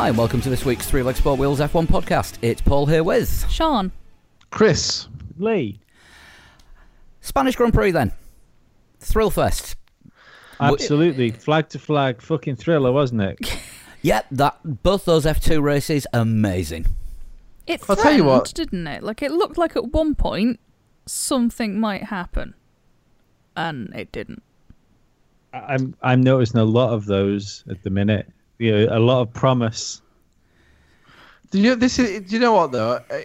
Hi, and welcome to this week's Three Leg Sport Wheels F1 podcast. It's Paul here with Sean. Chris. Lee. Spanish Grand Prix then. Thrill Fest. Absolutely. Flag to flag. Fucking thriller, wasn't it? Yep, that both those F2 races amazing. It I'll tell you what. didn't it? Like it looked like at one point something might happen, and it didn't. I'm I'm noticing a lot of those at the minute. You know, a lot of promise. Do you this is? Do you know what though? I,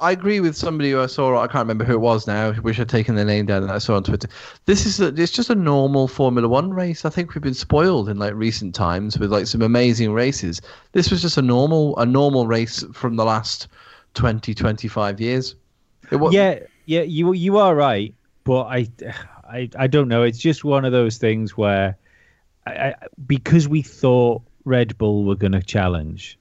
I agree with somebody who I saw. I can't remember who it was now. I wish I'd taken their name down that I saw on Twitter. This is a, it's just a normal Formula One race. I think we've been spoiled in like recent times with like some amazing races. This was just a normal a normal race from the last 20, 25 years. Was, Yeah, yeah, you you are right, but I I I don't know. It's just one of those things where I, I, because we thought Red Bull were going to challenge,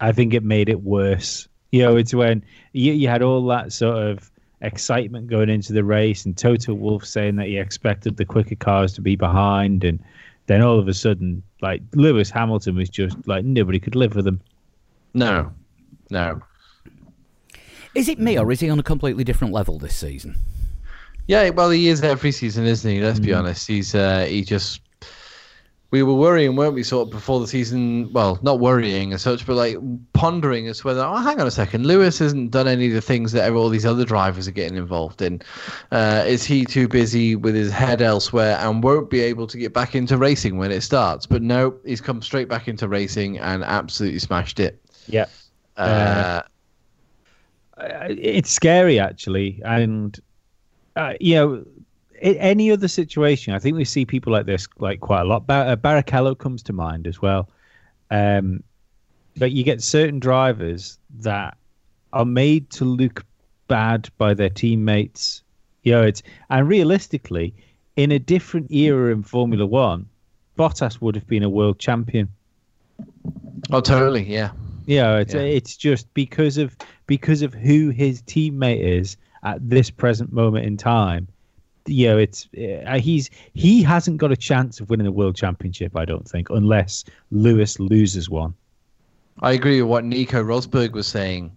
I think it made it worse. You know, it's when you, you had all that sort of excitement going into the race, and Toto Wolff saying that he expected the quicker cars to be behind, and then all of a sudden, like Lewis Hamilton was just like nobody could live with him. No, no. Is it me or is he on a completely different level this season? Yeah, well, he is every season, isn't he? Let's be honest. He's uh, he just. We were worrying, weren't we, sort of before the season? Well, not worrying as such, but like pondering as to whether, oh, hang on a second, Lewis hasn't done any of the things that all these other drivers are getting involved in. Uh, is he too busy with his head elsewhere and won't be able to get back into racing when it starts? But no, he's come straight back into racing and absolutely smashed it. Yeah. Uh, uh, it's scary actually and uh, you know in any other situation i think we see people like this like quite a lot Bar- uh, barrichello comes to mind as well um but you get certain drivers that are made to look bad by their teammates you know it's and realistically in a different era in formula one bottas would have been a world champion oh, totally, yeah. yeah, it's Yeah. it's just because of because of who his teammate is at this present moment in time. You know, it's uh, he's he hasn't got a chance of winning a world championship. I don't think, unless Lewis loses one. I agree with what Nico Rosberg was saying.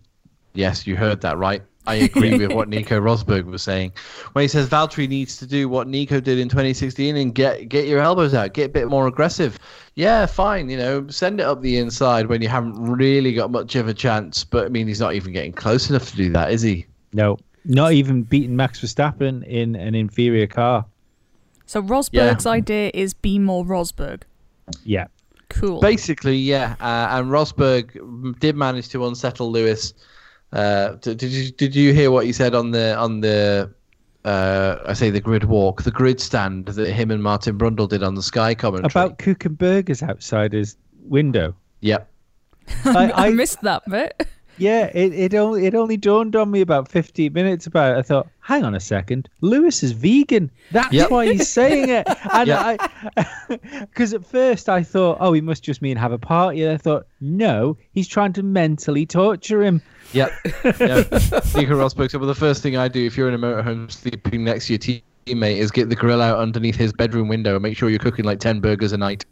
Yes, you heard that right. I agree with what Nico Rosberg was saying when he says Valtteri needs to do what Nico did in 2016 and get get your elbows out, get a bit more aggressive. Yeah, fine, you know, send it up the inside when you haven't really got much of a chance. But I mean, he's not even getting close enough to do that, is he? No, not even beating Max Verstappen in an inferior car. So Rosberg's idea is be more Rosberg. Yeah, Cool. Basically, yeah. Uh, and Rosberg did manage to unsettle Lewis. Uh, d- did you did you hear what he said on the on the uh, I say the grid walk, the grid stand that him and Martin Brundle did on the Sky commentary? about Kuchenberger's and outside his window. yep. I, I I missed that bit. Yeah, it it only it only dawned on me about fifteen minutes about it. I thought, hang on a second, Lewis is vegan. That's Yep. why he's saying it. And Yep. I, because at first I thought, oh, he must just mean have a party. And I thought, no, he's trying to mentally torture him. Yep. yep. Nico Rosberg said, well, the first thing I do if you're in a motorhome sleeping next to your teammate is get the grill out underneath his bedroom window and make sure you're cooking like 10 burgers a night.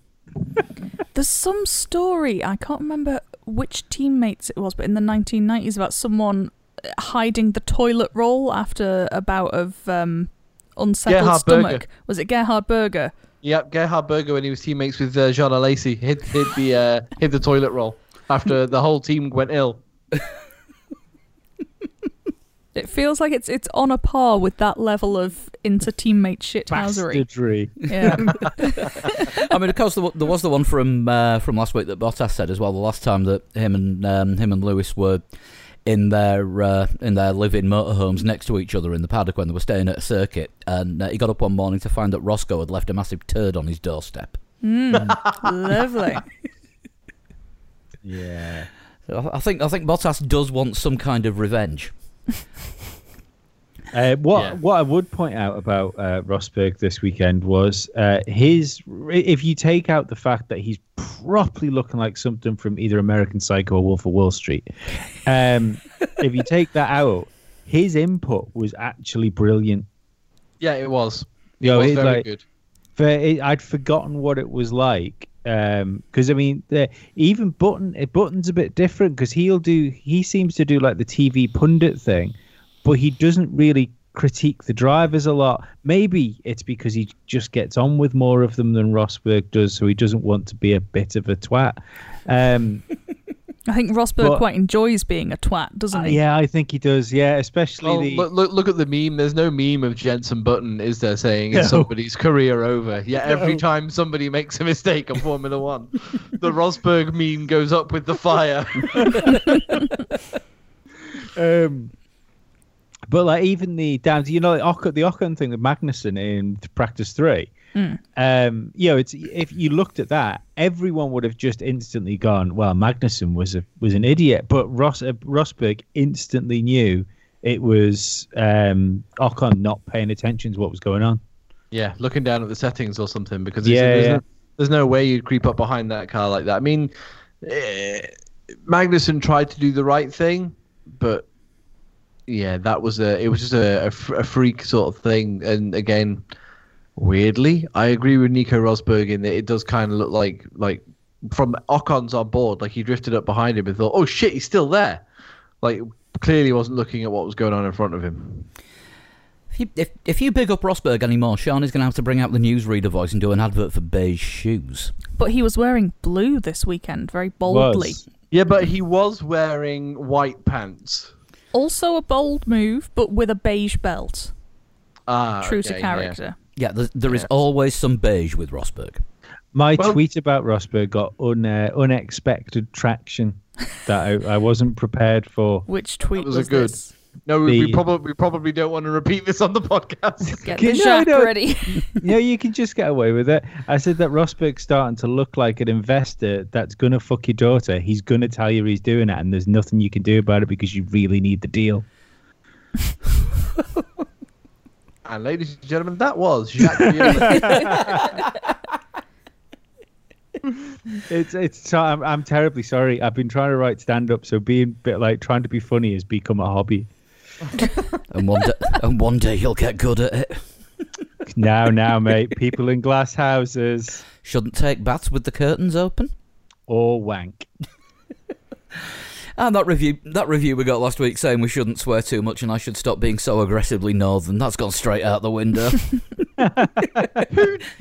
There's some story I can't remember which teammates it was, but in the 1990s about someone hiding the toilet roll after a bout of um, unsettled Gerhard stomach. Berger. Was it Gerhard Berger? Yep, Gerhard Berger when he was teammates with uh, Jean Alesi hid, hid, the, uh, hid the toilet roll after the whole team went ill. It feels like it's it's on a par with that level of inter teammate shithousery. Bastardry. Yeah. I mean, of course, there there was the one from uh, from last week that Bottas said as well. The last time that him and um, him and Lewis were in their uh, in their living motorhomes next to each other in the paddock when they were staying at a circuit, and uh, he got up one morning to find that Roscoe had left a massive turd on his doorstep. Lovely. Yeah. So I I think I think Bottas does want some kind of revenge. Uh, what Yeah. what I would point out about uh, Rosberg this weekend was uh, his. If you take out the fact that he's properly looking like something from either American Psycho or Wolf of Wall Street, um, if you take that out, his input was actually brilliant. Yeah, it was. You know, it was very like- good. For it, I'd forgotten what it was like because I mean, even Button uh, Button's a bit different because he'll do he seems to do like the TV pundit thing, but he doesn't really critique the drivers a lot. Maybe it's because he just gets on with more of them than Rosberg does, so he doesn't want to be a bit of a twat. Um, I think Rosberg But- quite enjoys being a twat, doesn't he? yeah, I think he does. Yeah, especially Well, the look, look, look at the meme. There's no meme of Jensen Button, is there, saying No. it's somebody's career over? Yeah, every No. time somebody makes a mistake on Formula One, the Rosberg meme goes up with the fire. Um, but like even the down you know the Ocon, the Ocon thing with Magnussen in practice three. Um, you know, it's if you looked at that, everyone would have just instantly gone, "Well, Magnussen was a was an idiot," but Ross uh, Rosberg instantly knew it was um, Ocon not paying attention to what was going on. yeah, looking down at the settings or something because Yeah, there's, yeah. No, there's no way you'd creep up behind that car like that. I mean, eh, Magnussen tried to do the right thing, but yeah, that was a it was just a a freak sort of thing. And again, weirdly, I agree with Nico Rosberg in that it does kind of look like like from Ocon's on board, like he drifted up behind him and thought, oh shit, he's still there. Like clearly wasn't looking at what was going on in front of him. If you, if, if you big up Rosberg anymore, Sean is going to have to bring out the newsreader voice and do an advert for beige shoes. But he was wearing blue this weekend, very boldly. Was. Yeah, but he was wearing white pants. Also a bold move, but with a beige belt. Ah, True okay, to character. Yeah, there, there is Yeah. always some beige with Rosberg. My Well- tweet about Rosberg got un, uh, unexpected traction that I, I wasn't prepared for. Which tweet was a was, good- this? No, we, we probably we probably don't want to repeat this on the podcast. Get Okay, the no, no. ready. yeah, you can just get away with it. I said that Rosberg's starting to look like an investor that's gonna fuck your daughter. He's gonna tell you he's doing it, and there's nothing you can do about it because you really need the deal. And ladies and gentlemen, that was Jacques It's it's. I'm, I'm terribly sorry. I've been trying to write stand up, so being bit like trying to be funny has become a hobby. And one day, and one day you'll get good at it. Now, now, mate. People in glass houses Shouldn't take baths with the curtains open. or wank. And that review, that review we got last week saying we shouldn't swear too much and I should stop being so aggressively northern. That's gone straight out the window.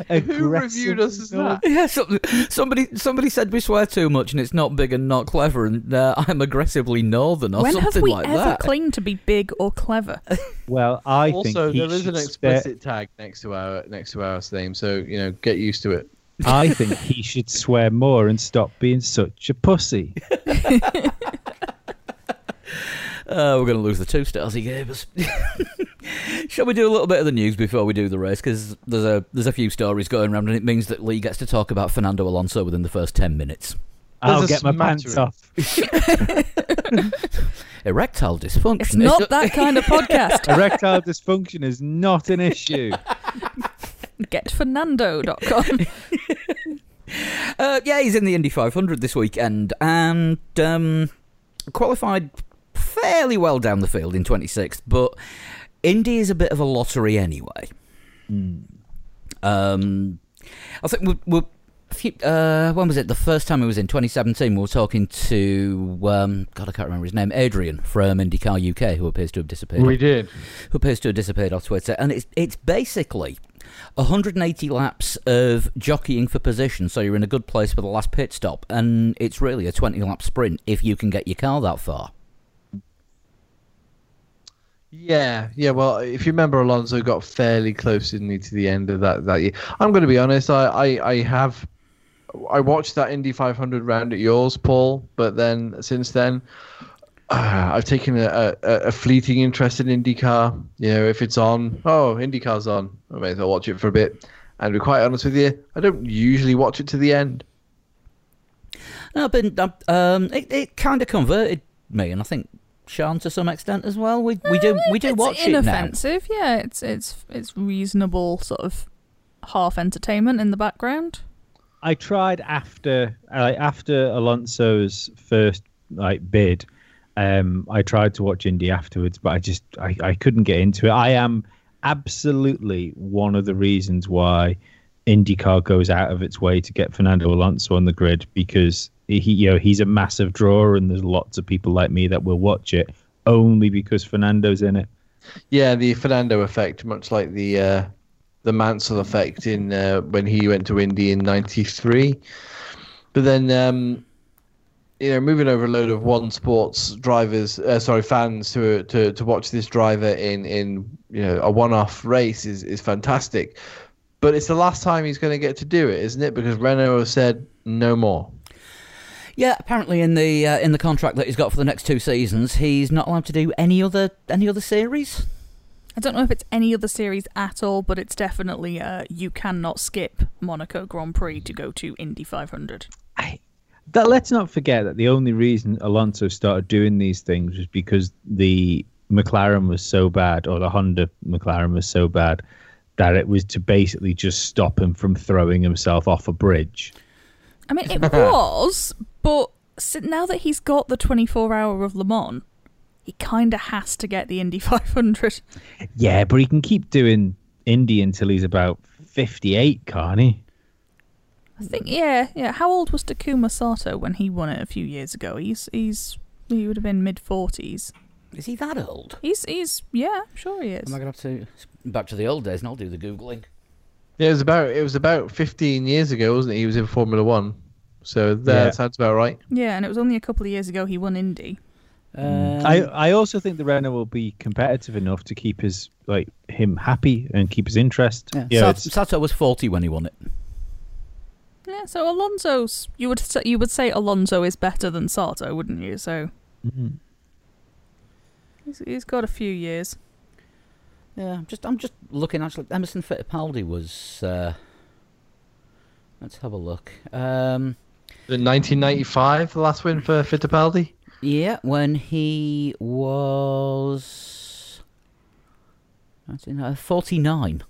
Who reviewed us as that? yeah, some, somebody somebody said we swear too much and it's not big and not clever, and uh, I'm aggressively northern or when something have we ever that. claimed to be big or clever? Well, I also, think he there is an should stay- explicit tag next to our next to our name, so you know, get used to it. I think he should swear more and stop being such a pussy. Uh, we're going to lose the two stars he gave us. Shall we do a little bit of the news before we do the race? Because there's a there's a few stories going around, and it means that Lee gets to talk about Fernando Alonso within the first ten minutes. I'll There's get my pants smattering. off. Erectile dysfunction. It's not that kind of podcast. Erectile dysfunction is not an issue. GetFernando.com. Uh, yeah, he's in the Indy 500 this weekend and um, qualified fairly well down the field in 26th, but Indy is a bit of a lottery anyway. Um, I think we we a few, uh, when was it? The first time he was in 2017, we were talking to um, God, I can't remember his name, Adrian from IndyCar UK, who appears to have disappeared We did. who appears to have disappeared off Twitter, and it's it's basically 180 laps of jockeying for position, so you're in a good place for the last pit stop, and it's really a 20 lap sprint if you can get your car that far. Yeah, yeah. Well, if you remember, Alonso got fairly close, didn't he, to the end of that that year? I'm going to be honest. I, I, I have, I watched that Indy 500 round at yours, Paul. But then since then, uh, I've taken a, a, a fleeting interest in IndyCar. You know, if it's on, oh, IndyCar's on. I may as well watch it for a bit. And to be quite honest with you, I don't usually watch it to the end. No, but um, it, it kind of converted me, and I think Sean to some extent as well. We we do we do it's watch it now. inoffensive. Yeah, it's it's it's reasonable sort of half entertainment in the background. I tried after like after Alonso's first like bid. Um, I tried to watch Indy afterwards, but I just I, I couldn't get into it. I am absolutely one of the reasons why IndyCar goes out of its way to get Fernando Alonso on the grid because he, you know, he's a massive drawer, and there's lots of people like me that will watch it only because Fernando's in it. Yeah, the Fernando effect, much like the uh, the Mansell effect in uh, when he went to Indy in '93. But then, um, you know, moving over a load of one sports drivers, uh, sorry, fans to to to watch this driver in in you know a one-off race is is fantastic. But it's the last time he's going to get to do it, isn't it? Because Renault has said no more. Yeah, apparently in the uh, in the contract that he's got for the next two seasons, he's not allowed to do any other any other series. I don't know if it's any other series at all, but it's definitely uh, you cannot skip Monaco Grand Prix to go to Indy 500. I, that let's not forget that the only reason Alonso started doing these things was because the McLaren was so bad, or the Honda McLaren was so bad, that it was to basically just stop him from throwing himself off a bridge. I mean, it was, but now that he's got the 24 hour of Le Mans, he kind of has to get the Indy 500. Yeah, but he can keep doing Indy until he's about 58, can't he? I think, yeah, yeah. How old was Takuma Sato when he won it a few years ago? He's he's he would have been mid 40s. Is he that old? He's he's yeah, sure he is. Am I going to have to back to the old days and I'll do the googling. Yeah, it was about it was about 15 years ago, wasn't it? He was in Formula One, so that Yeah. sounds about right. Yeah, and it was only a couple of years ago he won Indy. Um, I, I also think the Renault will be competitive enough to keep his like him happy and keep his interest. yeah, Yeah, Sa- Sato was forty when he won it. Yeah, so Alonso's you would say, you would say Alonso is better than Sato, wouldn't you? So Mhm. he's, he's got a few years. Yeah, I'm just I'm just looking. Actually, Emerson Fittipaldi was. Uh, let's have a look. Um, In 1995, the last win for Fittipaldi. yeah, when he was. Uh, 49.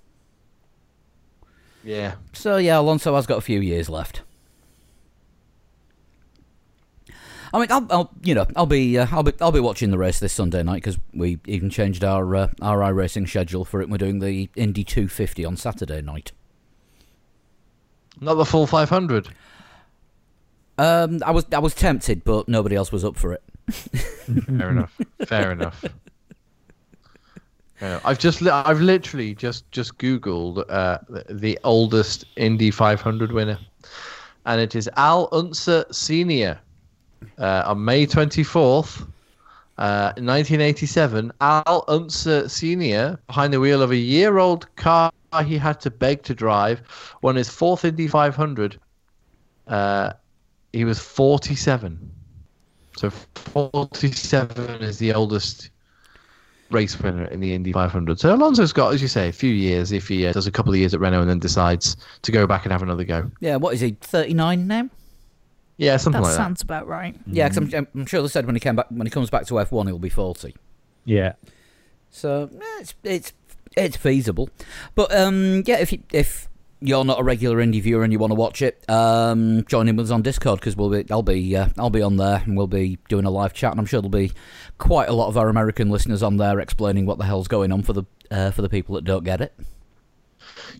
Yeah. So yeah, Alonso has got a few years left. I mean, I'll, I'll you know, I'll be, uh, I'll be, I'll be watching the race this Sunday night because we even changed our uh, our iRacing schedule for it. We're doing the Indy 250 on Saturday night. Not the full 500. Um, I was, I was tempted, but nobody else was up for it. Fair enough. Fair enough. Yeah, I've just li- I've literally just just googled uh, the, the oldest Indy 500 winner, and it is Al Unser Senior. Uh, on May 24th, uh, 1987, Al Unser Senior, behind the wheel of a year-old car he had to beg to drive, won his fourth Indy 500. Uh, he was 47. So 47 is the oldest race winner in the Indy 500. So Alonso's got, as you say, a few years if he uh, does a couple of years at Renault and then decides to go back and have another go. Yeah, what is he? 39 now? Yeah, something That like sounds about right. Yeah, 'cause I'm, I'm sure they said when he came back, when he comes back to F1, he'll be 40. Yeah. So eh, it's it's it's feasible, but um, yeah, if you, if you're not a regular Indy viewer and you want to watch it, um, join in with us on Discord because we'll be I'll be uh, I'll be on there and we'll be doing a live chat, and I'm sure there'll be quite a lot of our American listeners on there explaining what the hell's going on for the uh, for the people that don't get it.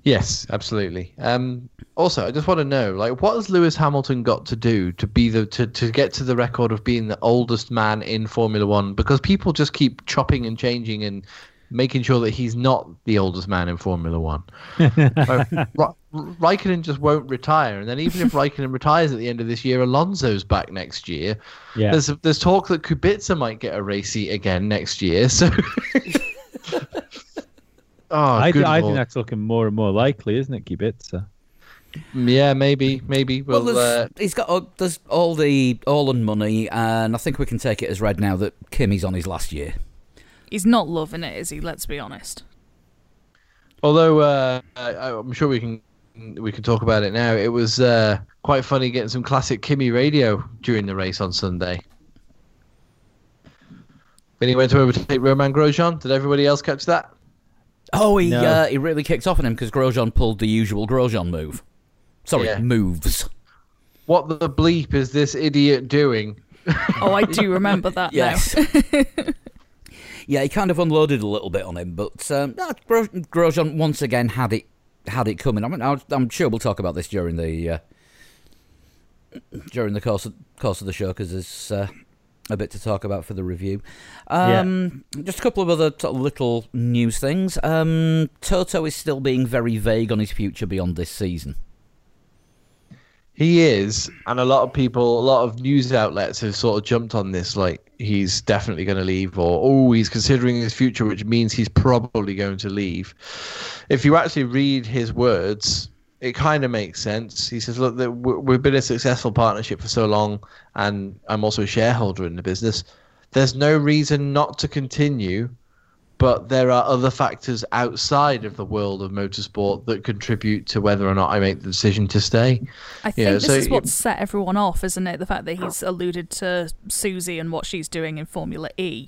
Yes, absolutely. Um, also, I just want to know, like, what has Lewis Hamilton got to do to be the to, to get to the record of being the oldest man in Formula One? Because people just keep chopping and changing and making sure that he's not the oldest man in Formula One. Ra- Raikkonen just won't retire, and then even if Raikkonen retires at the end of this year, Alonso's back next year. Yeah. There's there's talk that Kubica might get a race seat again next year. So, oh, I, good I think that's looking more and more likely, isn't it, Kubica? yeah, maybe, maybe. Well, We'll, uh, he's got uh, there's all the all and money, and I think we can take it as read now that Kimi's on his last year. He's not loving it, is he? Let's be honest. although uh, I, I'm sure we can we can talk about it now. It was uh, quite funny getting some classic Kimmy radio during the race on Sunday. When he went to overtake Romain Grosjean, did everybody else catch that? Oh, he No. uh, he really kicked off on him because Grosjean pulled the usual Grosjean move. Sorry, Yeah. moves. What the bleep is this idiot doing? Oh, I do remember that Yes. yeah, he kind of unloaded a little bit on him, but um, no, Gro- Grosjean once again had it had it coming. I mean, I'll, I'm sure we'll talk about this during the uh, during the course of, course of the show because there's uh, a bit to talk about for the review. Um, Just a couple of other sort of little news things. Um, Toto is still being very vague on his future beyond this season. He is, and a lot of people, a lot of news outlets have sort of jumped on this, like he's definitely going to leave, or oh, he's considering his future, which means he's probably going to leave. If you actually read his words, it kind of makes sense. He says, "Look, we've been a successful partnership for so long, and I'm also a shareholder in the business. There's no reason not to continue." but there are other factors outside of the world of motorsport that contribute to whether or not I make the decision to stay. I think this so is what set everyone off, isn't it? The fact that he's alluded to Susie and what she's doing in Formula E.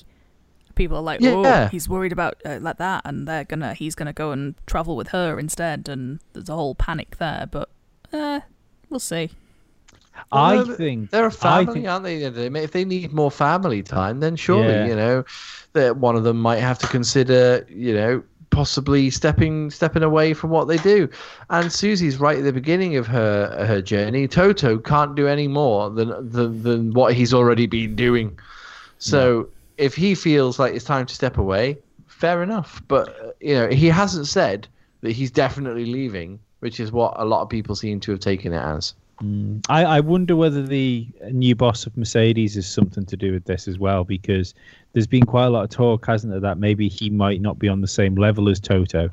People are like, "Oh, yeah. he's worried about uh, like that," and they're gonna he's gonna go and travel with her instead, and there's a whole panic there. But uh, we'll see. I think they're a family, think, aren't they? If they need more family time, then surely yeah. you know that one of them might have to consider, you know, possibly stepping stepping away from what they do. And Susie's right at the beginning of her her journey. Toto can't do any more than than, than what he's already been doing. So if he feels like it's time to step away, fair enough. But you know, he hasn't said that he's definitely leaving, which is what a lot of people seem to have taken it as. Mm. I, I wonder whether the new boss of Mercedes is something to do with this as well, because there's been quite a lot of talk, hasn't there, that maybe he might not be on the same level as Toto.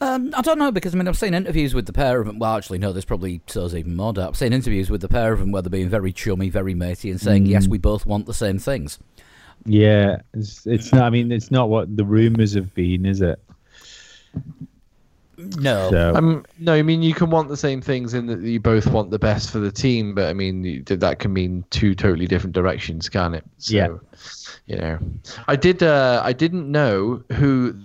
Um, I don't know because I mean I've seen interviews with the pair of them. Well, actually, no, there's probably so's even more. Doubt. I've seen interviews with the pair of them where they're being very chummy, very matey, and saying, mm. "Yes, we both want the same things." Yeah, it's, it's not. I mean, it's not what the rumors have been, is it? No, so. um, no. I mean, you can want the same things in that you both want the best for the team, but I mean, that can mean two totally different directions, can it? So, yeah. You know, I did. Uh, I didn't know who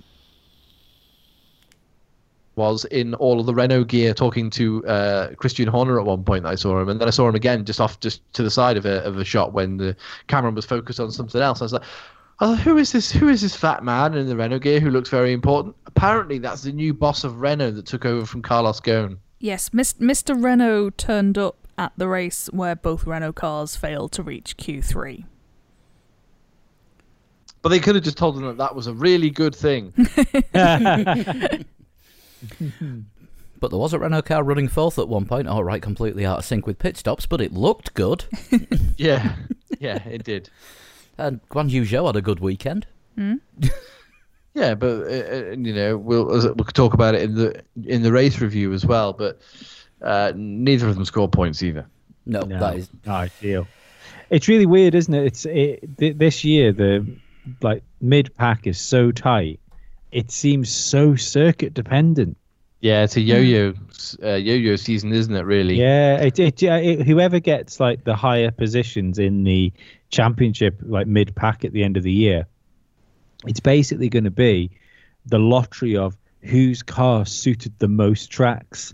was in all of the Renault gear talking to uh, Christian Horner at one point. I saw him, and then I saw him again just off just to the side of a of a shot when the camera was focused on something else. I was like, oh, who is this? Who is this fat man in the Renault gear who looks very important? Apparently, that's the new boss of Renault that took over from Carlos Ghosn. Yes, Mr. Renault turned up at the race where both Renault cars failed to reach Q3. But they could have just told him that that was a really good thing. but there was a Renault car running fourth at one point. All right, completely out of sync with pit stops, but it looked good. yeah, yeah, it did. And Guan Yu Zhou had a good weekend. Mm. yeah, but uh, uh you know we'll we'll talk about it in the in the race review as well. But uh, neither of them score points either. No, no that is ideal. It's really weird, isn't it? It's it, th- this year the like mid pack is so tight. It seems so circuit dependent. Yeah, it's a yo-yo uh, yo-yo season, isn't it? Really? Yeah. It, it, it, whoever gets like the higher positions in the championship, like mid pack at the end of the year, it's basically going to be the lottery of whose car suited the most tracks.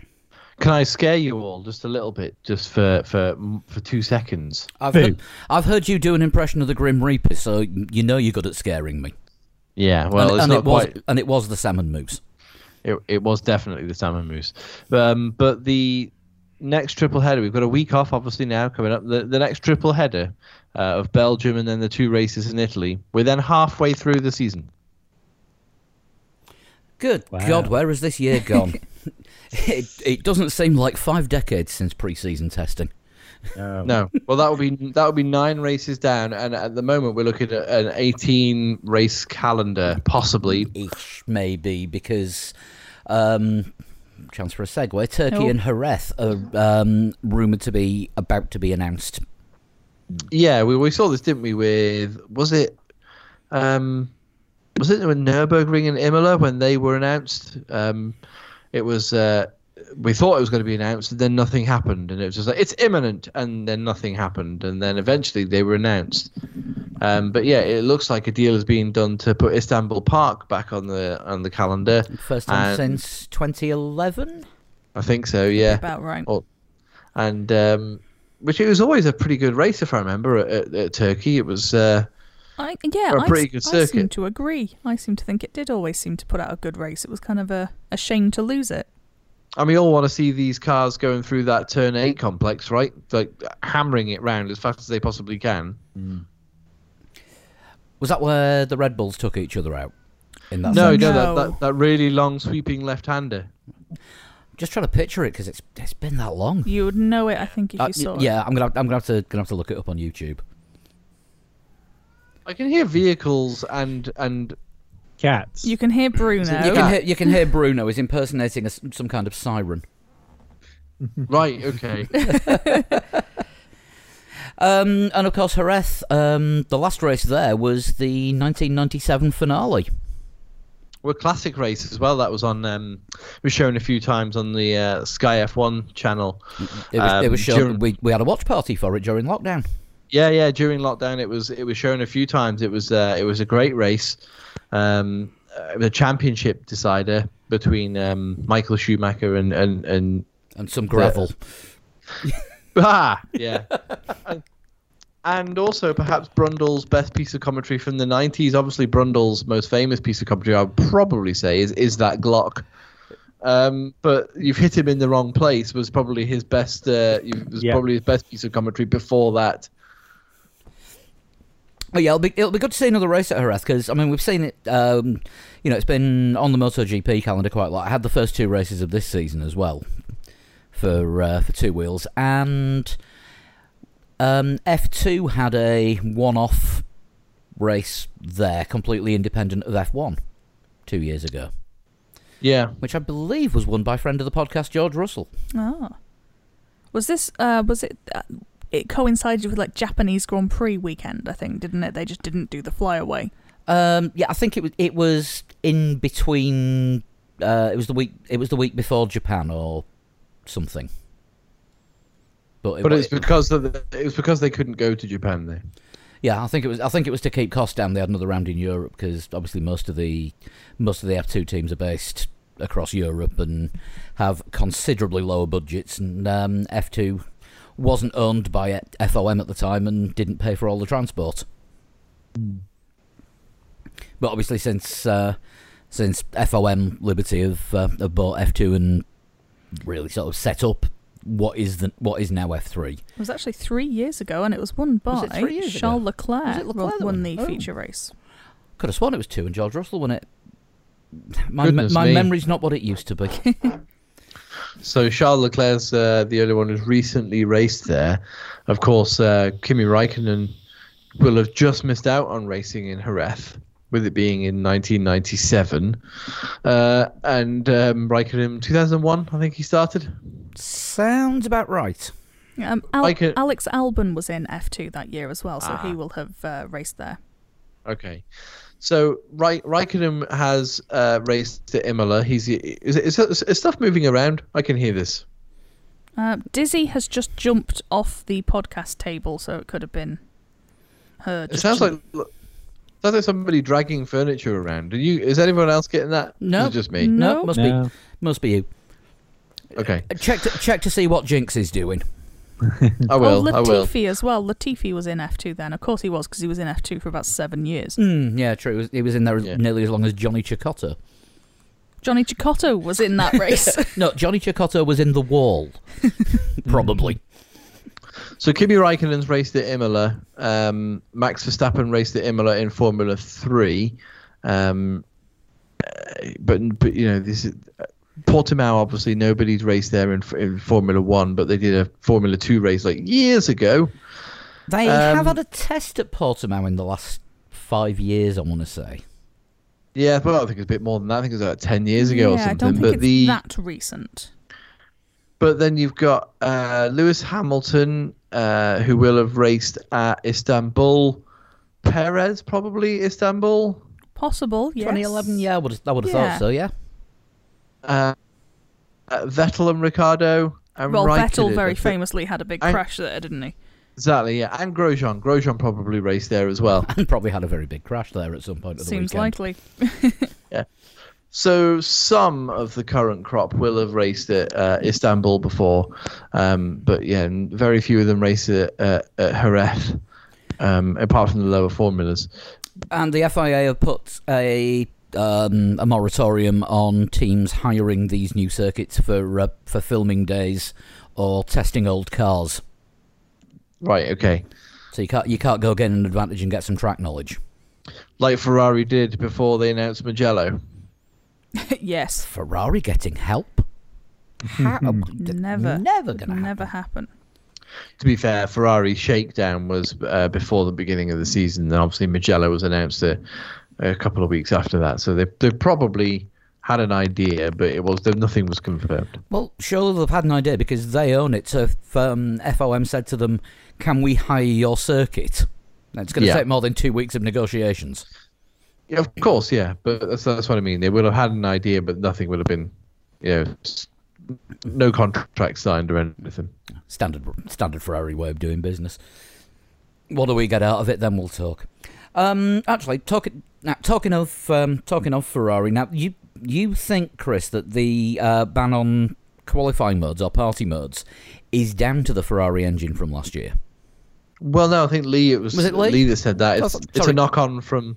Can I scare you all just a little bit, just for for for two seconds? I've heard, I've heard you do an impression of the Grim Reaper, so you know you're good at scaring me. Yeah, well, and, and it was quite... and it was the salmon mousse. It it was definitely the salmon mousse, um, but the next triple header we've got a week off, obviously now coming up. The the next triple header uh, of Belgium and then the two races in Italy. We're then halfway through the season. Good wow. God, where has this year gone? it, it doesn't seem like five decades since pre-season testing. Um, no, well that would be that would be nine races down, and at the moment we're looking at an eighteen race calendar, possibly. Ish, maybe because um, chance for a segue. Turkey and Jerez are um, rumored to be about to be announced yeah, we, we saw this, didn't we? With was it um, was it when Nurburgring and Imola when they were announced? Um, it was uh, we thought it was going to be announced, and then nothing happened, and it was just like it's imminent, and then nothing happened, and then eventually they were announced. Um, but yeah, it looks like a deal is being done to put Istanbul Park back on the on the calendar. First time since 2011. I think so. Yeah, about right. Or, and um, which it was always a pretty good race if I remember at, at, at Turkey. It was uh, I, yeah, a I, pretty good I seem to agree. I seem to think it did always seem to put out a good race. It was kind of a, a shame to lose it. And we all want to see these cars going through that turn eight complex, right? Like hammering it round as fast as they possibly can. Was that where the Red Bulls took each other out? In that No, section? no, No. that, that, that really long sweeping left-hander. Just trying to picture it because it's it's been that long. You would know it, I think, if Uh, you saw it. yeah, I'm gonna I'm gonna have to gonna have to look it up on YouTube. I can hear vehicles and and Cats. You can hear Bruno. You can hear, you can hear Bruno is impersonating a s some kind of siren. right, okay. Um, and of course, Jerez, um, the last race there was the 1997 finale. well, classic race as well. That was on. Um, was shown a few times on the uh, Sky F1 channel. It was, it Um, was shown. during- We, we had a watch party for it during lockdown. Yeah, yeah. During lockdown, it was it was shown a few times. It was uh, it was a great race. Um, uh, the championship decider between um, Michael Schumacher and and and And some gravel. ah yeah. and, and also perhaps Brundle's best piece of commentary from the '90s. Obviously, Brundle's most famous piece of commentary, I would probably say, is is that Glock. Um, but you've hit him in the wrong place. Was probably his best. Uh, was Yeah. probably his best piece of commentary before that. Oh yeah, it'll be it'll be good to see another race at Jerez because I mean we've seen it. Um, you know, it's been on the MotoGP calendar quite a lot. I had the first two races of this season as well for uh, for two wheels, and um, F2 had a one-off race there, completely independent of F1, two years ago, Yeah. which I believe was won by friend of the podcast George Russell. Ah. Was this, uh, was it, uh, it coincided with like Japanese Grand Prix weekend, I think, didn't it? They just didn't do the flyaway. Um, yeah, I think it was it was in between. Uh, it was the week. It was the week before Japan or something. But, it, But wa- it's because of the, it was because they couldn't go to Japan there. yeah, I think it was. I think it was to keep costs down. They had another round in Europe because obviously most of the most of the F two teams are based across Europe and have considerably lower budgets. And um, F two wasn't owned by FOM at the time and didn't pay for all the transport. But obviously, since uh, since FOM Liberty have, uh, have bought F two and really sort of set up what is the what is now F three. It was actually three years ago, and it was won by Was it three years Charles ago? Leclerc. Was it Leclerc won won? the Oh. feature race. Could have sworn it was two, and George Russell won it. My Goodness my memory's not what it used to be. So Charles Leclerc's uh, the only one who's recently raced there. Of course, uh, Kimi Raikkonen will have just missed out on racing in Jerez, with it being in 1997. Uh, and um, Raikkonen 2001, I think he started. Sounds about right. Um, Al- can- Alex Albon was in F2 that year as well, so Ah. he will have uh, raced there. Okay. So Raik- Raikkonen has uh, raced at Imola. He's is, is, is stuff moving around? I can hear this. Uh, Dizzy has just jumped off the podcast table, so it could have been her. It sounds jump- like sounds like somebody dragging furniture around. Are you? Is anyone else getting that? No. Is it just me? No, No. must No. be must be you. Okay, Check to, check to see what Jinx is doing. I will. oh, I will. Latifi as well. Latifi was in F2 then. Of course he was, because he was in F2 for about seven years. Mm, yeah, true. He was, he was in there Yeah. nearly as long as Johnny Cecotto. Johnny Cecotto was in that race. No, Johnny Cecotto was in the wall, probably. So Kimi Raikkonen's raced at Imola. Um, Max Verstappen raced at Imola in Formula Three. Um, uh, but but you know this is. Portimao, obviously, nobody's raced there in, in Formula One, but they did a Formula Two race like years ago. They Um, have had a test at Portimao in the last five years, I want to say. Yeah, but I think it's a bit more than that. I think it was like ten years ago yeah, or something. I don't think but it's the that recent. But then you've got uh, Lewis Hamilton, uh, who will have raced at Istanbul. Perez, probably Istanbul. Possible, yes. 2011, yeah, I would have, I would have Yeah. thought so, yeah. Uh, uh, Vettel and Ricciardo. And Well, Raikkonen, Vettel very famously had a big I- crash there, didn't he? Exactly, yeah. And Grosjean. Grosjean probably raced there as well. And probably had a very big crash there at some point of the Seems weekend. likely. So some of the current crop will have raced at uh, Istanbul before. Um, but yeah, very few of them race at, uh, at Jerez. um, apart from the lower formulas. And the FIA have put a um, a moratorium on teams hiring these new circuits for uh, for filming days or testing old cars. Right. Okay. So you can't you can't go get an advantage and get some track knowledge. Like Ferrari did before they announced Mugello. yes. Ferrari getting help? How- Never. never gonna Never happen. happen. To be fair, Ferrari's shakedown was uh, before the beginning of the season, and obviously Mugello was announced a, a couple of weeks after that. So they they probably had an idea, but it was nothing was confirmed. Well, surely they've had an idea because they own it. So if um, FOM said to them, "Can we hire your circuit?" It's going to Yeah. take more than two weeks of negotiations. Yeah, of course, yeah, but that's that's what I mean. They would have had an idea, but nothing would have been, you know, no contract signed or anything. Standard, standard Ferrari way of doing business. What do we get out of it? Then we'll talk. Um, actually, talking now, talking of um, talking of Ferrari. Now, you you think, Chris, that the uh, ban on qualifying modes or party modes is down to the Ferrari engine from last year? Well, no, I think Lee. It was, Was it Lee? that said that. It's Oh, it's a knock on from.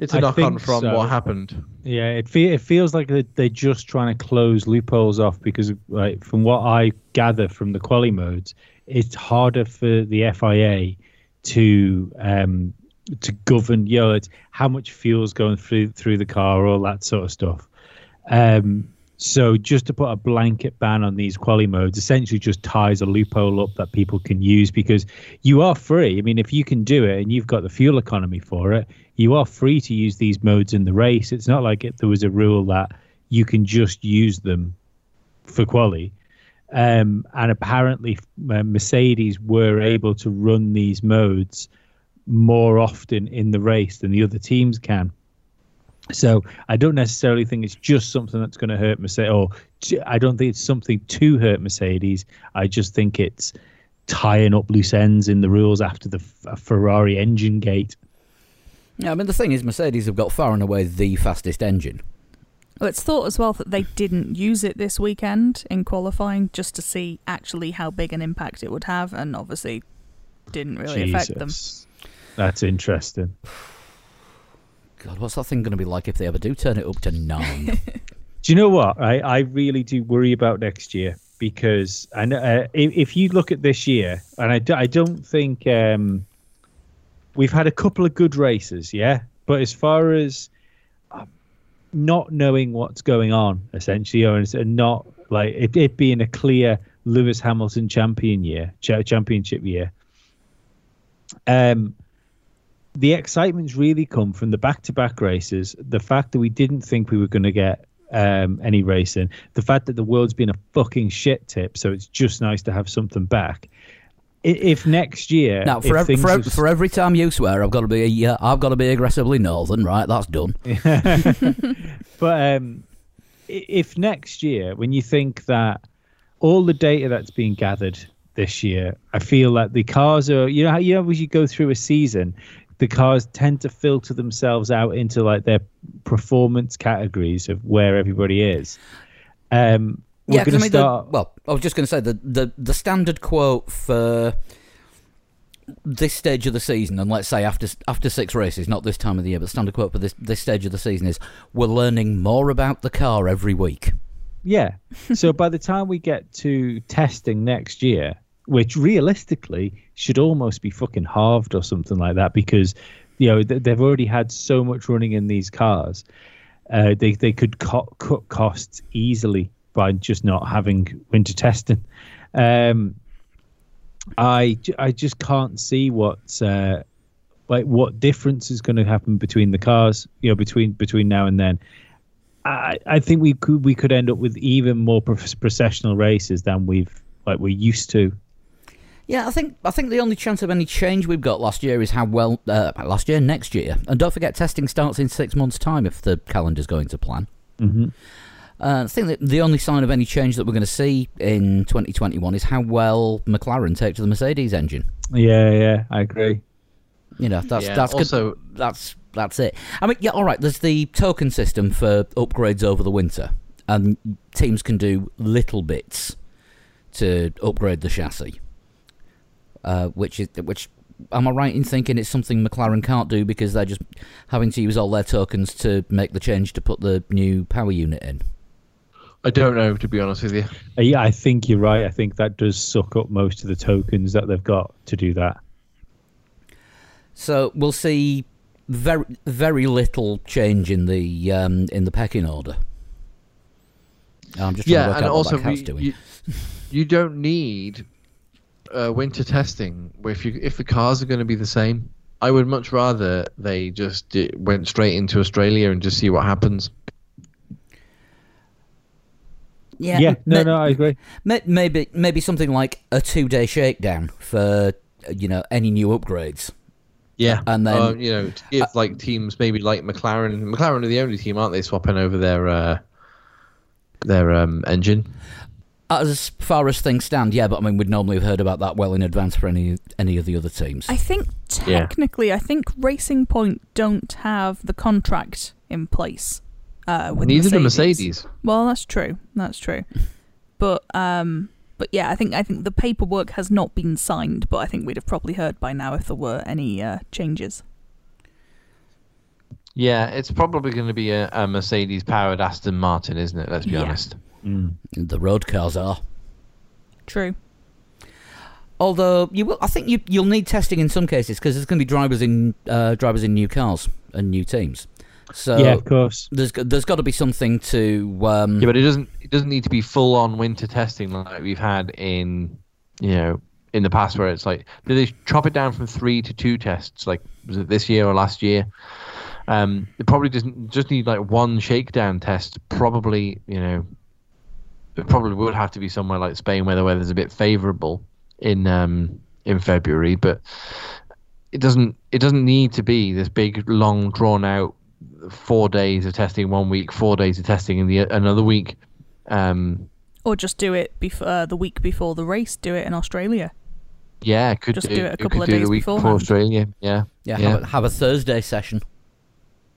It's a I knock on from so. what happened. Yeah, it fe- it feels like they- they're just trying to close loopholes off because, like, from what I gather from the quali modes, it's harder for the FIA to um, to govern. You know, how much fuel's going through through the car, all that sort of stuff. Um, so just to put a blanket ban on these quali modes essentially just ties a loophole up that people can use because you are free. I mean, if you can do it and you've got the fuel economy for it, you are free to use these modes in the race. It's not like it, there was a rule that you can just use them for quali. Um, and apparently, uh, Mercedes were able to run these modes more often in the race than the other teams can. So I don't necessarily think it's just something that's going to hurt Mercedes, or t- I don't think it's something to hurt Mercedes. I just think it's tying up loose ends in the rules after the Ferrari engine gate. Yeah, I mean the thing is, Mercedes have got far and away the fastest engine. Well, it's thought as well that they didn't use it this weekend in qualifying just to see actually how big an impact it would have, and obviously didn't really affect them. Jesus. That's interesting. God, what's that thing going to be like if they ever do turn it up to nine? Do you know what? I, I really do worry about next year because I uh, if, if you look at this year, and I, do, I don't think um, we've had a couple of good races, yeah. But as far as uh, not knowing what's going on, essentially, or and not like it, it being a clear Lewis Hamilton champion year, cha- championship year. Um, the excitement's really come from the back-to-back races. The fact that we didn't think we were going to get um, any racing, the fact that the world's been a fucking shit tip, so it's just nice to have something back. If next year, now, for, ev- for, ev- have- for every time you swear, I've got to be yeah, I've got to be aggressively northern, right? That's done. but um, if next year, when you think that all the data that's being gathered this year, I feel that the cars are, you know, how you know, as you go through a season, the cars tend to filter themselves out into like their performance categories of where everybody is. Um, we're yeah, going I mean, start. the, well, I was just going to say the, the the standard quote for this stage of the season, and let's say after after six races, not this time of the year, but the standard quote for this this stage of the season is: "We're learning more about the car every week." Yeah. so by the time we get to testing next year, which realistically should almost be fucking halved or something like that, because you know they've already had so much running in these cars, uh, they they could cut cut costs easily by just not having winter testing. Um, I I just can't see what uh, like what difference is going to happen between the cars, you know, between between now and then. I, I think we could we could end up with even more processional races than we've like we're used to. Yeah, I think I think the only chance of any change we've got last year is how well uh, last year, next year, and don't forget testing starts in six months' time if the calendar's going to plan. Mm-hmm. Uh, I think that the only sign of any change that we're going to see in 2021 is how well McLaren take to the Mercedes engine. Yeah, yeah, I agree. You know, that's Yeah, that's good. also- that's that's it. I mean, yeah, all right. There's the token system for upgrades over the winter, and teams can do little bits to upgrade the chassis, uh, which is which am I right in thinking it's something McLaren can't do because they're just having to use all their tokens to make the change to put the new power unit in? I don't know, to be honest with you. Uh, yeah, I think you're right. I think that does suck up most of the tokens that they've got to do that. So we'll see very very little change in the um, in the pecking order. I'm just trying to Yeah, work and out also what that cat's we, doing. you, you don't need uh, winter testing if you if the cars are going to be the same. I would much rather they just di- went straight into Australia and just see what happens. yeah, Yeah, no, ma- no, I agree. ma- maybe maybe something like a two day shakedown for uh, you know any new upgrades. Yeah, And then- Um, you know, to give like teams maybe like McLaren. McLaren are the only team, aren't they, swapping over their uh, their um, engine? As far as things stand, yeah, but I mean we'd normally have heard about that well in advance for any any of the other teams. I think Yeah. technically, I think Racing Point don't have the contract in place. Uh, with Neither do Mercedes. Mercedes. Well, that's true. That's true. But um, but yeah, I think I think the paperwork has not been signed. But I think we'd have probably heard by now if there were any uh, changes. Yeah, it's probably going to be a, a Mercedes-powered Aston Martin, isn't it? Let's be Yeah. honest. Mm. the road cars are. True. Although you will, I think you you'll need testing in some cases because there's going to be drivers in uh, drivers in new cars and new teams. So yeah, of course. there's there's got to be something to um, Yeah, but it doesn't it doesn't need to be full on winter testing like we've had in you know in the past where it's like did they chop it down from three to two tests like was it this year or last year? Um, it probably doesn't just need like one shakedown test. Probably you know it probably would have to be somewhere like Spain where the weather's a bit favourable in um, in February, but it doesn't it doesn't need to be this big long drawn out four days of testing one week, four days of testing in the another week. Um, Or just do it before uh, the week before the race. Do it in Australia. yeah, could Just do, do it a couple could of do days the week before. Australia. Yeah, yeah, yeah. Have, a, have a Thursday session.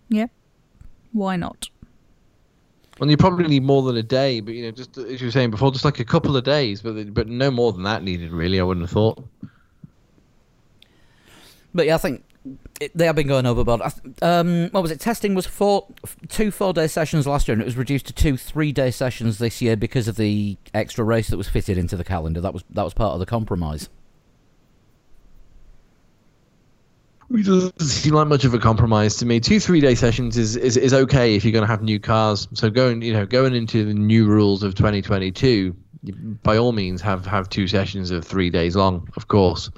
Yeah. Why not? Well, you probably need more than a day, but you know, just as you were saying before, just like a couple of days, but but no more than that needed. Really, I wouldn't have thought. But yeah, I think it, they have been going overboard. Um, what was it? Testing was four, two four-day sessions last year, and it was reduced to two three-day sessions this year because of the extra race that was fitted into the calendar. That was that was part of the compromise. It doesn't seem like much of a compromise to me. Two three day sessions is, is, is okay if you're going to have new cars. So going you know going into the new rules of 2022, by all means have have two sessions of three days long, of course.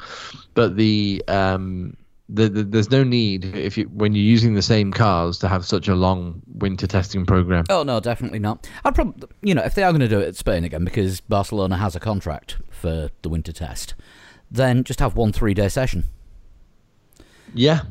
But the um the, the, there's no need if you when you're using the same cars to have such a long winter testing program. Oh no, definitely not. I'd probably, you know, if they are going to do it at Spain again because Barcelona has a contract for the winter test, then just have one three-day session. Yeah,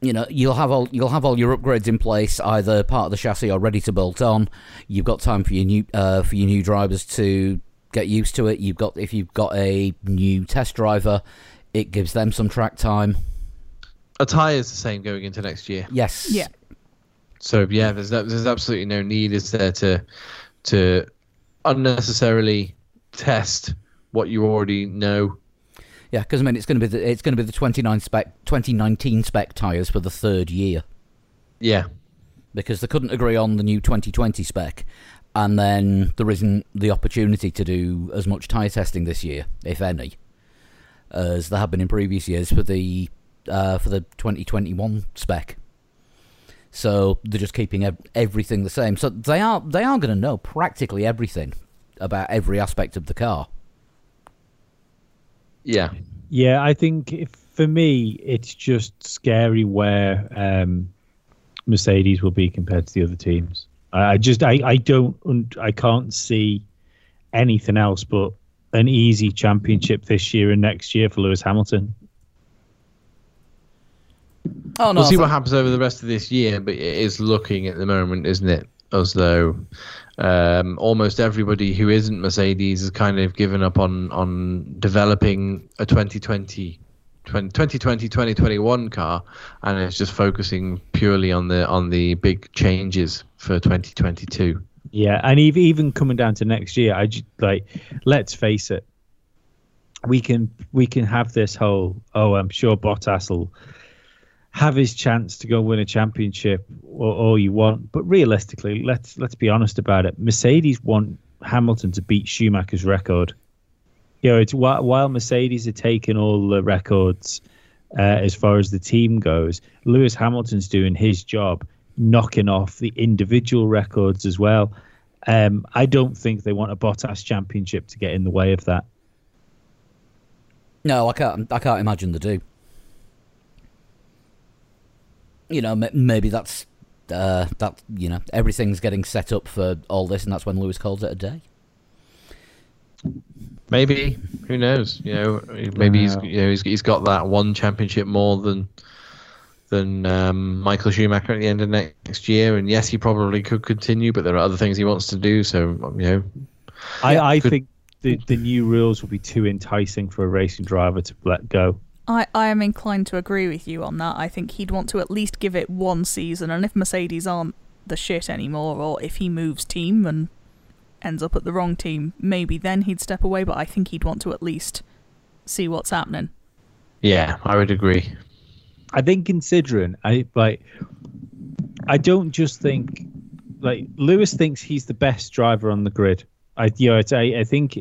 you know you'll have all you'll have all your upgrades in place either part of the chassis or ready to bolt on you've got time for your new uh, for your new drivers to get used to it you've got if you've got a new test driver it gives them some track time a tyre is the same going into next year. yes Yeah. So yeah, there's no- there's absolutely no need is there to to unnecessarily test what you already know. Yeah because i mean it's going to be the, it's going to be the 29 spec 2019 spec tires for the third year. Yeah, because they couldn't agree on the new 2020 spec and then there isn't the opportunity to do as much tyre testing this year if any as there have been in previous years for the uh, for the 2021 spec. So they're just keeping everything the same. So they are they are going to know practically everything about every aspect of the car yeah, Yeah, I think if, for me, it's just scary where um, Mercedes will be compared to the other teams. I, I just, I, I don't, I can't see anything else but an easy championship this year and next year for Lewis Hamilton. oh no we'll see what happens over the rest of this year, but it is looking at the moment, isn't it, as though um, almost everybody who isn't Mercedes has kind of given up on on developing a 2020. 2020 2021 car and it's just focusing purely on the on the big changes for 2022 Yeah, and ev- even coming down to next year, I just like, let's face it. we can we can have this whole oh I'm sure Bottas will have his chance to go win a championship or all you want, but realistically, let's let's be honest about it. Mercedes want Hamilton to beat Schumacher's record. You know, it's while, Mercedes are taking all the records uh, as far as the team goes, Lewis Hamilton's doing his job, knocking off the individual records as well. Um, I don't think they want a Bottas championship to get in the way of that. No, I can't. I can't imagine they do. You know, maybe that's uh, that. You know, everything's getting set up for all this, and that's when Lewis calls it a day. Maybe who knows? You know, maybe he's you know he's, he's got that one championship more than than um, Michael Schumacher at the end of next year. And yes, he probably could continue, but there are other things he wants to do. So you know, I, I could... think the the new rules will be too enticing for a racing driver to let go. I, I am inclined to agree with you on that. I think he'd want to at least give it one season, and if Mercedes aren't the shit anymore, or if he moves team and ends up at the wrong team, maybe then he'd step away. But I think he'd want to at least see what's happening. Yeah, I would agree. I think considering I like, I don't just think like Lewis thinks he's the best driver on the grid. I you know I I think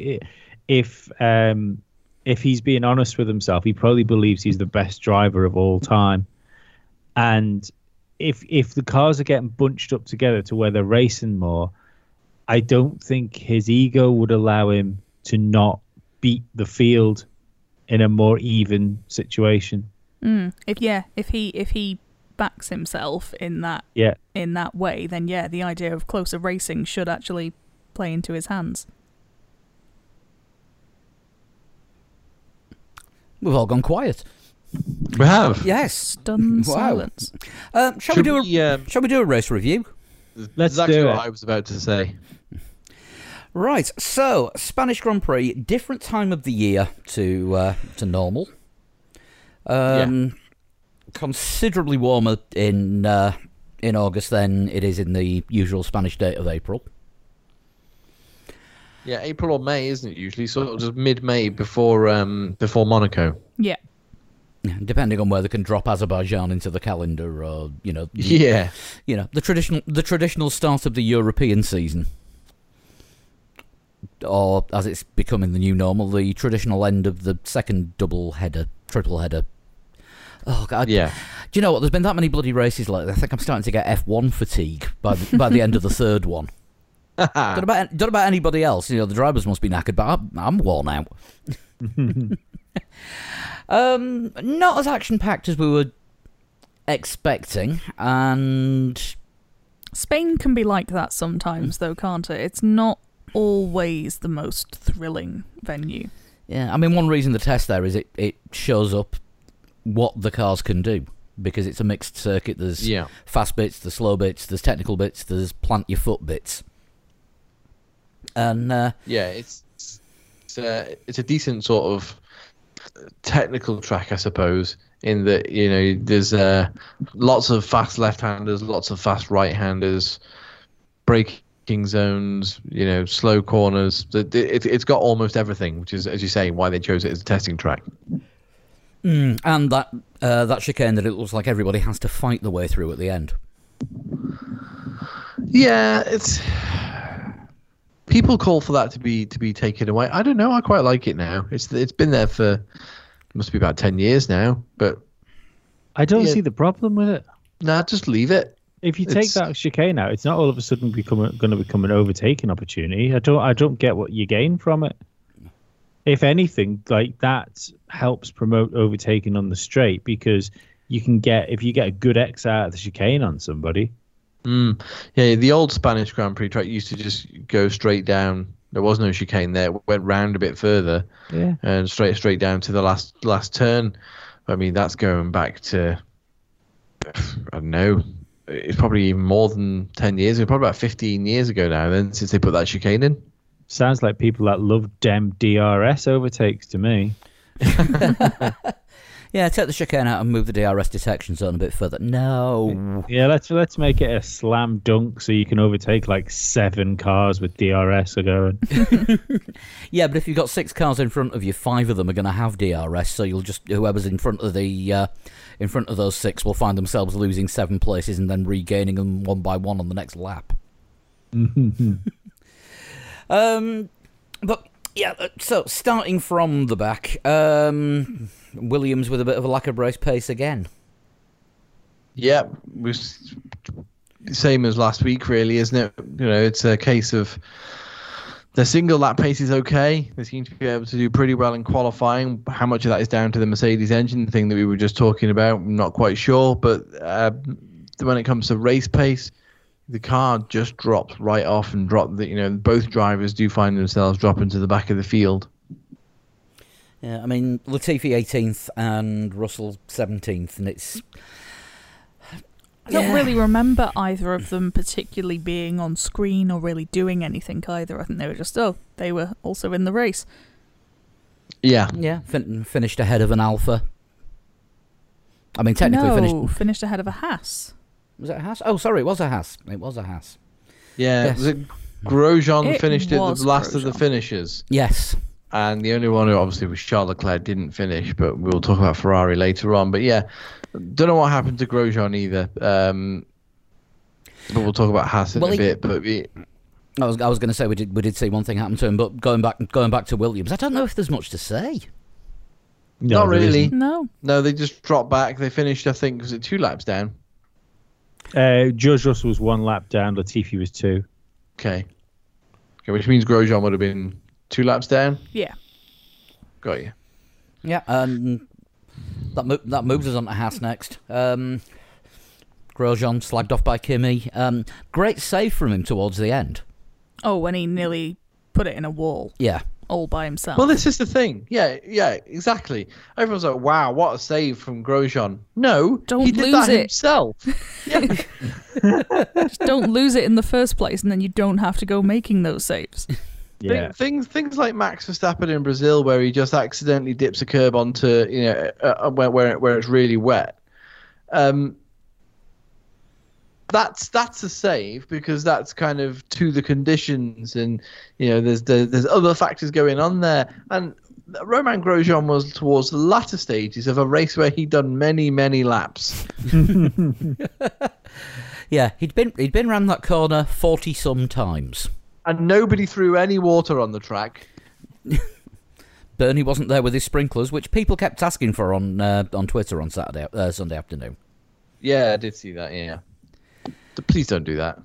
if um if he's being honest with himself, he probably believes he's the best driver of all time. And if if the cars are getting bunched up together to where they're racing more, I don't think his ego would allow him to not beat the field in a more even situation. Mm. If yeah, if he if he backs himself in that yeah in that way, then yeah, the idea of closer racing should actually play into his hands. We've all gone quiet. We have. Yes. Stunned wow. silence. Uh, shall Should we do a we, um, Shall we do a race review? Let's exactly do it. what I was about to say. Right. So, Spanish Grand Prix, different time of the year to uh, to normal. Um, yeah. Considerably warmer in uh, in August than it is in the usual Spanish date of April. Yeah, April or May, isn't it? Usually, sort of just mid-May before um before Monaco. Yeah. Depending on where they can drop Azerbaijan into the calendar, or you know, the, yeah, you know, the traditional the traditional start of the European season, or as it's becoming the new normal, the traditional end of the second double header, triple header. Oh God, yeah. Do you know what? There's been that many bloody races like. I think I'm starting to get F1 fatigue by the, by the end of the third one don't, about, don't about anybody else. You know, the drivers must be knackered, but I'm, I'm worn out. um, not as action packed as we were expecting, and Spain can be like that sometimes, though, can't it? It's not always the most thrilling venue. Yeah, I mean, one reason the test there is it, it shows up what the cars can do because it's a mixed circuit. There's yeah. fast bits, there's slow bits, there's technical bits, there's plant your foot bits and uh, yeah, it's it's, uh, it's a decent sort of technical track, I suppose. In that you know, there's uh, lots of fast left-handers, lots of fast right-handers, braking zones, you know, slow corners. It, it, it's got almost everything, which is, as you say, why they chose it as a testing track. Mm, and that uh, that chicane that it looks like everybody has to fight the way through at the end. Yeah, it's people call for that to be to be taken away. I don't know. I quite like it now. It's it's been there for must be about ten years now, but I don't yeah. see the problem with it. Nah, just leave it. If you take it's... that chicane out, it's not all of a sudden become going to become an overtaking opportunity. I don't I don't get what you gain from it. If anything, like that helps promote overtaking on the straight because you can get if you get a good X out of the chicane on somebody, Mm. Yeah, the old Spanish Grand Prix track used to just go straight down. There was no chicane there. It went round a bit further, yeah, and straight straight down to the last last turn. I mean, that's going back to I don't know. It's probably even more than ten years ago. Probably about fifteen years ago now. Then since they put that chicane in. Sounds like people that love dem DRS overtakes to me. Yeah, take the chicane out and move the DRS detection zone a bit further. No. Yeah, let's let's make it a slam dunk so you can overtake like seven cars with DRS are going. Yeah, but if you've got six cars in front of you, five of them are going to have DRS, so you'll just whoever's in front of the uh, in front of those six will find themselves losing seven places and then regaining them one by one on the next lap. um, but yeah, uh, so starting from the back, um, Williams with a bit of a lack of race pace again. Yeah, was same as last week, really, isn't it? You know, it's a case of the single lap pace is okay. They seem to be able to do pretty well in qualifying. How much of that is down to the Mercedes engine thing that we were just talking about? I'm not quite sure. But uh, when it comes to race pace, the car just drops right off and drop. The, you know, both drivers do find themselves dropping to the back of the field. Yeah, I mean Latifi 18th and Russell 17th, and it's I don't Yeah. really remember either of them particularly being on screen or really doing anything either. I think they were just, oh, they were also in the race. Yeah, yeah fin- finished ahead of an Alpha. I mean, technically no, finished. finished ahead of a Haas. Was it a Haas? Oh, sorry, it was a Haas. It was a Haas. yeah. Yes. Was it Grosjean It finished it the last of the finishers. Yes. and the only one who obviously was Charles Leclerc didn't finish, but we'll talk about Ferrari later on. But yeah, don't know what happened to Grosjean either. Um, but we'll talk about Haas in Well, a he- bit. But we, I was I was going to say we did we did see one thing happen to him, but going back going back to Williams, I don't know if there's much to say. No, not really. No. No, they just dropped back. They finished, I think, was it two laps down? Uh, George Russell was one lap down. Latifi was two. Okay. Okay, which means Grosjean would have been two laps down. Yeah. Got you. Yeah, and that mo- that moves us on to Haas next. Um, Grosjean slagged off by Kimi. Um, great save from him towards the end. Oh, when he nearly put it in a wall Yeah, all by himself. Well, this is the thing. Yeah, yeah, exactly. Everyone's like, "Wow, what a save from Grosjean." No, Don't he did lose that it. himself. yeah, Just don't lose it in the first place, and then you don't have to go making those saves. Yeah. Thing- things things like Max Verstappen in Brazil, where he just accidentally dips a curb onto you know uh, uh, where where, where it's really wet. Um, that's that's a save because that's kind of to the conditions, and you know there's there's, there's other factors going on there. And Romain Grosjean was towards the latter stages of a race where he'd done many many laps. yeah. He'd been he'd been round that corner forty some times. And nobody threw any water on the track. Bernie wasn't there with his sprinklers, which people kept asking for on uh, on Twitter on Saturday uh, Sunday afternoon. Yeah, I did see that. Yeah, please don't do that.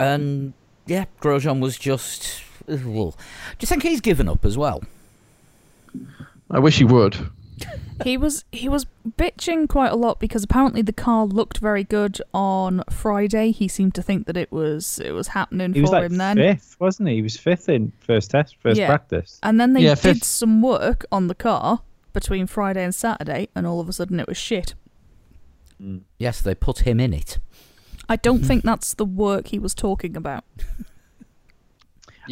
And yeah, Grosjean was just. Well, do you think he's given up as well? I wish he would. he was he was bitching quite a lot because apparently the car looked very good on Friday. He seemed to think that it was it was happening He for was like him then. fifth, wasn't he? He was fifth in first test, first Yeah. practice. And then they Yeah, did fifth. some work on the car between Friday and Saturday, and all of a sudden it was shit. Yes, they put him in it. I don't mm-hmm. think that's the work he was talking about.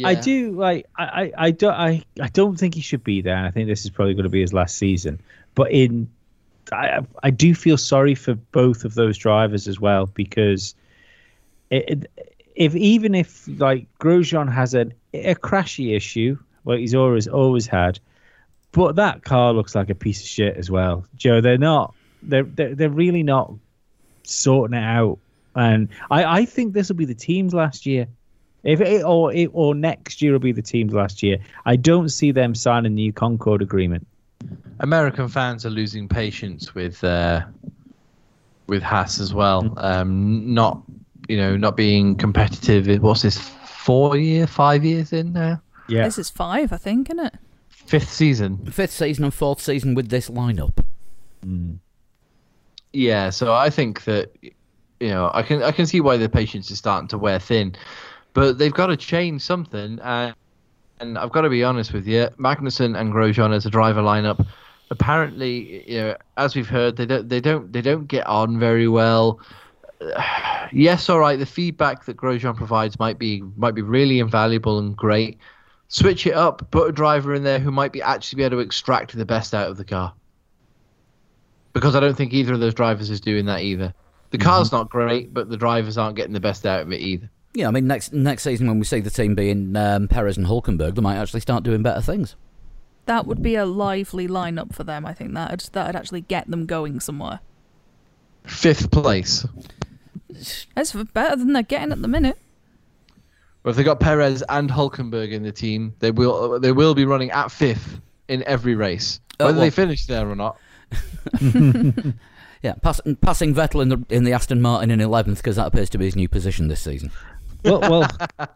I do like I, I, I don't I, I don't think he should be there. I think this is probably going to be his last season. But in I I do feel sorry for both of those drivers as well because it, it- if even if like Grosjean has an a crashy issue, well he's always always had, but that car looks like a piece of shit as well. Joe, they're not they're they're, they're really not sorting it out. And I, I think this will be the team's last year. If it, or it, or next year will be the team's last year. I don't see them signing a new Concorde agreement. American fans are losing patience with uh, with Haas as well. Um, not you know not being competitive. What's this four year, five years in now? Yeah, This is five, I think, isn't it? Fifth season. Fifth season and fourth season with this lineup. Yeah, so I think that you know I can I can see why the patience is starting to wear thin, but they've got to change something. And I've got to be honest with you, Magnussen and Grosjean as a driver lineup. Apparently, you know, as we've heard, they don't they don't they don't get on very well. yes, all right. The feedback that Grosjean provides might be might be really invaluable and great. Switch it up, put a driver in there who might be actually be able to extract the best out of the car. because I don't think either of those drivers is doing that either. The car's not great, but the drivers aren't getting the best out of it either. Yeah, I mean next next season when we see the team being um, Perez and Hulkenberg, they might actually start doing better things. That would be a lively lineup for them. I think that that'd actually get them going somewhere. Fifth place. That's better than they're getting at the minute. Well, if they got Perez and Hulkenberg in the team, they will they will be running at fifth in every race, Oh, whether well- they finish there or not. Yeah, pass, passing Vettel in the in the Aston Martin in eleventh because that appears to be his new position this season. well, well,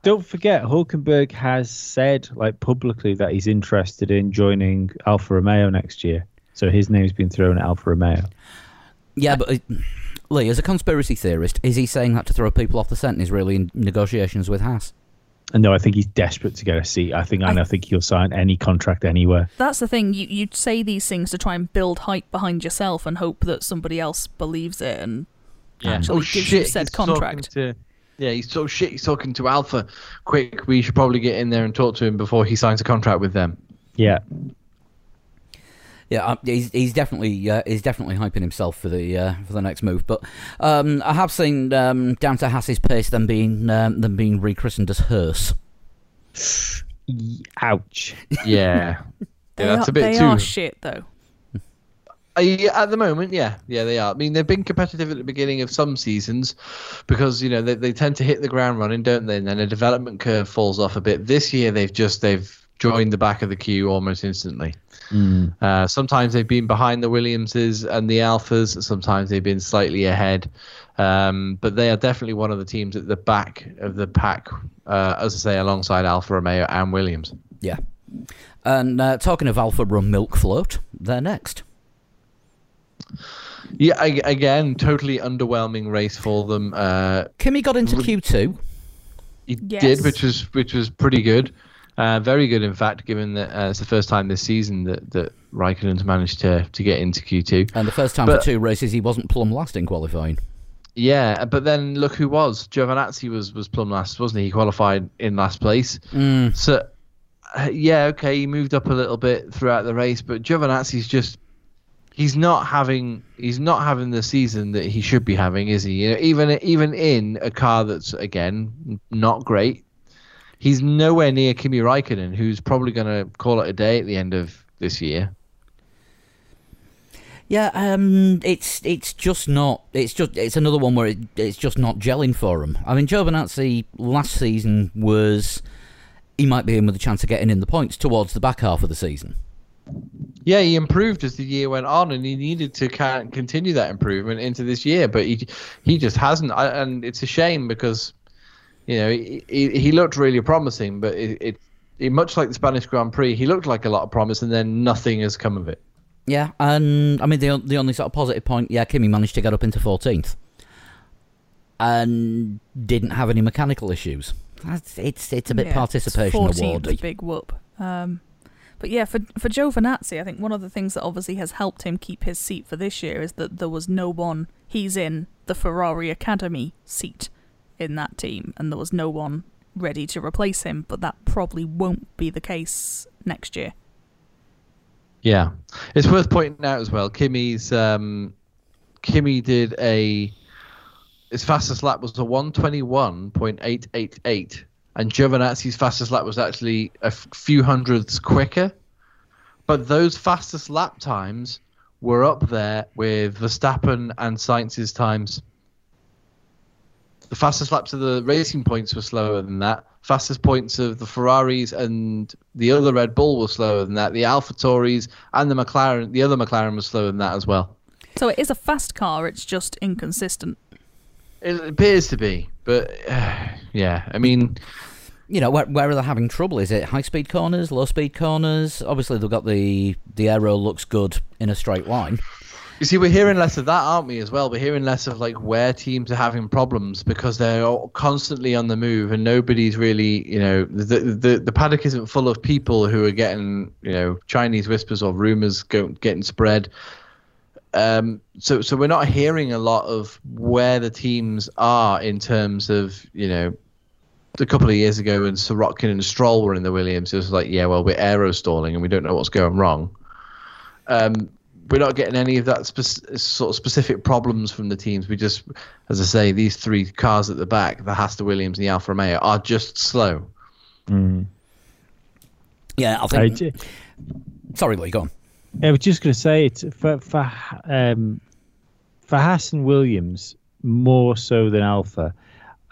don't forget, Hulkenberg has said like publicly that he's interested in joining Alfa Romeo next year. So his name's been thrown at Alfa Romeo. Yeah, but uh, Lee, as a conspiracy theorist, is he saying that to throw people off the scent? and He's really in negotiations with Haas. And no, I think he's desperate to get a seat. I think, I, and I think he'll sign any contract anywhere. That's the thing. You you say these things to try and build hype behind yourself and hope that somebody else believes it and actually Oh, gives you shit, said he's talking contract. to- yeah, he's so shit. He's talking to Alfa. Quick, we should probably get in there and talk to him before he signs a contract with them. Yeah, Yeah, uh, he's he's definitely uh, he's definitely hyping himself for the uh, for the next move. But um, I have seen um, down to Haas's pace them being um, them being rechristened as Hearse. Ouch. Yeah, They, yeah, that's are, a bit they too. are shit though. Uh, yeah, at the moment, yeah, yeah, they are. I mean, they've been competitive at the beginning of some seasons because you know they, they tend to hit the ground running, don't they? And then a development curve falls off a bit. This year, they've just they've joined the back of the queue almost instantly. Mm. Uh, sometimes they've been behind the Williamses and the Alfas. Sometimes they've been slightly ahead. Um, but they are definitely one of the teams at the back of the pack, uh, as I say, alongside Alfa Romeo and Williams. Yeah. And uh, talking of Alpha Rum Milk Float, they're next. Yeah, I, again, totally underwhelming race for them. Uh, Kimi got into Q two. he Yes. did, which was which was pretty good, uh, very good in fact, given that uh, it's the first time this season that that Raikkonen's managed to to get into Q two. And the first time But- for two races, he wasn't plumb last in qualifying. Yeah, but then look who was Giovinazzi was was plumb last, wasn't he? He qualified in last place. Mm. So, uh, yeah, okay, he moved up a little bit throughout the race, but Giovinazzi's just he's not having he's not having the season that he should be having, is he? You know, even even in a car that's again not great, he's nowhere near Kimi Raikkonen, who's probably going to call it a day at the end of this year. Yeah, um, it's it's just not. It's just it's another one where it, it's just not gelling for him. I mean, Joe Giovinazzi last season was he might be in with a chance of getting in the points towards the back half of the season. Yeah, he improved as the year went on, and he needed to continue that improvement into this year, but he he just hasn't, and it's a shame because you know he, he he looked really promising, but it, it, it much like the Spanish Grand Prix, he looked like a lot of promise, and then nothing has come of it. Yeah, and I mean the the only sort of positive point, yeah, Kimi managed to get up into fourteenth, and didn't have any mechanical issues. That's, it's it's a bit Yeah, participation it's 14th, awardy. Big whoop. Um, but yeah, for for Giovinazzi, I think one of the things that obviously has helped him keep his seat for this year is that there was no one. He's in the Ferrari Academy seat in that team, and there was no one ready to replace him. But that probably won't be the case next year. Yeah, it's worth pointing out as well. Kimi's um, Kimi did a his fastest lap was a one twenty one point eight eight eight, and Giovinazzi's fastest lap was actually a f- few hundredths quicker. But those fastest lap times were up there with Verstappen and Sainz's times. The fastest laps of the racing points were slower than that. Fastest points of the Ferraris and the other Red Bull were slower than that. The Alpha Tauris and the McLaren, the other McLaren was slower than that as well. So it is a fast car. It's just inconsistent. It appears to be, but uh, yeah, I mean, you know, where, where are they having trouble? Is it high speed corners, low speed corners? Obviously, they've got the the aero looks good in a straight line. You see, we're hearing less of that, aren't we? As well, we're hearing less of like where teams are having problems because they're constantly on the move, and nobody's really, you know, the the the paddock isn't full of people who are getting, you know, Chinese whispers or rumors go, getting spread. Um, so so we're not hearing a lot of where the teams are in terms of, you know, a couple of years ago when Sirotkin and Stroll were in the Williams, it was like, yeah, well, we're aero stalling and we don't know what's going wrong. Um, we're not getting any of that spec- sort of specific problems from the teams. We just, as I say, these three cars at the back, the Haas, the Williams, and the Alfa Romeo, are just slow. Mm. Yeah, I I, think. ju- sorry, Lee, go on. I was just going to say it's for for um, for Haas and Williams more so than Alfa.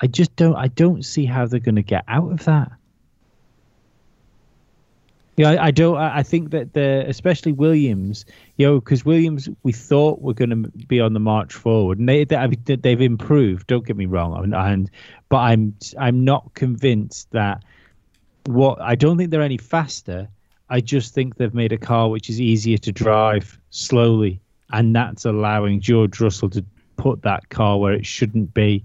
I just don't. I don't see how they're going to get out of that. Yeah, I, I don't. I, think that the especially Williams, you know, because Williams we thought were going to be on the march forward, and they, they they've improved. Don't get me wrong, and, and but I'm I'm not convinced that what I don't think they're any faster. I just think they've made a car which is easier to drive slowly, and that's allowing George Russell to put that car where it shouldn't be.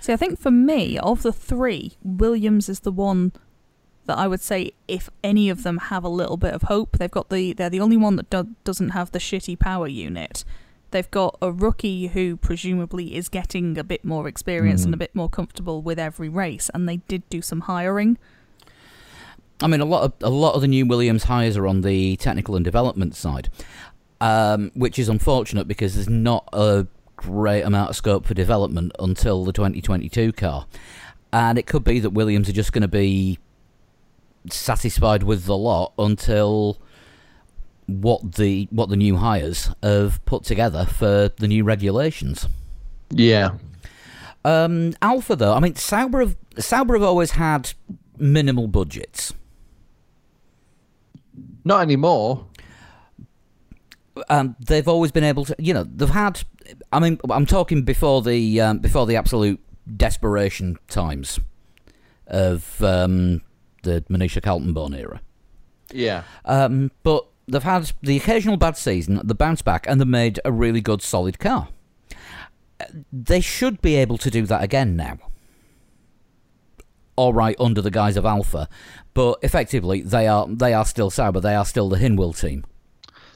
See, I think for me, of the three, Williams is the one that I would say if any of them have a little bit of hope, they've got the they're the only one that do, doesn't have the shitty power unit. They've got a rookie who presumably is getting a bit more experience and a bit more comfortable with every race, and they did do some hiring. I mean, a lot of a lot of the new Williams hires are on the technical and development side, um, which is unfortunate because there's not a great amount of scope for development until the 2022 car, and it could be that Williams are just going to be satisfied with the lot until what the what the new hires have put together for the new regulations. Yeah. Um, Alfa though, I mean, Sauber have Sauber have always had minimal budgets. Not anymore. um, they've always been able to, you know, they've had. I mean, I'm talking before the um, before the absolute desperation times of um, the Monisha Kaltenborn era. Yeah. Um, but they've had the occasional bad season, the bounce back, and they've made a really good, solid car. They should be able to do that again now. All right, under the guise of Alfa, but effectively they are they are still Sauber. They are still the Hinwil team.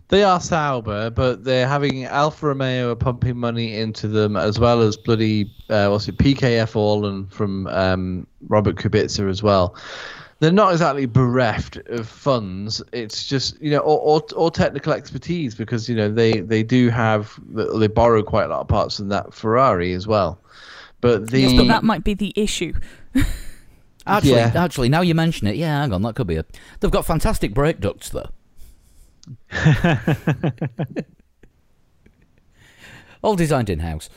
They are Sauber, but they're having Alfa Romeo pumping money into them as well as bloody uh, what's it PKN Orlen from um, Robert Kubica as well. They're not exactly bereft of funds. It's just you know or, or, or technical expertise because you know they they do have they borrow quite a lot of parts from that Ferrari as well. But the Yes, but that might be the issue. Actually, Yeah. actually, now you mention it, yeah, hang on, that could be a. They've got fantastic brake ducts though. All designed in house.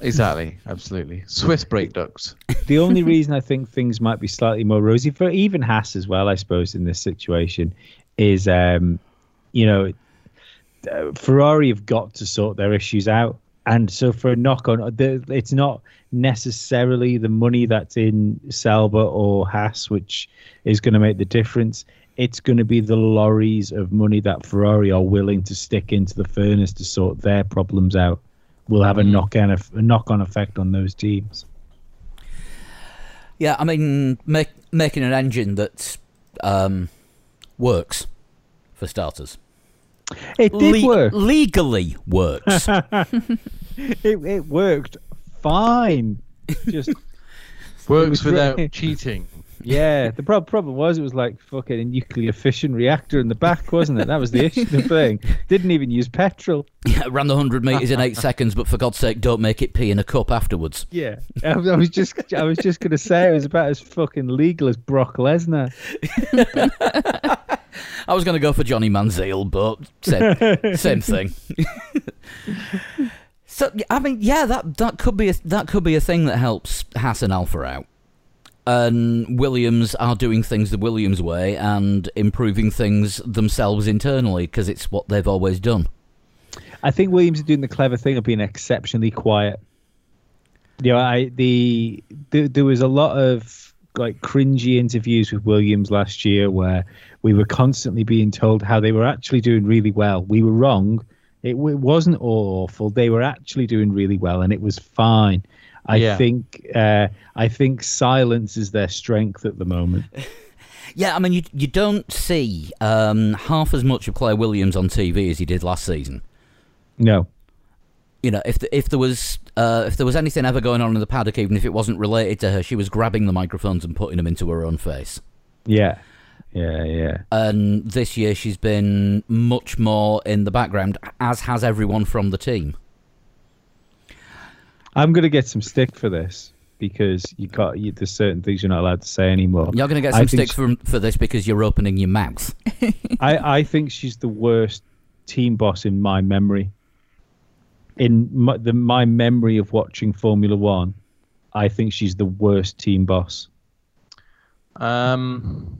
Exactly absolutely Swiss brake ducts. the only reason I think things might be slightly more rosy for even Haas as well, I suppose, in this situation, is um, you know, Ferrari have got to sort their issues out, and so for a knock on, it's not necessarily the money that's in Sauber or Haas which is going to make the difference. It's going to be the lorries of money that Ferrari are willing to stick into the furnace to sort their problems out. Will have a knock on a knock on effect on those teams. Yeah, I mean, make, making an engine that um, works, for starters. It did Le- work. Legally works. it, it worked fine. Just Works without cheating. Yeah. The prob- problem was it was like fucking a nuclear fission reactor in the back, wasn't it? That was the issue. The thing didn't even use petrol. yeah, ran the 100 metres in eight seconds, but for God's sake, don't make it pee in a cup afterwards. Yeah, I, was- I was just I was just gonna say it was about as fucking legal as Brock Lesnar. I was going to go for Johnny Manziel, but same, same thing. so I mean, yeah, that that could be a, that could be a thing that helps Haas and Alfa out. And Williams are doing things the Williams way and improving things themselves internally because it's what they've always done. I think Williams is doing the clever thing of being exceptionally quiet. You know, I the, the there was a lot of like cringy interviews with Williams last year where we were constantly being told how they were actually doing really well. We were wrong. It, it wasn't all awful. They were actually doing really well, and it was fine. I Yeah. think uh, I think silence is their strength at the moment. Yeah, I mean, you you don't see um, half as much of Claire Williams on TV as you did last season. No, you know, if the, if there was uh, if there was anything ever going on in the paddock, even if it wasn't related to her, she was grabbing the microphones and putting them into her own face. yeah, yeah, yeah. And this year she's been much more in the background, as has everyone from the team. I'm gonna get some stick for this because you got you, there's certain things you're not allowed to say anymore. You're going to get some think stick for, for this because you're opening your mouth. I, I think she's the worst team boss in my memory. In my, the, my memory of watching Formula One, I think she's the worst team boss. Um,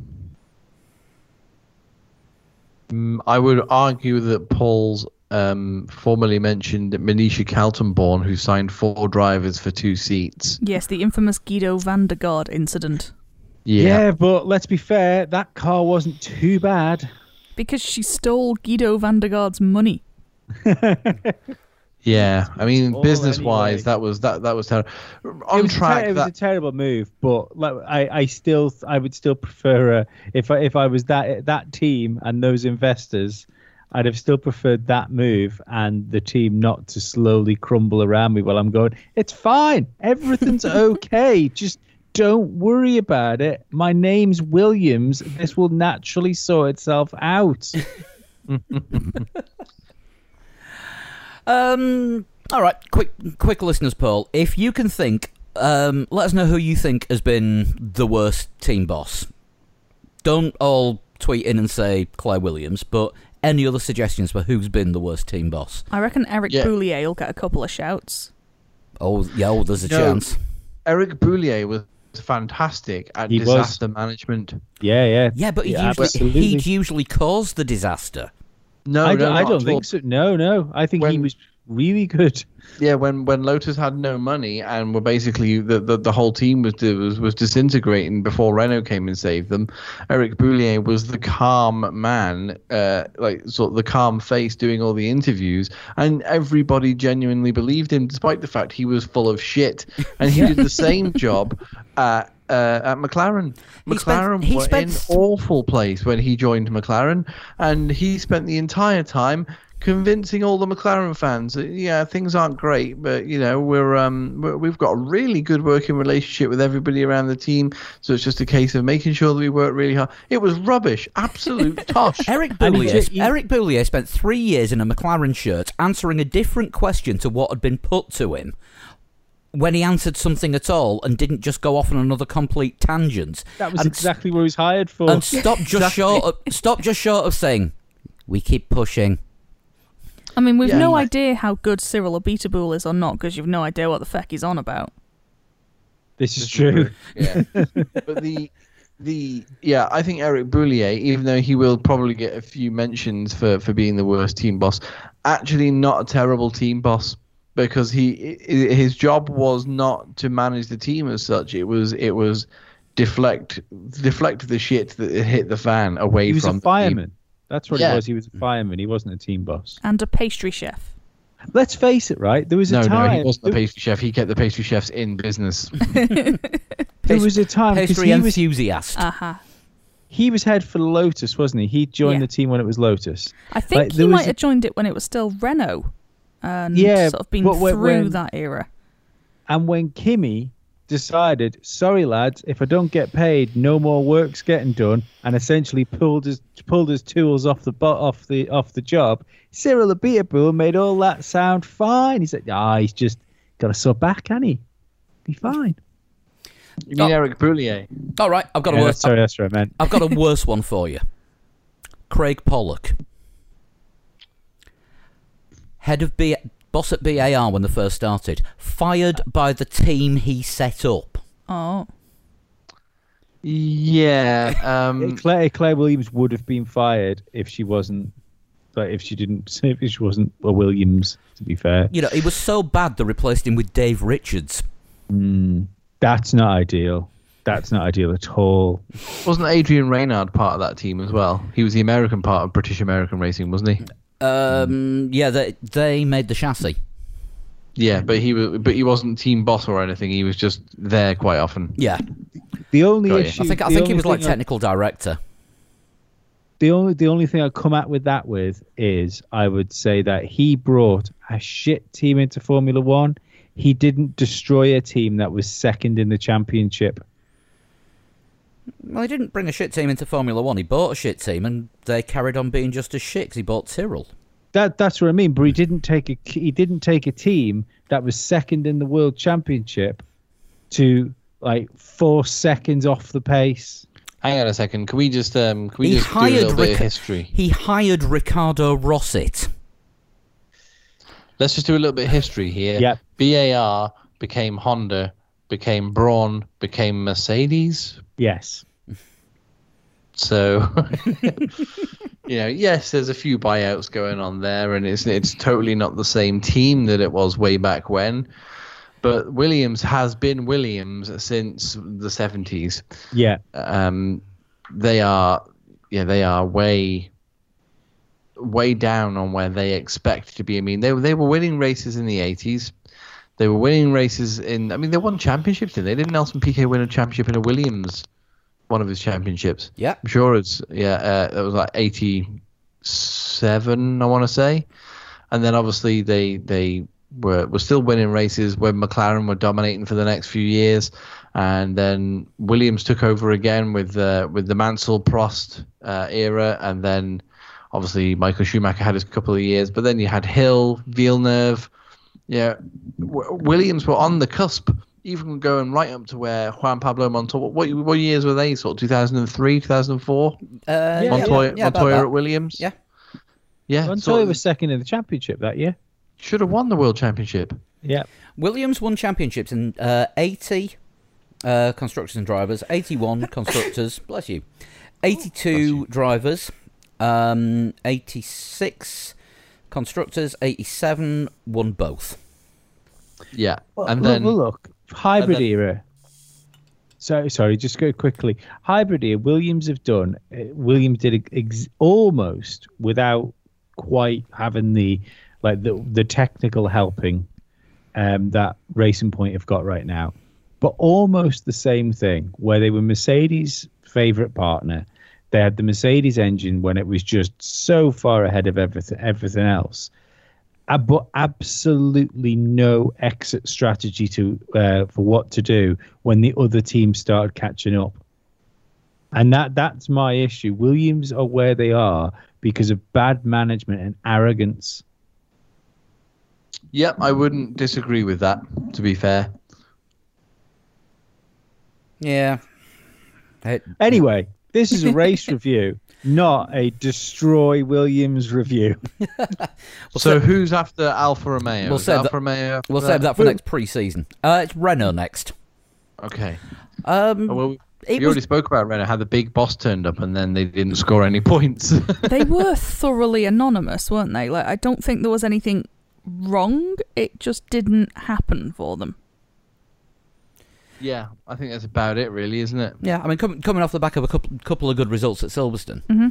mm, I would argue that Paul's um, formerly mentioned Monisha Kaltenborn, who signed four drivers for two seats. Yes, the infamous Giedo van der Garde incident. Yeah. yeah, but let's be fair, that car wasn't too bad. Because she stole Giedo van der Garde's money. Yeah, I mean, All business anyway. wise, that was that that was terrible. it On was, a ter- track, it was a terrible move, but like, I, I still, I would still prefer uh, if I if I was that that team and those investors, I'd have still preferred that move and the team not to slowly crumble around me while I'm going. It's fine, everything's okay. Just don't worry about it. My name's Williams. This will naturally sort itself out. Um, all right, quick, quick listeners poll. If you can think, um, let us know who you think has been the worst team boss. Don't all tweet in and say Claire Williams, but any other suggestions for who's been the worst team boss? I reckon Eric Yeah. Boullier will get a couple of shouts. Oh, yeah, oh, there's a No. chance. Eric Boullier was fantastic at He was. disaster management. Yeah, yeah, Yeah, but Yeah, usually, absolutely. he'd usually cause the disaster. No, I, no, don't, I don't think all. so. No, no. I think he was really good. Yeah, when when Lotus had no money and were basically the, the, the whole team was, was was disintegrating before Renault came and saved them. Eric Boullier was the calm man, uh, like sort of the calm face doing all the interviews, and everybody genuinely believed him, despite the fact he was full of shit. And he did the same job at uh, at McLaren. He spent- McLaren he were spent- in awful place when he joined McLaren, and he spent the entire time convincing all the McLaren fans that yeah things aren't great, but you know we're um we're, we've got a really good working relationship with everybody around the team, so it's just a case of making sure that we work really hard. It was rubbish, absolute tosh. Eric And Boullier, ju- Eric Boullier spent three years in a McLaren shirt answering a different question to what had been put to him when he answered something at all and didn't just go off on another complete tangent. That was and, exactly what he was hired for. And stop just short of, stop just short of saying, we keep pushing. I mean, we've Yeah. no idea how good Cyril Abiteboul is or not because you've no idea what the feck he's on about. this is true. Yeah, but the the yeah, I think Eric Boullier, even though he will probably get a few mentions for for being the worst team boss, actually not a terrible team boss because he his job was not to manage the team as such. It was it was deflect deflect the shit that hit the fan away He was from a the fireman. That's what Yeah. he was. He was a hmm. fireman. He wasn't a team boss. And a pastry chef. Let's face it, right? There was a No, time. no, he wasn't a pastry chef. He kept the pastry chefs in business. there was a time because Pastry he was enthusiast. Aha. he was head for Lotus, wasn't he? He joined Yeah. the team when it was Lotus. I think Like, he was might a- have joined it when it was still Renault. And Yeah, sort of been but when- through when- that era. And when Kimi decided, sorry lads, if I don't get paid, no more work's getting done, and essentially pulled his pulled his tools off the bu- off the off the job, Cyril Abiteboul made all that sound fine. He said, ah, he's just got to sub back, can he? Be fine. You mean Oh. Eric Boullier? All right, I've got a worse. sorry, that's what I meant. I've got a worse one for you. Craig Pollock, head of B, boss at BAR when they first started, fired by the team he set up. Oh. Yeah. Um, Claire, Claire Williams would have been fired if she wasn't, like if she didn't, if she wasn't a Williams. To be fair, You know, it was so bad they replaced him with Dave Richards. Mm, that's not ideal. That's not ideal at all. Wasn't Adrian Reynard part of that team as well? He was the American part of British American Racing, wasn't he? Um, yeah, they they made the chassis. Yeah, but he was, but he wasn't team boss or anything. He was just there quite often. Yeah, The only Got you. issue, I think I think he was like thing I- technical director. the only the only thing I come at with that with is I would say that he brought a shit team into Formula One. He didn't destroy a team that was second in the championship. Well, he didn't bring a shit team into Formula One. He bought a shit team, and they carried on being just as shit 'cause he bought Tyrrell. That that's what I mean. But he didn't take a he didn't take a team that was second in the world championship to like four seconds off the pace. Hang on a second. Can we just um? Can we He just do a hired little bit of history? He hired Ricardo Rosset. Let's just do a little bit of history here. Yep. BAR became Honda, became Brawn, became Mercedes. Yes. So, you know, yes, there's a few buyouts going on there, and it's it's totally not the same team that it was way back when. But Williams has been Williams since the 70s. Yeah. Um, they are, yeah, they are way, way down on where they expect to be. I mean, they they were winning races in the 80s. They were winning races in. I mean, they won championships. Didn't they? Didn't Nelson Piquet win a championship in a Williams? One of his championships. Yeah. I'm sure it's yeah. Uh, it was like eighty-seven, I want to say, and then obviously they they were were still winning races when McLaren were dominating for the next few years, and then Williams took over again with uh, with the Mansell Prost uh, era, and then obviously Michael Schumacher had his couple of years, but then you had Hill, Villeneuve, yeah, w- Williams were on the cusp. Even going right up to where Juan Pablo Montoya, what what years were they? Sort of 2003, 2004. Uh, yeah, Montoya, yeah, about Montoya at Williams. Yeah. yeah. Montoya sort of- was second in the championship that year. should have won the world championship. Yeah. Williams won championships in uh, 80 uh, constructors and drivers, 81 constructors, bless you, 82 drivers, um, 86 constructors, 87 won both. Yeah, and look, then look, look, hybrid then- era. So sorry, just go quickly. Hybrid era. Williams have done. Uh, Williams did ex- almost without quite having the like the the technical helping um, that Racing Point have got right now, but almost the same thing where they were Mercedes' favorite partner. They had the Mercedes engine when it was just so far ahead of everything everything else uh, but absolutely no exit strategy to uh, for what to do when the other team started catching up. And that that's my issue. Williams are where they are because of bad management and arrogance. yep, I wouldn't disagree with that. To be fair, Yeah. It- Anyway, this is a race review, not a destroy Williams review. so who's after Alfa Romeo? We'll save Alfa that- Romeo. we'll save that for next pre-season. Uh, it's Renault next. Okay. Um, Oh, well, it we already spoke about Renault. How the big boss turned up and then they didn't score any points. they were thoroughly anonymous, weren't they? Like I don't think there was anything wrong. It just didn't happen for them. Yeah, I think that's about it, really, isn't it? yeah, I mean, com- coming off the back of a couple, couple of good results at Silverstone. hmm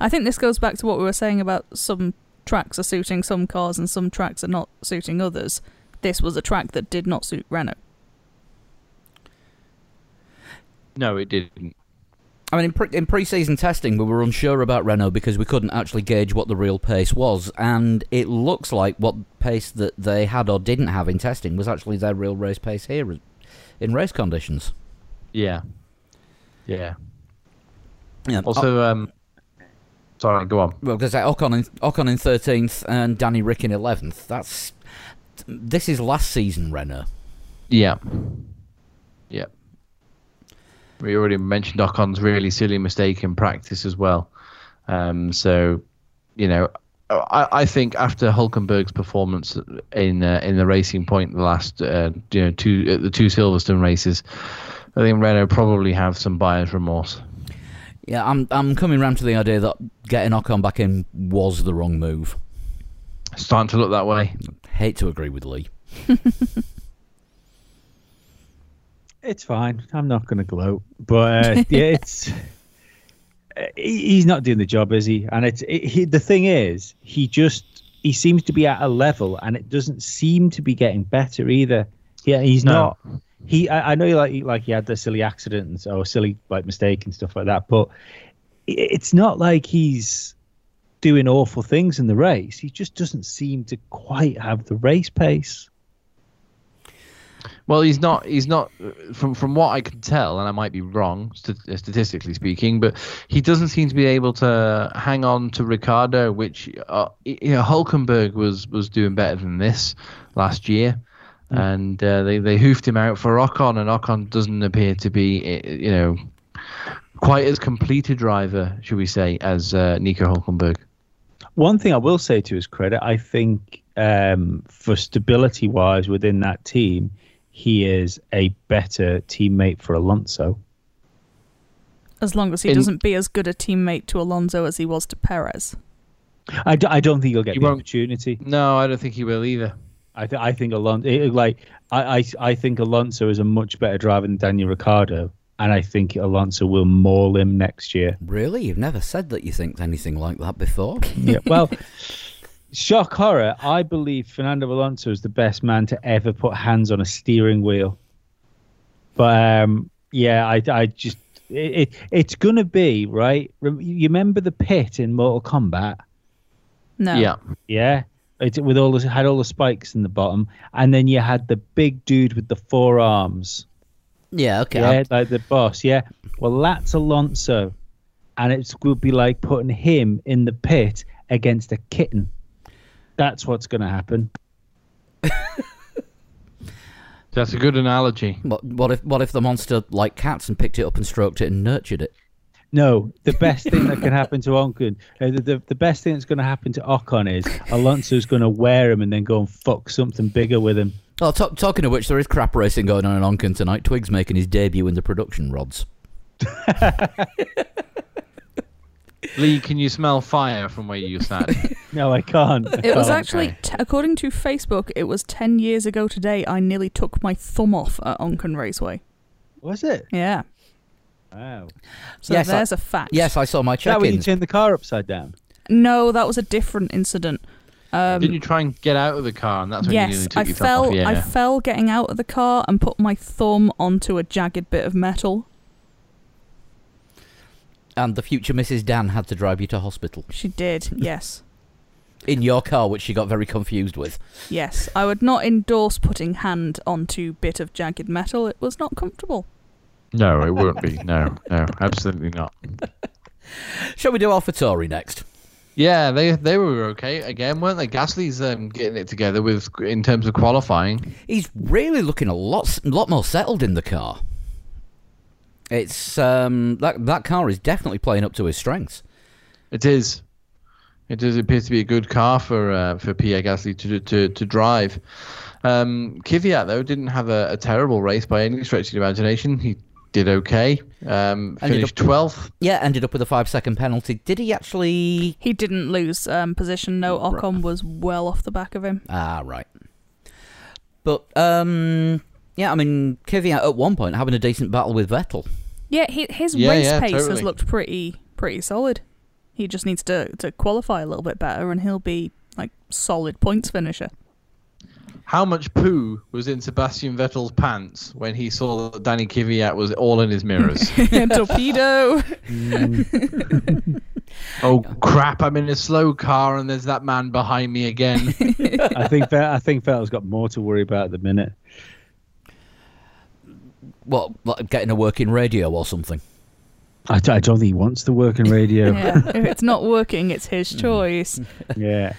I think this goes back to what we were saying about some tracks are suiting some cars and some tracks are not suiting others. This was a track that did not suit Renault. No, it didn't. I mean, in, pre- in pre-season testing, we were unsure about Renault because we couldn't actually gauge what the real pace was, and it looks like what pace that they had or didn't have in testing was actually their real race pace here in race conditions. Yeah. Yeah. Yeah. Also, um, sorry, go on. well, because Ocon in Ocon in thirteenth and Danny Rick in eleventh. That's this is last season Renault. Yeah. Yeah. We already mentioned Ocon's really silly mistake in practice as well. Um, so, you know, I, I think after Hulkenberg's performance in uh, in the Racing Point the last uh, you know two uh, the two Silverstone races, I think Renault probably have some buyer's remorse. Yeah, I'm I'm coming round to the idea that getting Ocon back in was the wrong move. It's starting to look that way. Hate to agree with Lee. It's fine. I'm not going to gloat, but uh, yeah, it's he- he's not doing the job, is he? And it's it, he, the thing is, he just he seems to be at a level, and it doesn't seem to be getting better either. Yeah, he's No. not. He I, I know like like he had the silly accidents or silly like mistake and stuff like that, but it's not like he's doing awful things in the race. He just doesn't seem to quite have the race pace. Well, he's not. He's not. From from what I can tell, and I might be wrong st- statistically speaking, but he doesn't seem to be able to hang on to Ricciardo. Which uh, you know, Hulkenberg was was doing better than this last year, and uh, they they hoofed him out for Ocon, and Ocon doesn't appear to be you know quite as complete a driver, should we say, as uh, Nico Hulkenberg. One thing I will say to his credit, I think um, for stability wise within that team, he is a better teammate for Alonso. As long as he In- doesn't be as good a teammate to Alonso as he was to Perez. I, d- I don't think he'll get He the won't- opportunity. No, I don't think he will either. I, th- I think Alonso, it, like I, I, I think Alonso is a much better driver than Daniel Ricciardo, and I think Alonso will maul him next year. Really? You've never said that you think anything like that before. Yeah, well, shock horror. I believe Fernando Alonso is the best man to ever put hands on a steering wheel. But um, yeah, I, I just it, it it's gonna be right. You remember the pit in Mortal Kombat? No. Yeah. Yeah, it with all the had all the spikes in the bottom, and then you had the big dude with the four arms. yeah, okay. Yeah, like the boss. Yeah. Well, that's Alonso, and it would be like putting him in the pit against a kitten. That's what's going to happen. That's a good analogy. What, what if what if the monster like cats and picked it up and stroked it and nurtured it? No, the best thing that can happen to Ocon, uh, the, the the best thing that's going to happen to Ocon is Alonso's going to wear him and then go and fuck something bigger with him. Oh, ta talking of which, there is crap racing going on in Onken tonight. Twig's making his debut in the production rods. Lee, can you smell fire from where you stand? No, I can't. I It was can't. actually, t- according to Facebook, it was 10 years ago today I nearly took my thumb off at Onken Raceway. Was it? Yeah. Wow. So Yes, there's a fact. Yes, I saw my Is that when you turned the car upside down? No, that was a different incident. Um, Didn't you try and get out of the car, and that's when you yes, nearly took I your thumb fell. off? Yeah. I fell getting out of the car and put my thumb onto a jagged bit of metal. And the future Mrs. Dan had to drive you to hospital She did. Yes. in your car, which she got very confused with. Yes. I would not endorse putting hand onto bit of jagged metal. It was not comfortable. No, it won't be. No, no, absolutely not. Shall we do AlphaTauri next? Yeah, they they were okay again, weren't they? Gasly's um, getting it together with in terms of qualifying. He's really looking a lot, lot more settled in the car. It's um that that car is definitely playing up to his strengths. It is. It does appear to be a good car for uh, for Pierre Gasly to to to drive. Um, Kvyat though didn't have a, a terrible race by any stretch of the imagination. He did okay. Um, Ended finished up- twelfth. Yeah, ended up with a five second penalty. Did he actually? He didn't lose um, position. No, Ocon was well off the back of him. Ah, right. But um, yeah, I mean, Kvyat at one point having a decent battle with Vettel. Yeah, he, his Yeah, race yeah, pace has looked pretty pretty solid. He just needs to to qualify a little bit better, and he'll be like solid points finisher. How much poo was in Sebastian Vettel's pants when he saw that Danny Kvyat was all in his mirrors? Torpedo. oh crap! I'm in a slow car and there's that man behind me again. I think Vet- I think Vettel's got more to worry about at the minute. What, like getting a working radio or something? I, don't think he wants to work in radio. yeah, if it's not working, it's his choice. yeah.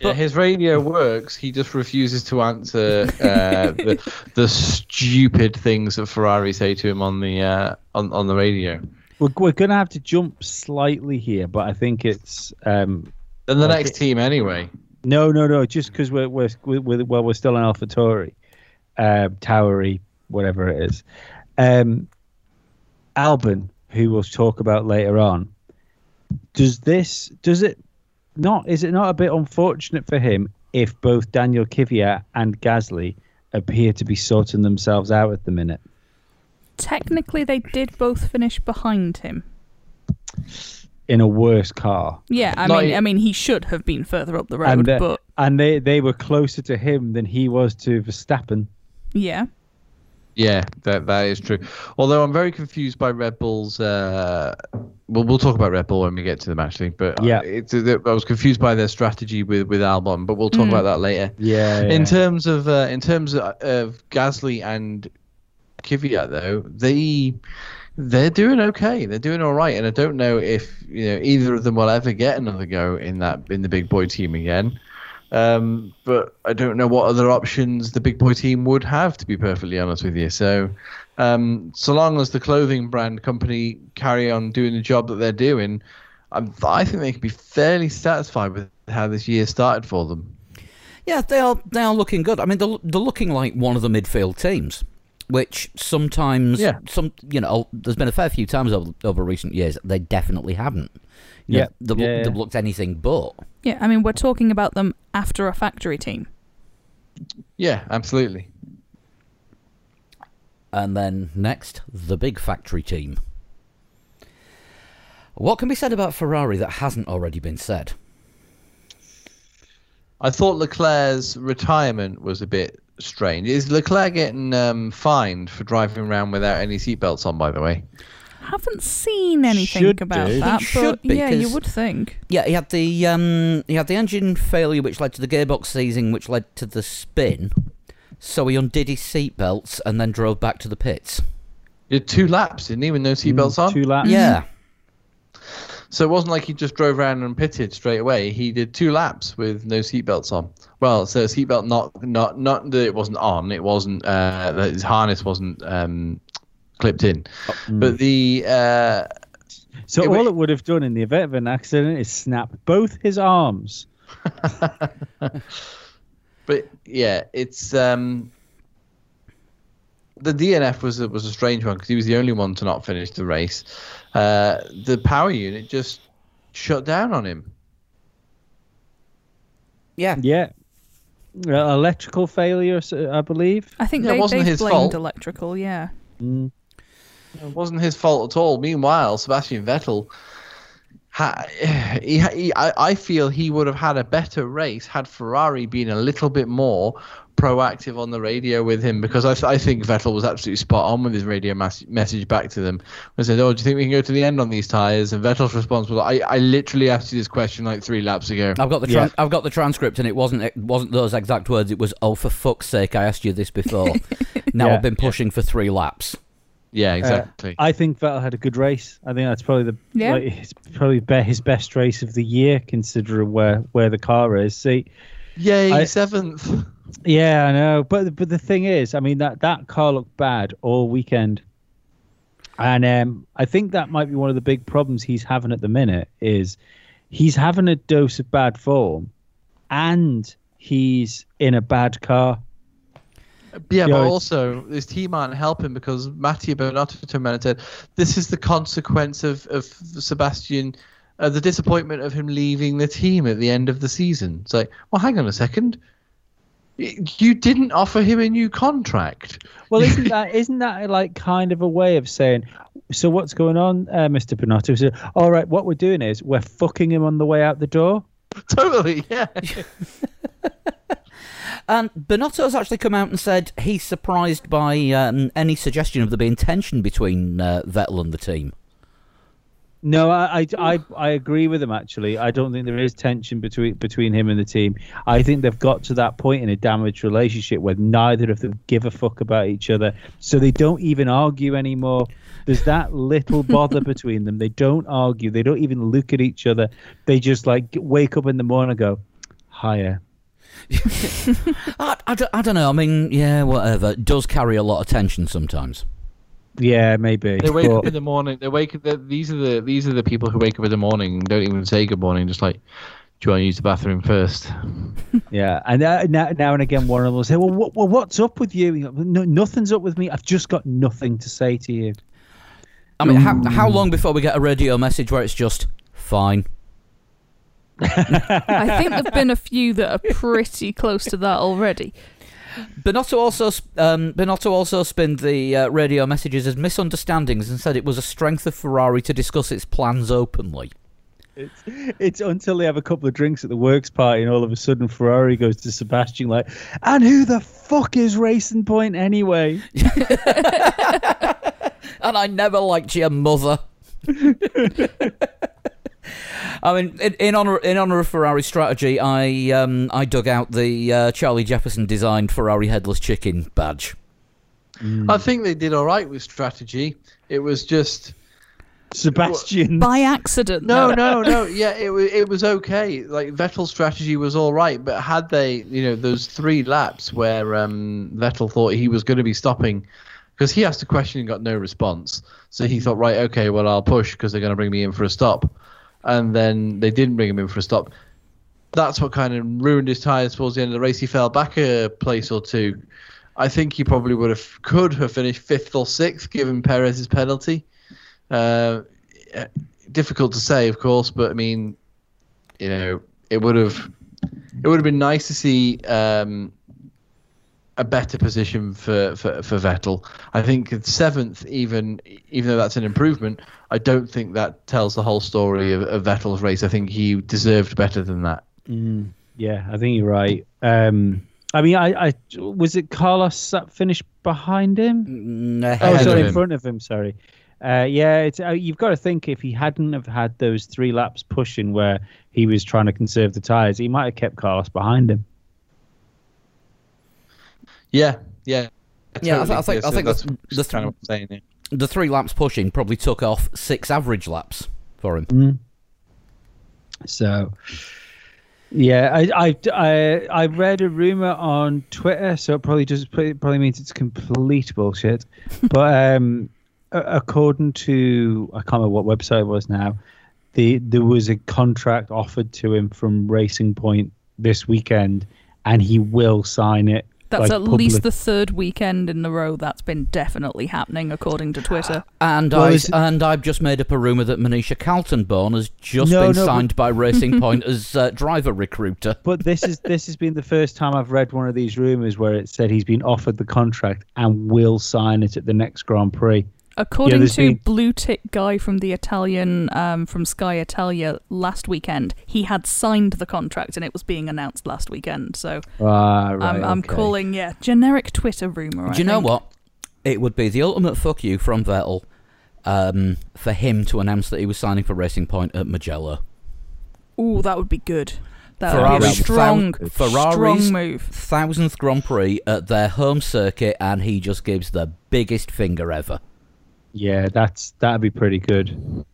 Yeah, his radio works. He just refuses to answer uh, the, the stupid things that Ferrari say to him on the uh, on on the radio. We're, we're going to have to jump slightly here, but I think it's um, And the Okay. next team, anyway. no, no, no. Just because we're we're, we're we're well, we're still in AlphaTauri, uh, Towery, whatever it is. Um, Albon, who we'll talk about later on. Does this? Does it not? Is it not a bit unfortunate for him if both Daniel Kvyat and Gasly appear to be sorting themselves out at the minute? Technically, they did both finish behind him. in a worse car. Yeah, I Not mean, I mean, he should have been further up the road, and, uh, but and they, they were closer to him than he was to Verstappen. yeah, Yeah, that that is true. Although I'm very confused by Red Bull's. Uh, well, we'll talk about Red Bull when we get to them actually. But Yeah. it's, I was confused by their strategy with with Albon. But we'll talk Mm. about that later. Yeah. In terms of uh, in terms of, of Gasly and Kvyat, though, they they're doing okay. They're doing all right, and I don't know if you know either of them will ever get another go in that in the big boy team again. Um, but I don't know what other options the big boy team would have, to be perfectly honest with you. So, um, so long as the clothing brand company carry on doing the job that they're doing, I'm, I think they can be fairly satisfied with how this year started for them. Yeah, they are. They are looking good. I mean, they're, they're looking like one of the midfield teams, which sometimes, Yeah. some you know, there's been a fair few times over, over recent years they definitely haven't. You know, Yeah. they've, Yeah, yeah. they've looked anything but. Yeah, I mean, we're talking about them after a factory team. Yeah, absolutely. And then next, the big factory team. What can be said about Ferrari that hasn't already been said? I thought Leclerc's retirement was a bit strange. Is Leclerc getting um, fined for driving around without any seatbelts on? By the way, Haven't seen anything Should about do. that, It should but be, yeah, you would think. Yeah, he had the um, he had the engine failure, which led to the gearbox seizing, which led to the spin. So he undid his seatbelts and then drove back to the pits. he did two laps, didn't he, with no seatbelts on? Mm, Two laps. Yeah, So it wasn't like he just drove around and pitted straight away. He did two laps with no seatbelts on. Well, so seatbelt not not not that it wasn't on. It wasn't uh, that his harness wasn't um, clipped in. But the uh, So It all wa- it would have done in the event of an accident is snap both his arms. But yeah, it's um, the DNF was a, was a strange one because he was the only one to not finish the race. Uh, the power unit just shut down on him. yeah. Yeah. Uh, electrical failure, I believe. I think Yeah, it they, wasn't they've his blamed fault. electrical, yeah. Mm. It wasn't his fault at all. Meanwhile, Sebastian Vettel, ha- he, he, I, I feel he would have had a better race had Ferrari been a little bit more proactive on the radio with him because I, th- I think Vettel was absolutely spot on with his radio mas- message back to them. I said, "Oh, do you think we can go to the end on these tires?" And Vettel's response was, "I, I literally asked you this question like three laps ago." I've got the Yeah. I've got the transcript, and it wasn't it wasn't those exact words. It was, "Oh, for fuck's sake, I asked you this before. now Yeah. I've been pushing for three laps." Yeah, exactly. I think Vettel had a good race. I think that's probably the Yeah. like, it's probably be- his best race of the year, considering where where the car is. See, Yay, I- seventh. yeah, I know, but but the thing is, I mean that that car looked bad all weekend, and um, I think that might be one of the big problems he's having at the minute is he's having a dose of bad form, and he's in a bad car. Yeah, Yeah, but it's- also his team aren't helping because Mattia Binotto turned around and said, "This is the consequence of of Sebastian, uh, the disappointment of him leaving the team at the end of the season." It's like, well, hang on a second, you didn't offer him a new contract. Well, isn't that isn't that like kind of a way of saying, so what's going on, uh, Mr. Binotto? So, all right, what we're doing is we're fucking him on the way out the door. totally, yeah. And has actually come out and said he's surprised by um, any suggestion of there being tension between uh, Vettel and the team. No, I, I, I, I agree with him. Actually, I don't think there is tension between between him and the team. I think they've got to that point in a damaged relationship where neither of them give a fuck about each other, so they don't even argue anymore. There's that little bother between them. They don't argue. They don't even look at each other. They just like wake up in the morning and go, "Higher." I, I, don't, I don't know. I mean, yeah, whatever. It does carry a lot of tension sometimes. Yeah, maybe. They wake but- up in the morning. They wake. They, these are the these are the people who wake up in the morning and don't even say good morning. Just like, do you want to use the bathroom first? Yeah, and uh, now, now and again, one of them will say, "Well, what, well what's up with you?" you no, nothing's up with me. I've just got nothing to say to you. I mean, how, how long before we get a radio message where it's just fine? I think there've been a few that are pretty close to that already. Binotto also sp- um, Binotto also spinned the uh, radio messages as misunderstandings and said it was a strength of Ferrari to discuss its plans openly. It's, it's until they have a couple of drinks at the works party, and all of a sudden Ferrari goes to Sebastian like, "And who the fuck is Racing Point anyway?" and I never liked your mother. I mean, in, in honor in honor of Ferrari strategy, I um, I dug out the uh, Charlie Jefferson designed Ferrari headless chicken badge. I think they did all right with strategy. It was just Sebastian. By accident. no, no, no. Yeah, it wa- it was okay. Like Vettel's strategy was all right, but had they, you know, those three laps where um, Vettel thought he was going to be stopping, because he asked a question and got no response, so he thought, right, okay, well I'll push because they're going to bring me in for a stop, and then they didn't bring him in for a stop. That's what kind of ruined his tires towards the end of the race. He fell back a place or two. I think he probably would have could have finished fifth or sixth given Perez's penalty. Uh, difficult to say, of course, but I mean, you know, it would have it would have been nice to see um, a better position for, for, for Vettel. I think seventh, even even though that's an improvement, I don't think that tells the whole story of, of Vettel's race. I think he deserved better than that. Mm, yeah, I think you're right. Um, I mean, I, I was it Carlos that finished behind him? Mm, Oh, sorry, him. in front of him. Sorry. Uh, yeah, it's uh, you've got to think if he hadn't have had those three laps pushing where he was trying to conserve the tires, he might have kept Carlos behind him. Yeah, yeah. Yeah, I th- I totally. think- I so think that's the- just the- kind of what saying. Yeah. the three laps pushing probably took off six average laps for him. Mm. So, yeah, I, I, I, I read a rumor on Twitter, so it probably just probably means it's complete bullshit. but um, according to I can't remember what website it was now, the there was a contract offered to him from Racing Point this weekend, and he will sign it. That's like, at least the third weekend in a row that's been definitely happening, according to Twitter. And Well, I it... and I've just made up a rumor that Monisha Kaltenborn has just No, been no, but- signed by Racing Point as uh, driver recruiter. But this is this has been the first time I've read one of these rumors where it said he's been offered the contract and will sign it at the next Grand Prix. According there's to been- Blue Tick guy from the Italian um, from Sky Italia last weekend, he had signed the contract and it was being announced last weekend. So Ah, right. I'm, I'm calling yeah generic Twitter rumor. I Do you know think. what? It would be the ultimate fuck you from Vettel um, for him to announce that he was signing for Racing Point at Mugello. Ooh, that would be good. That would be a strong, thou- Ferrari's strong move. thousandth Grand Prix at their home circuit, and he just gives the biggest finger ever. Yeah, that's that'd be pretty good.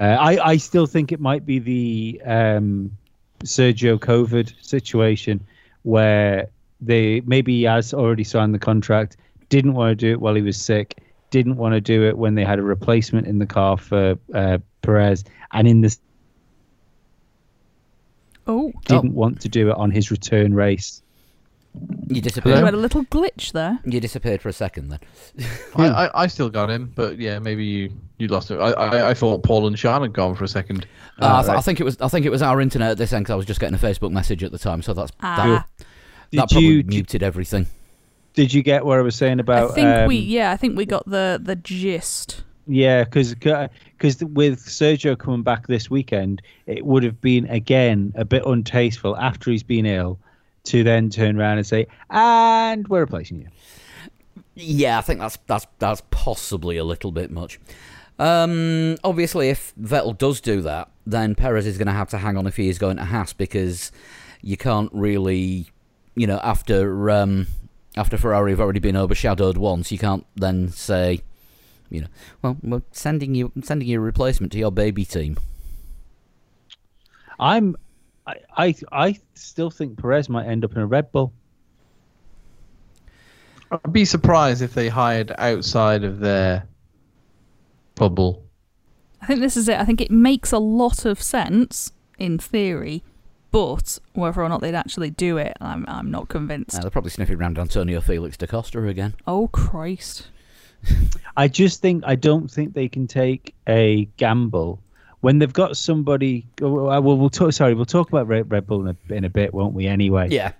Uh, I I still think it might be the um, Sergio COVID situation where they maybe he has already signed the contract, didn't want to do it while he was sick, didn't want to do it when they had a replacement in the car for uh, Perez, and in this Oh, didn't want to do it on his return race. You you disappeared. had a little glitch there. You disappeared for a second then. I, I, I still got him, but yeah, maybe you, you lost it. I, I, I thought Paul and Sean had gone for a second. Uh, I, th- right. I think it was. I think it was our internet at this end because I was just getting a Facebook message at the time, so that's Ah, that, Did that probably you muted everything. did you get what I was saying about? I think we um, yeah, I think we got the the gist. Yeah, because with Sergio coming back this weekend, it would have been again a bit untasteful after he's been ill to then turn around and say, "And we're replacing you." Yeah, I think that's that's that's possibly a little bit much. Um, obviously, if Vettel does do that, then Perez is going to have to hang on if he is going to Haas because you can't really, you know, after um, after Ferrari have already been overshadowed once, you can't then say, you know, well, we're sending you sending you a replacement to your baby team. I'm, I, I, I still think Perez might end up in a Red Bull. I'd be surprised if they hired outside of their bubble. I think this is it. I think it makes a lot of sense in theory, but whether or not they'd actually do it, I'm I'm not convinced. Uh, they're probably sniffing around Antonio Felix da Costa again. oh Christ! I just think I don't think they can take a gamble when they've got somebody. Well, we'll talk. Sorry, we'll talk about Red, Red Bull in a, in a bit, won't we? Anyway. Yeah.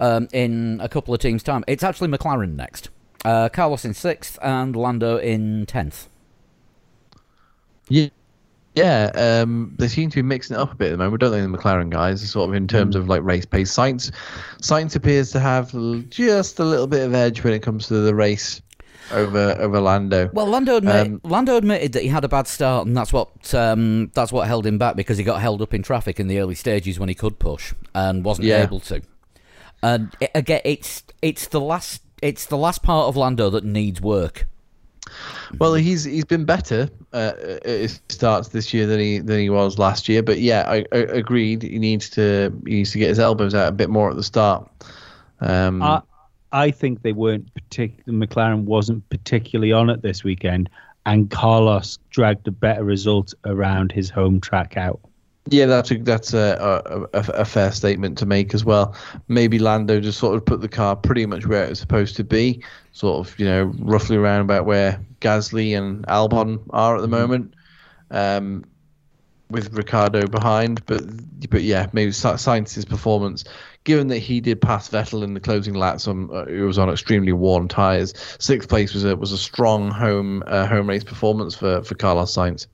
Um, in a couple of teams' time. It's actually McLaren next. Uh, Carlos in sixth and Lando in tenth. Yeah. Yeah, um, they seem to be mixing it up a bit at the moment, We don't think The McLaren guys, are sort of in terms of like race pace. Sainz, Sainz appears to have just a little bit of edge when it comes to the race over over Lando. Well, Lando, admit, Um, Lando admitted that he had a bad start, and that's what um, that's what held him back because he got held up in traffic in the early stages when he could push and wasn't Yeah. able to. And it, again, it's it's the last it's the last part of Lando that needs work. Well, he's he's been better uh, at his starts this year than he than he was last year. But yeah, I, I agreed. He needs to he needs to get his elbows out a bit more at the start. Um, I, I think they weren't partic- McLaren wasn't particularly on it this weekend, and Carlos dragged a better result around his home track out. Yeah, that's a, that's a, a, a, fair statement to make as well. Maybe Lando just sort of put the car pretty much where it was supposed to be, sort of you know roughly around about where Gasly and Albon are at the moment, um, with Ricciardo behind. But but yeah, maybe Sci- Sainz's performance, given that he did pass Vettel in the closing laps, on uh, it was on extremely worn tyres. Sixth place was a was a strong home uh, home race performance for for Carlos Sainz.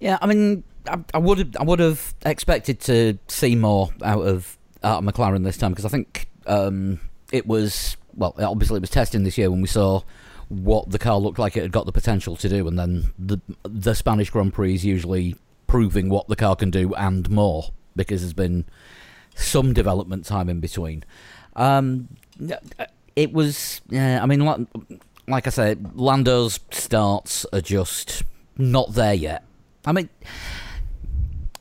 Yeah, I mean, I, I would have I would have expected to see more out of out of McLaren this time because I think um, it was well, obviously it was testing this year when we saw what the car looked like it had got the potential to do, and then the the Spanish Grand Prix is usually proving what the car can do and more because there's been some development time in between. Um, it was, yeah, I mean, like, like I said, Lando's starts are just not there yet. I mean,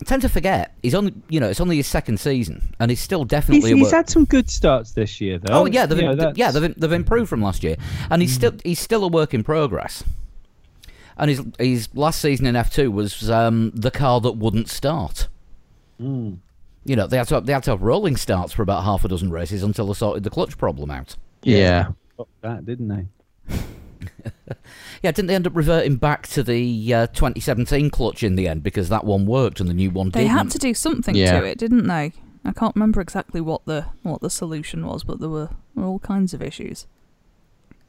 I tend to forget he's only, you know, it's only his second season, and he's still definitely. he's work- had some good starts this year, though. Oh yeah, they've, You know, th- yeah, they've, they've improved from last year, and he's still he's still a work in progress. And his his last season in F two was um, the car that wouldn't start. Mm. You know, they had to have, they had to have rolling starts for about half a dozen races until they sorted the clutch problem out. Yeah. Got that, didn't they? Yeah, didn't they end up reverting back to the uh, 2017 clutch in the end because that one worked and the new one They didn't? They had to do something Yeah. to it, didn't they? I can't remember exactly what the what the solution was, but there were, were all kinds of issues.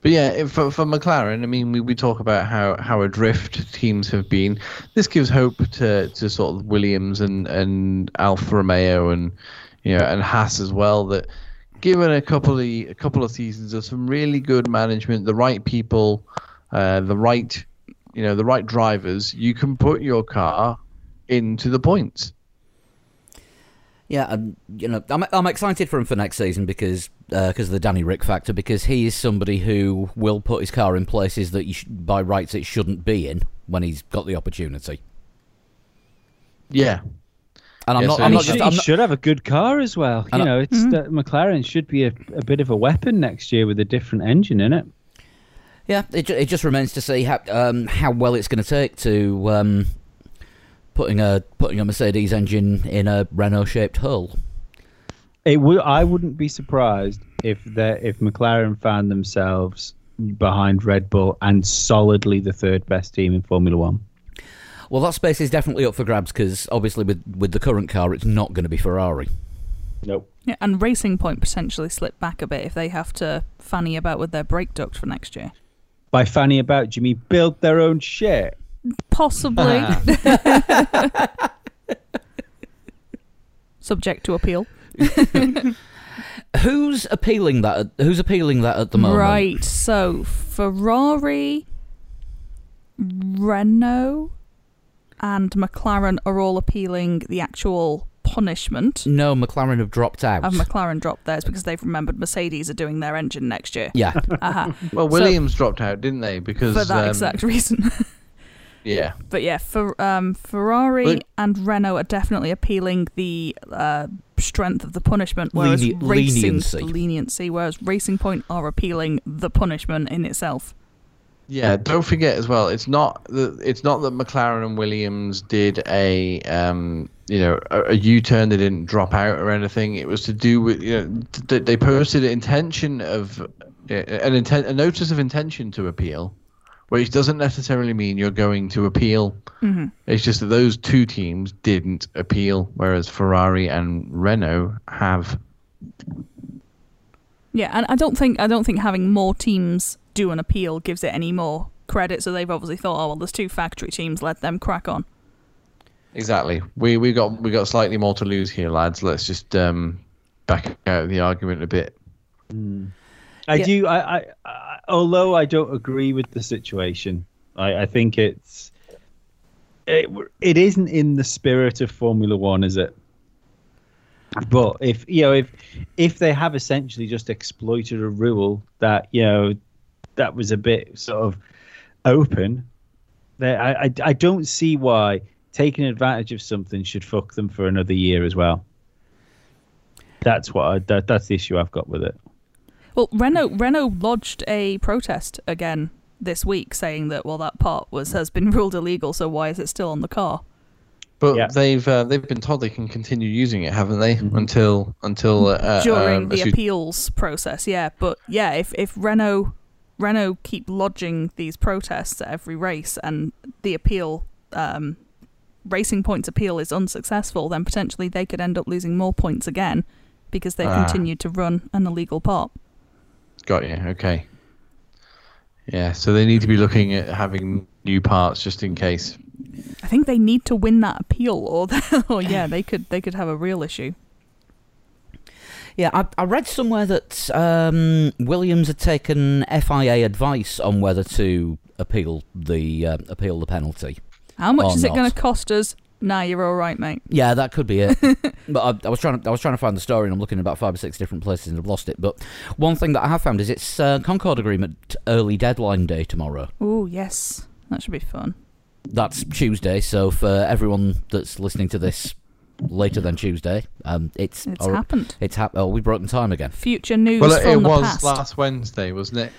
But yeah, for, for McLaren, I mean, we, we talk about how, how adrift teams have been. This gives hope to, to sort of Williams and, and Alfa Romeo and you know and Haas as well. That given a couple of a couple of seasons of some really good management, the right people, uh, the right you know the right drivers, you can put your car into the points. Yeah, and you know, I'm I'm excited for him for next season because because of the Danny Rick factor because he is somebody who will put his car in places that you sh- by rights it shouldn't be in when he's got the opportunity. Yeah, And I'm Yeah, not. so I'm And not he, just. should, I'm he not, should have a good car as well. You And I- know, it's Mhm. that McLaren should be a, a bit of a weapon next year with a different engine in it. yeah, it it just remains to see how um, how well it's going to take to um, putting a putting a Mercedes engine in a Renault shaped hull. It would. I wouldn't be surprised if they if McLaren found themselves behind Red Bull and solidly the third best team in Formula One. Well, that space is definitely up for grabs because obviously with with the current car, it's not going to be Ferrari. Nope. Yeah, and Racing Point potentially slip back a bit if they have to fanny about with their brake duct for next year. By fanny about, Jimmy build their own shit. Possibly. Subject to appeal. Who's appealing that? At, who's appealing that at the moment? Right. So Ferrari, Renault, and McLaren are all appealing the actual punishment. No, McLaren have dropped out. Have McLaren dropped theirs because they've remembered Mercedes are doing their engine next year. yeah, Uh-huh. well, So- Williams dropped out, didn't they? Because For that um, exact reason. Yeah. But yeah, for um, Ferrari Well- and Renault are definitely appealing the uh, strength of the punishment, whereas Leni- racing leniency. leniency, whereas Racing Point are appealing the punishment in itself. Yeah, don't forget as well. It's not that it's not that McLaren and Williams did a um, you know a, a U-turn. They didn't drop out or anything. It was to do with you know th- they posted an intention of uh, an intent a notice of intention to appeal, which doesn't necessarily mean you're going to appeal. hmm It's just that those two teams didn't appeal, whereas Ferrari and Renault have. Yeah, and I don't think I don't think having more teams do an appeal gives it any more credit, so they've obviously thought, oh well, there's two factory teams, let them crack on. Exactly. We we got we got slightly more to lose here, lads. Let's just um, back out the argument a bit. I Yeah. do. I, I, I, although I don't agree with the situation, I, I think it's it, it isn't in the spirit of Formula One, is it? But if you know, if if they have essentially just exploited a rule that you know that was a bit sort of open, then I, I I don't see why taking advantage of something should fuck them for another year as well. That's what I, that, that's the issue I've got with it. Well, Renault Renault lodged a protest again this week, saying that well, that part was has been ruled illegal, so why is it still on the car? But Yeah. they've uh, they've been told they can continue using it, haven't they? Until until uh, during um, the as you- appeals process. Yeah, but yeah, if if Renault Renault keep lodging these protests at every race and the appeal um, Racing Point's appeal is unsuccessful, then potentially they could end up losing more points again because they Ah. continued to run an illegal part. Got you. Okay. Yeah. So they need to be looking at having new parts just in case. I think they need to win that appeal, or or yeah, they could they could have a real issue. Yeah, I, I read somewhere that um, Williams had taken FIA advice on whether to appeal the uh, appeal the penalty. How much Or is it going to cost us? Nah, you're all right, mate. Yeah, that could be it. but I, I was trying to I was trying to find the story, and I'm looking at about five or six different places and I've lost it. But one thing that I have found is it's uh, Concorde Agreement early deadline day tomorrow. Oh yes, that should be fun. That's Tuesday, so for everyone that's listening to this later than Tuesday, um, it's It's or- happened. It's happened. Oh, we've broken time again. Future news Well, it, from it the was past. last Wednesday, wasn't it?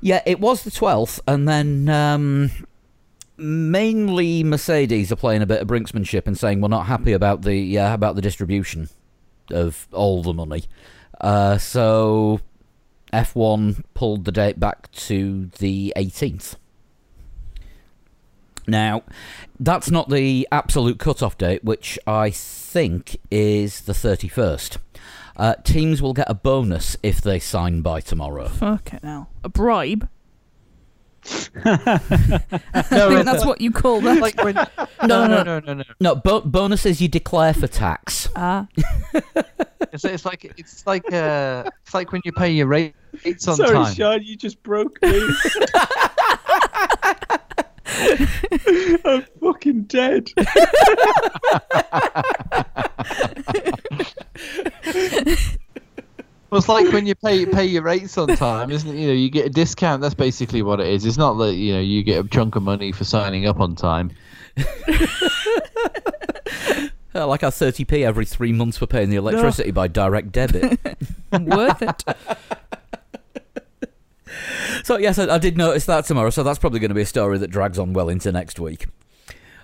Yeah, it was the 12th, and then um, mainly Mercedes are playing a bit of brinksmanship and saying we're not happy about the uh, about the distribution of all the money. Uh, so F1 pulled the date back to the 18th. Now, that's not the absolute cut-off date, which I think is the 31st. Uh, teams will get a bonus if they sign by tomorrow. Fuck it now. A bribe? No, I think that's what you call that. like when, no, no, no, no, no, no. No, bo- bonuses you declare for tax. Ah, It's, it's like it's like uh, it's like when you pay your rates on Sorry, time. Sean, you just broke me. I'm fucking dead. Well, it's like when you pay pay your rates on time, isn't it? You know, you get a discount. That's basically what it is. It's not that you know you get a chunk of money for signing up on time. Uh, like our 30p every three months for paying the electricity by direct debit. worth it. so, yes, I, I did notice that tomorrow, so that's probably going to be a story that drags on well into next week.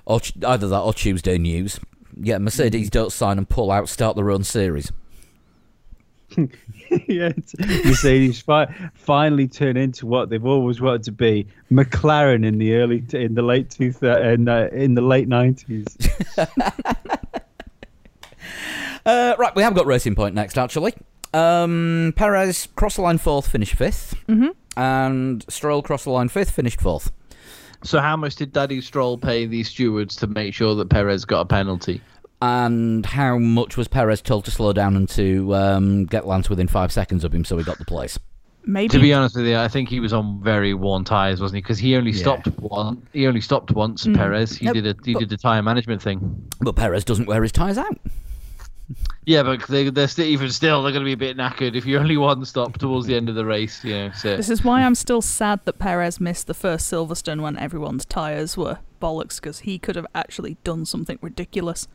Or ch- Either that or Tuesday news. Yeah, Mercedes don't sign and pull out, start their own series. yeah, it's- Mercedes fi- finally turn into what they've always wanted to be: McLaren in the early, t- in the late two th- in, uh, in the late nineties. Uh, right, we have got Racing Point next, actually. Um, Perez crossed the line fourth, finished 5th hmm And Stroll crossed the line fifth, finished fourth. So, how much did Daddy Stroll pay the stewards to make sure that Perez got a penalty? And how much was Perez told to slow down and to um, get Lance within five seconds of him so he got the place? Maybe. To be honest with you, I think he was on very worn tires, wasn't he? Because he only Yeah. stopped one. He only stopped once. Mm. Perez. He Yep, did a he but- did the tire management thing. But Perez doesn't wear his tyres out. Yeah, but they, they're still, even still they're going to be a bit knackered if you only one stop towards the end of the race. You know, so This is why I'm still sad that Perez missed the first Silverstone when everyone's tyres were bollocks because he could have actually done something ridiculous.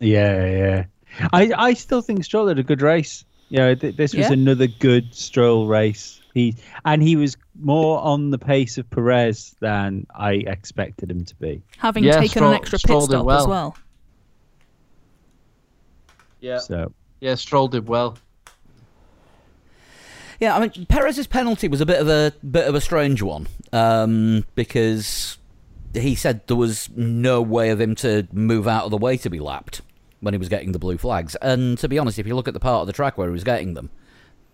Yeah, yeah. I, I still think Stroll had a good race. Yeah, th- this was Yeah. another good Stroll race. He and he was more on the pace of Perez than I expected him to be. Having Yeah, taken Stroll- an extra Stroll pit stop well. as well. yeah, So yeah, Stroll did well. Yeah, I mean Perez's penalty was a bit of a bit of a strange one um, because he said there was no way of him to move out of the way to be lapped when he was getting the blue flags. And to be honest, if you look at the part of the track where he was getting them,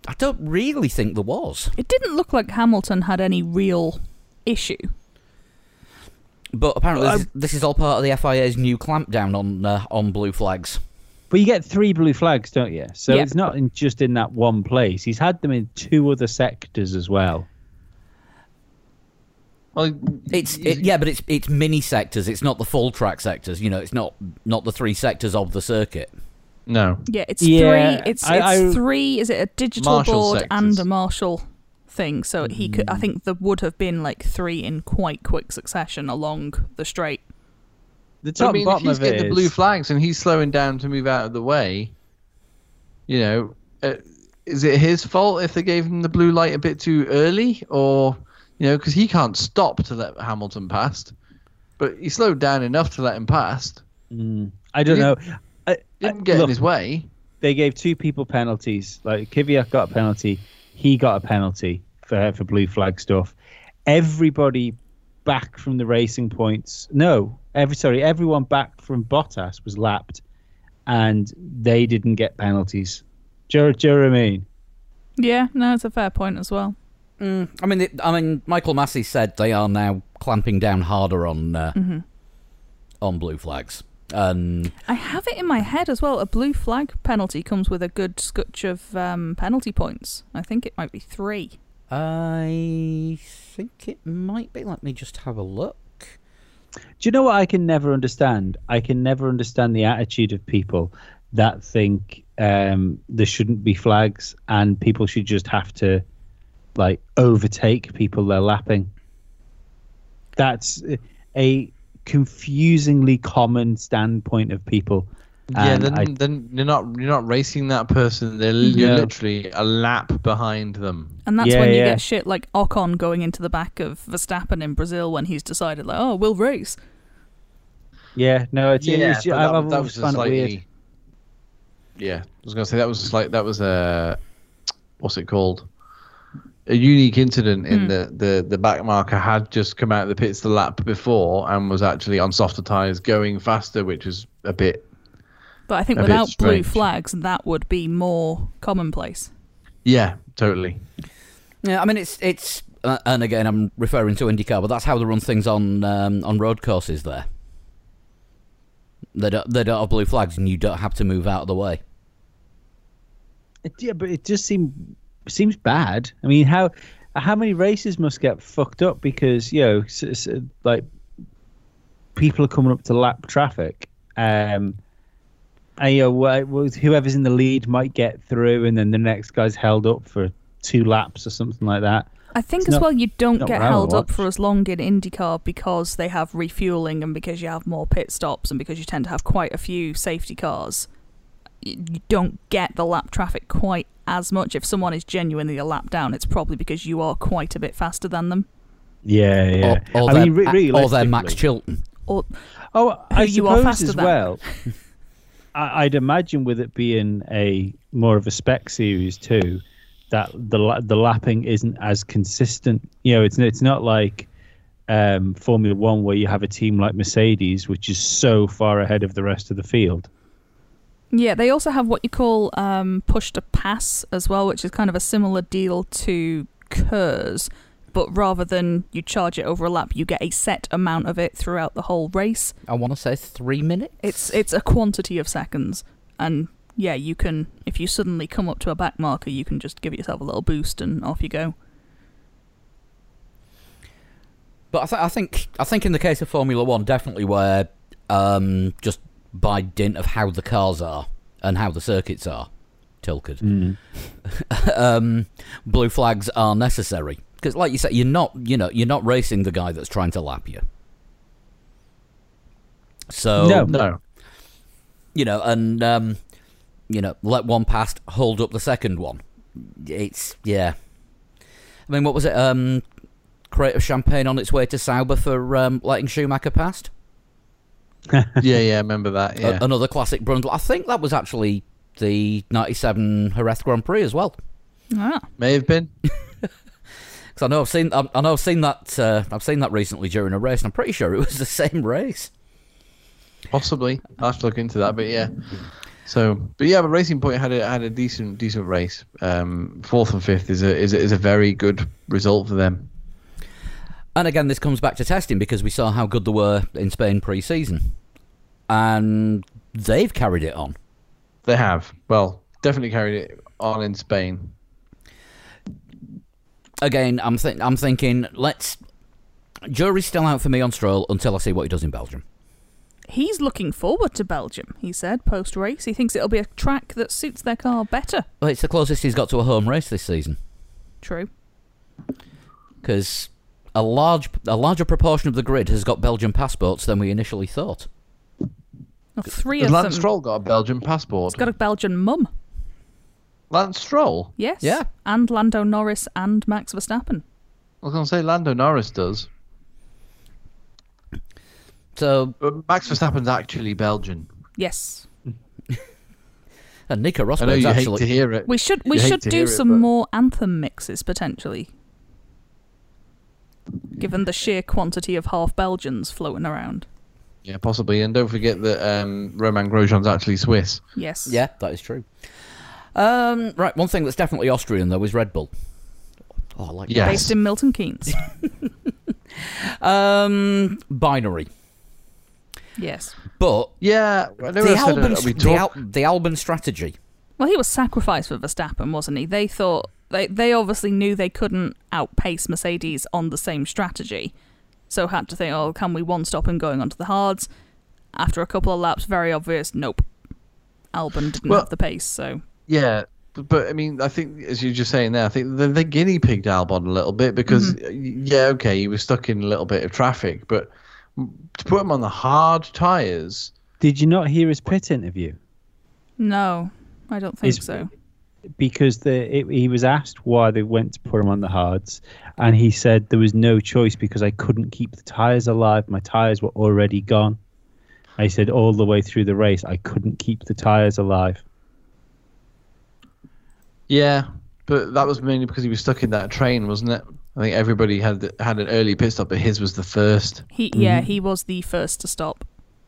I don't really think there was. It didn't look like Hamilton had any real issue. But apparently, Well, this, is, this is all part of the FIA's new clampdown on uh, on blue flags. But you get three blue flags, don't you? So Yeah. it's not in, just in that one place. He's had them in two other sectors as well. Well, It's it, yeah, but it's it's mini sectors. It's not the full track sectors. You know, it's not not the three sectors of the circuit. no. Yeah, it's Yeah, three. It's I- it's I- three. Is it a digital Marshall board sectors. and a Marshall thing? So he could. I think there would have been like three in quite quick succession along the straight. The But, top I mean, if he's of it getting the blue flags and he's slowing down to move out of the way, you know, uh, is it his fault if they gave him the blue light a bit too early, or you know, because he can't stop to let Hamilton past, but he slowed down enough to let him past. Mm, I don't He know. I, Didn't I- get in his way. they gave two people penalties. Like Kvyat got a penalty, he got a penalty for for blue flag stuff. Everybody back from the racing points. No, every sorry, everyone back from Bottas was lapped, and they didn't get penalties. Do you, do you know I mean? Yeah, no, it's a fair point as well. Mm, I mean, it, I mean, Michael Masi said they are now clamping down harder on uh, on blue flags. And I have it in my head as well. A blue flag penalty comes with a good scutch of um, penalty points. I think it might be three. I think it might be. Let me just have a look. Do you know what I can never understand? I can never understand the attitude of people that think um, there shouldn't be flags and people should just have to like overtake people they're lapping. That's a confusingly common standpoint of people. Yeah, then, I- then you're not you're not racing that person. They're you're Yeah. literally a lap behind them. And that's Yeah, when you yeah. get shit like Ocon going into the back of Verstappen in Brazil when he's decided, like, oh, we'll race. yeah, no, it's, it's but I've that, that was a found it weird. Yeah, I was gonna say that was just like that was a what's it called? A unique incident in Hmm. the the the back marker had just come out of the pits the lap before and was actually on softer tires going faster, which was a bit. But I think without blue flags, that would be more commonplace. Yeah, totally. Yeah, I mean it's it's uh, and again I'm referring to IndyCar, but that's how they run things on um, on road courses. There, they don't they don't have blue flags, and you don't have to move out of the way. It, yeah, but it just seems seems bad. I mean, how how many races must get fucked up because you know, s- s- like people are coming up to lap traffic, um, and you know, wh- wh- whoever's in the lead might get through, and then the next guy's held up for two laps or something like that. I think It's as not- well you don't get held up for as long in IndyCar because they have refueling and because you have more pit stops and because you tend to have quite a few safety cars. You don't get the lap traffic quite as much. If someone is genuinely a lap down, it's probably because you are quite a bit faster than them. Yeah, yeah. Or, or I they're, mean, re- or they're Max Chilton. Or Oh, I you are faster as than. well. I, I'd imagine with it being a more of a spec series too, that the the lapping isn't as consistent. You know, it's it's not like um, Formula One where you have a team like Mercedes, which is so far ahead of the rest of the field. Yeah, they also have what you call um, push to pass as well, which is kind of a similar deal to KERS, but rather than you charge it over a lap, you get a set amount of it throughout the whole race. I want to say three minutes. It's it's a quantity of seconds, and yeah, you can if you suddenly come up to a back marker, you can just give yourself a little boost and off you go. But I, th- I think I think in the case of Formula One, definitely where um, just by dint of how the cars are and how the circuits are tilted, um, blue flags are necessary because, like you said, you're not you know you're not racing the guy that's trying to lap you. So No. No, you know, and um, you know, let one past, hold up the second one. It's yeah. I mean, what was it? Um, crate of champagne on its way to Sauber for um, letting Schumacher past. yeah, yeah, I remember that. A- another classic Brundle. I think that was actually the '97 Jerez Grand Prix as well. Ah, may have been. Because I know I've seen, I, I know I've seen that, uh, I've seen that recently during a race, and I'm pretty sure it was the same race. Possibly, I'll have to look into that. But yeah, so but yeah, but Racing Point had a had a decent decent race. Um, fourth and fifth is a is a, is a very good result for them. And again, this comes back to testing because we saw how good they were in Spain pre-season, and they've carried it on. They have. Well, definitely carried it on in Spain. Again, I'm th- I'm thinking let's. Jury's still out for me on Stroll until I see what he does in Belgium. He's looking forward to Belgium, he said post race. He thinks it'll be a track that suits their car better. Well, it's the closest he's got to a home race this season True. because a large a larger proportion of the grid has got Belgian passports than we initially thought. Well, three Has of Lance them. Stroll got a Belgian passport? He's got a Belgian mum. Lance Stroll? Yes. Yeah. And Lando Norris and Max Verstappen. I was going to say Lando Norris does. So, But Max Verstappen's actually Belgian. Yes. and Nico I know Rosberg's you hate actually to hear it. We should we You hate should to do hear it, some but- more anthem mixes potentially. Given the sheer quantity of half Belgians floating around. Yeah, possibly. And don't forget that um, Romain Grosjean's actually Swiss. Yes. Yeah, that is true. Um, right, one thing that's definitely Austrian though is Red Bull. Oh, I like Yes. Based in Milton Keynes. Um, binary, yes. but Yeah, the I said Albon, it, the, Al- the Albon strategy. Well, he was sacrificed for Verstappen, wasn't he? They thought they they obviously knew they couldn't outpace Mercedes on the same strategy, so had to think, oh, can we one stop him going onto the hards? After a couple of laps, very obvious. Nope. Albon didn't Well- have the pace, so Yeah, but, but I mean, I think as you're just saying there, I think they, they guinea pigged Albon a little bit because Mm-hmm. yeah, okay, he was stuck in a little bit of traffic, but to put him on the hard tires, Did you not hear his pit interview? no, I don't think Is- so. Because the it, he was asked why they went to put him on the hards, and he said there was no choice because I couldn't keep the tires alive. My tires were already gone. I said all the way through the race I couldn't keep the tires alive. yeah, but that was mainly because he was stuck in that train, wasn't it? I think everybody had had an early pit stop, but his was the first. He yeah, mm-hmm. he was the first to stop.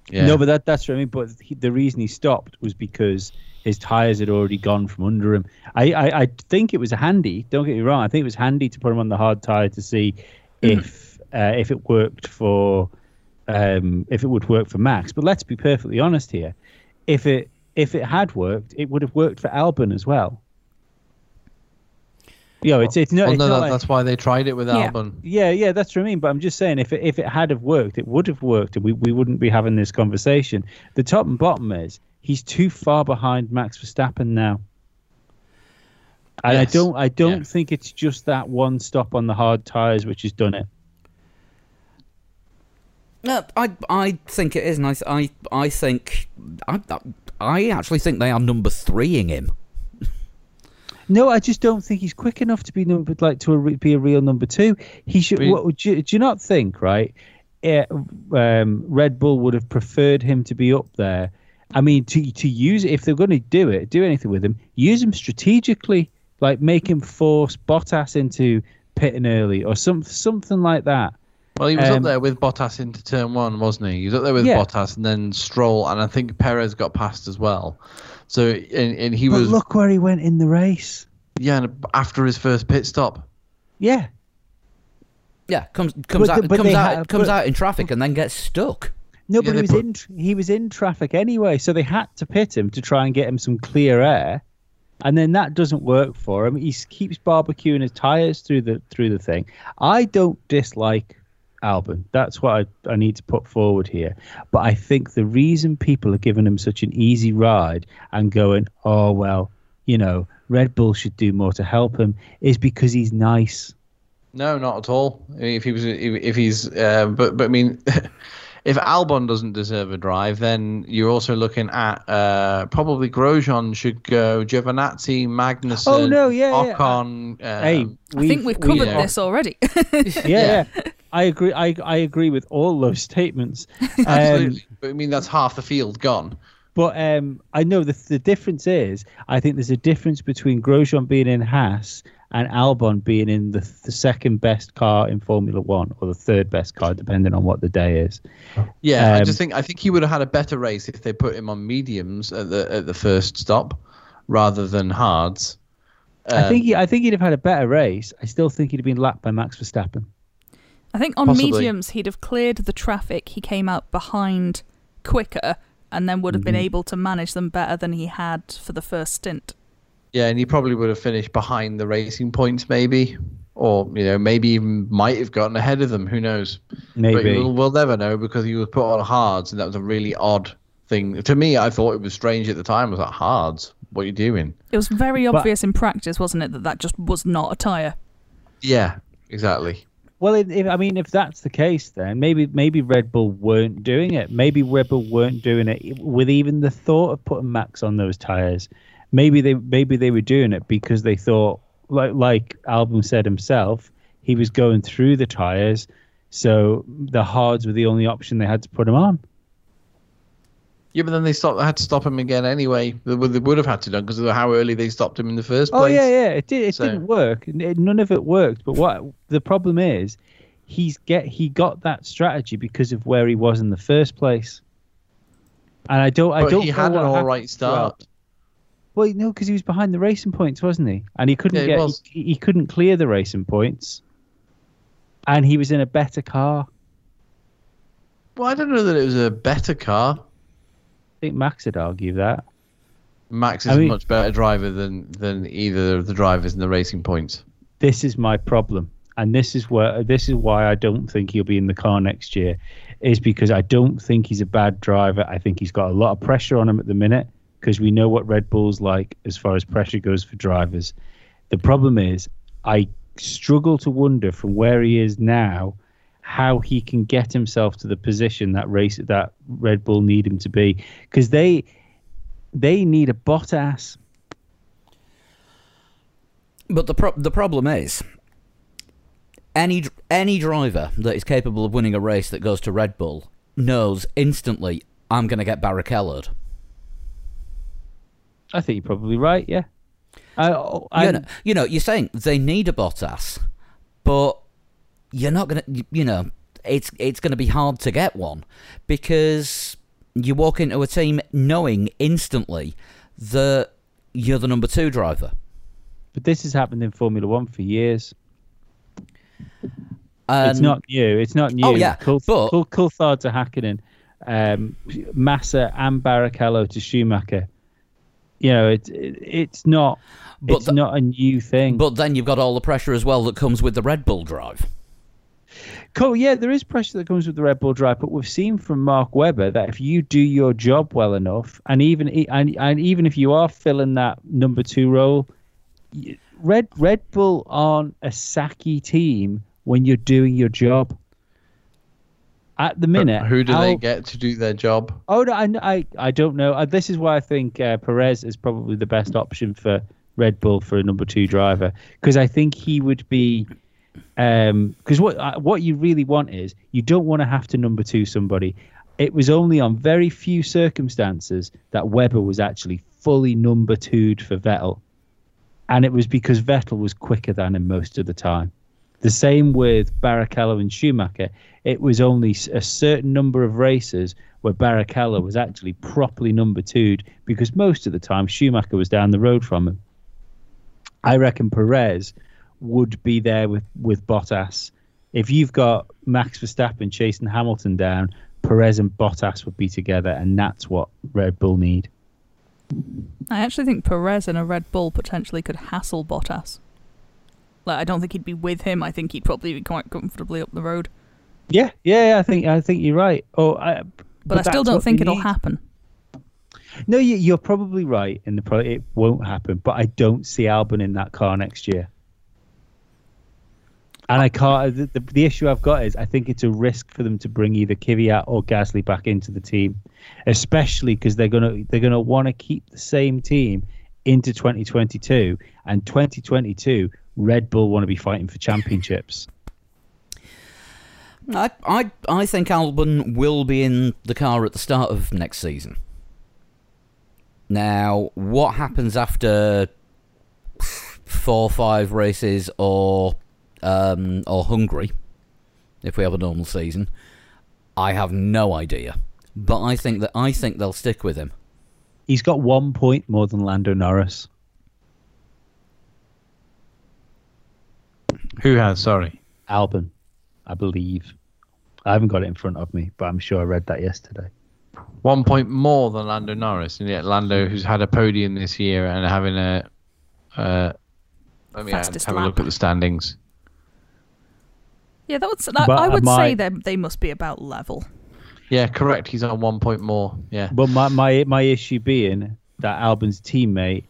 Yeah. No, but that that's what I mean. But he, the reason he stopped was because his tires had already gone from under him. I, I I think it was handy. Don't get me wrong. I think it was handy to put him on the hard tire to see if uh, if it worked for um, if it would work for Max. But let's be perfectly honest here. If it if it had worked, it would have worked for Albon as well. You know, it's it's no, well, it's no, not that, like- that's why they tried it with Yeah. Albon. yeah, yeah, that's what I mean. But I'm just saying, if it, if it had have worked, it would have worked, and we, we wouldn't be having this conversation. The top and bottom is he's too far behind Max Verstappen now, and I don't I don't Yeah. think it's just that one stop on the hard tires which has done it. No, I I think it is, and I I I think I I actually think they are number threeing him. No, I just don't think he's quick enough to be number like to a, be a real number two. He should. What, do, you, do you not think right? eh, um, Red Bull would have preferred him to be up there. I mean, to to use if they're going to do it, do anything with him, use him strategically. Like make him force Bottas into pitting early or some something like that. Well, he was up Um, there with Bottas into turn one, wasn't he? He was up there with Yeah. Bottas and then Stroll, and I think Perez got past as well. So, and, and he But was look where he went in the race. yeah, and after his first pit stop. Yeah, Yeah, comes comes But out but comes out have- comes but- out in traffic and then gets stuck. No, Yeah, but he was put- in he was in traffic anyway, so they had to pit him to try and get him some clear air, and then that doesn't work for him. He keeps barbecuing his tires through the through the thing. I don't dislike Albon. That's what I, I need to put forward here. But I think the reason people are giving him such an easy ride and going, oh well, you know, Red Bull should do more to help him, is because he's nice. No, not at all. If he was, if, if he's, uh, but but I mean, if Albon doesn't deserve a drive, then you're also looking at uh, probably Grosjean should go, Giovinazzi, Magnussen, Oh, no, yeah, yeah. Ocon. Um, hey, I think we've covered yeah. this already. yeah, yeah. I agree. I, I agree with all those statements. Um, absolutely. but I mean, that's half the field gone. But um, I know the the difference is I think there's a difference between Grosjean being in Haas and Albon being in the the second best car in Formula One or the third best car, depending on what the day is. Yeah, I Um, just think I think he would have had a better race if they put him on mediums at the at the first stop, rather than hards. I Um, think he, I think he'd have had a better race. I still think he'd have been lapped by Max Verstappen. I think on Possibly. mediums he'd have cleared the traffic. He came out behind quicker and then would have been Mhm. able to manage them better than he had for the first stint. Yeah, and he probably would have finished behind the racing points, maybe, or you know, maybe even might have gotten ahead of them. Who knows? But Maybe. we'll, we'll never know because he was put on hards, and that was a really odd thing to me. I thought it was strange at the time. I was like, hards? What are you doing? It was very But- obvious in practice, wasn't it, that that just was not a tyre. Yeah, exactly. Well, if, I mean, if that's the case, then maybe maybe Red Bull weren't doing it. Maybe Red Bull weren't doing it with even the thought of putting Max on those tires. Maybe they maybe they were doing it because they thought, like like Albon said himself, he was going through the tires, so the hards were the only option they had to put him on. Yeah, but then they stopped. Had to stop him again anyway. They would, they would have had to done because of how early they stopped him in the first oh, place. Oh yeah, yeah. It did. It So- didn't work. It- none of it worked. But what the problem is, he's get he got that strategy because of where he was in the first place. And I don't. I But don't. he had an all right start. Well, no, because he was behind the racing points, wasn't he? And he couldn't Yeah, get. He, he couldn't clear the racing points. And he was in a better car. Well, I don't know that it was a better car. I think Max would argue that. Max is I mean- a much better driver than than either of the drivers in the racing points. this is my problem and this is where this is why I don't think he'll be in the car next year is because I don't think he's a bad driver. I think he's got a lot of pressure on him at the minute because we know what Red Bull's like as far as pressure goes for drivers. The problem is I struggle to wonder from where he is now how he can get himself to the position that race that Red Bull need him to be because they they need a Bottas But the pro- the problem is, any any driver that is capable of winning a race that goes to Red Bull knows instantly I'm going to get Barrichello'd. I think you're probably right, yeah. I, I, You know, you know, you're saying they need a Bottas, but you're not going to, you know, it's it's going to be hard to get one because you walk into a team knowing instantly that you're the number two driver. But this has happened in Formula One for years. And it's not new. It's not new. Oh, yeah, Coul- but- Coul- Coulthard to Hakkinen, um, Massa and Barrichello to Schumacher. You know, it's it, it's not. But it's the- not a new thing. But then you've got all the pressure as well that comes with the Red Bull drive. Cool. Yeah, there is pressure that comes with the Red Bull drive, but we've seen from Mark Webber that if you do your job well enough, and even and, and even if you are filling that number two role, Red Red Bull aren't a sacky team when you're doing your job. At the minute, Who do they get to do their job? Oh no, I, I, I don't know. Uh, This is why I think uh, Perez is probably the best option for Red Bull for a number two driver because I think he would be. Because what uh, what you really want is you don't want to have to number two somebody. It was only on very few circumstances that Webber was actually fully number two'd for Vettel, and it was because Vettel was quicker than him most of the time. The same with Barrichello and Schumacher. It was only a certain number of races where Barrichello was actually properly number two'd because most of the time Schumacher was down the road from him. I reckon Perez would be there with, with Bottas. If you've got Max Verstappen chasing Hamilton down, Perez and Bottas would be together, and that's what Red Bull need. I actually think Perez and a Red Bull potentially could hassle Bottas. Like, I don't think he'd be with him. I think he'd probably be quite comfortably up the road. Yeah, yeah, I think I think you're right. Oh, uh, I, But, I still don't think it'll need. happen. No, you, you're probably right in the pro. It won't happen, but I don't see Albon in that car next year. And I can't. Uh, the, the, the issue I've got is I think it's a risk for them to bring either Kvyat or Gasly back into the team, especially because they're gonna they're gonna want to keep the same team into 2022 and 2022. Red Bull want to be fighting for championships. I, I, I think Albon will be in the car at the start of next season. Now, what happens after four, five races, or um, or Hungary, if we have a normal season, I have no idea. But I think that I think they'll stick with him. He's got one point more than Lando Norris. Who has? Sorry. Albon. I believe. I haven't got it in front of me, but I'm sure I read that yesterday. One point more than Lando Norris, and yet Lando, who's had a podium this year and having a. Uh, let me have Fastest a look at the standings. Yeah, that would, that, But I would my- say they they must be about level. Yeah, correct. He's on one point more. Yeah. But my, my my issue being that Albon's teammate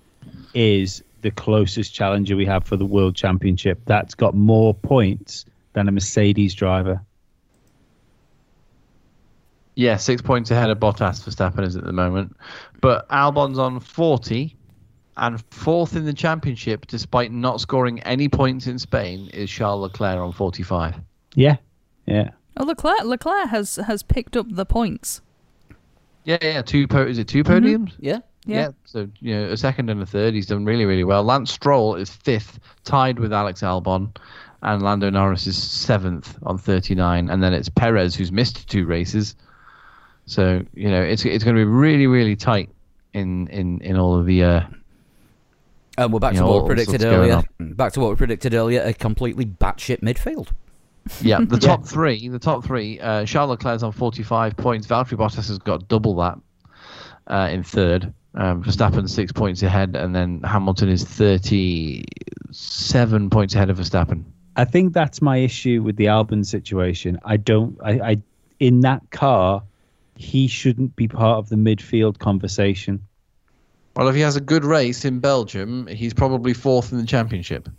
is the closest challenger we have for the world championship. That's got more points than a Mercedes driver. Yeah, six points ahead of Bottas for Verstappen is at the moment. But Albon's on 40 and fourth in the championship despite not scoring any points in Spain is Charles Leclerc on 45. Yeah, yeah. Oh, Leclerc Leclerc has has picked up the points. Yeah, yeah, two po- is it two podiums? Yeah. Yeah. So, you know, a second and a third. He's done really, really well. Lance Stroll is fifth, tied with Alex Albon. And Lando Norris is seventh on 39. And then it's Perez, who's missed two races. So, you know, it's it's going to be really, really tight in, in, in all of the. Uh, And we're back to know, what we predicted earlier. Back to what we predicted earlier. A completely batshit midfield. yeah, the top three. The top three. Uh, Charles Leclerc's on 45 points. Valtteri Bottas has got double that uh, in third. Um, Verstappen six points ahead, and then Hamilton is 37 points ahead of Verstappen. I think that's my issue with the Albon situation. I don't. I, I in that car, he shouldn't be part of the midfield conversation. Well, if he has a good race in Belgium, he's probably fourth in the championship.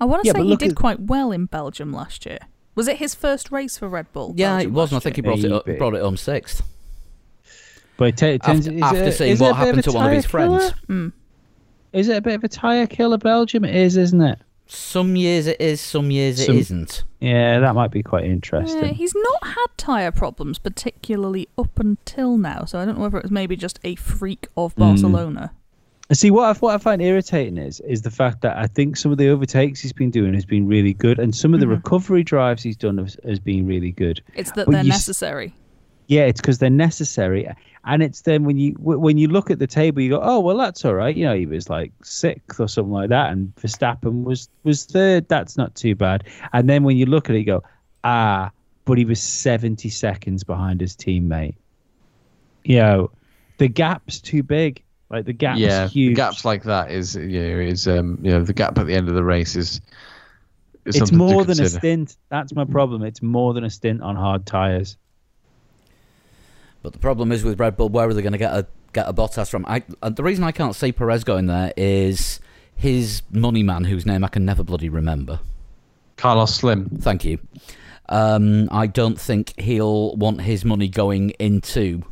I want to Yeah, say he did at- quite well in Belgium last year. Was it his first race for Red Bull? Yeah, Belgium it was. and I think he year? brought it up, Maybe. brought it home sixth. But it, ta- it turns, After, is after it, seeing is what a happened to one of his tyre friends. killer? Is it a bit of a tire killer, Belgium? It is, isn't it? Some years it is, some years Some- it isn't. Yeah, that might be quite Yeah, interesting. he's not had tyre problems particularly up until now, so I don't know whether it was maybe just a freak Hmm. of Barcelona. See what I, what I find irritating is is the fact that I think some of the overtakes he's been doing has been really good, and some of the recovery drives he's done has, has been really good. It's that But they're you s- necessary. Yeah, it's because they're necessary, and it's then when you w- when you look at the table, you go, oh well, that's all right. You know, he was like sixth or something like that, and Verstappen was was third. That's not too bad. And then when you look at it, you go, ah, but he was seventy seconds behind his teammate. You know, the gap's too big. Like the gap, yeah, huge. the gaps like that is you know is um you know the gap at the end of the race is. is it's something to more than a stint. That's my problem. It's more than a stint on hard tires. But the problem is with Red Bull, where are they going to get a get a Bottas from? I, uh, the reason I can't see Perez going there is his money man, whose name I can never bloody remember. Carlos Slim. Thank you. Um, I don't think he'll want his money going into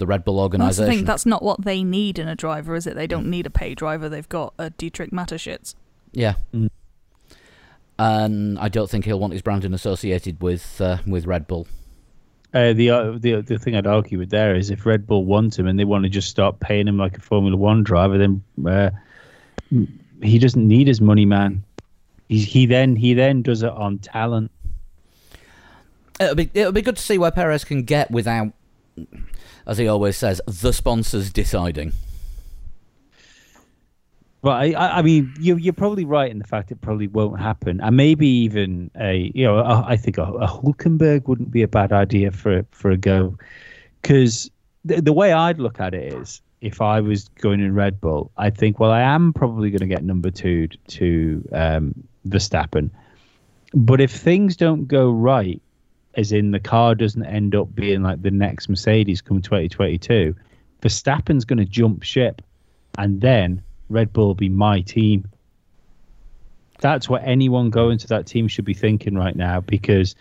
the Red Bull That's the organisation. thing. That's not what they need in a driver, is it? They don't need a pay driver. They've got a Dietrich Mateschitz. Yeah. Mm. And I don't think he'll want his branding associated with uh, with Red Bull. Uh, the uh, the the thing I'd argue with there is if Red Bull want him and they want to just start paying him like a Formula One driver, then uh, he doesn't need his money, man. He he then he then does it on talent. It'll be it'll be good to see where Perez can get without, as he always says, the sponsors deciding. I, I I mean, you, you're probably right in the fact it probably won't happen, and maybe even a, you know, a, I think a, a Hulkenberg wouldn't be a bad idea for for a go, because the, the way I'd look at it is, if I was going in Red Bull, I think, well, I am probably going to get number two to um, Verstappen, but if things don't go right, as in the car doesn't end up being like the next Mercedes come 2022, Verstappen's going to jump ship, and then Red Bull will be my team. That's what anyone going to that team should be thinking right now. Because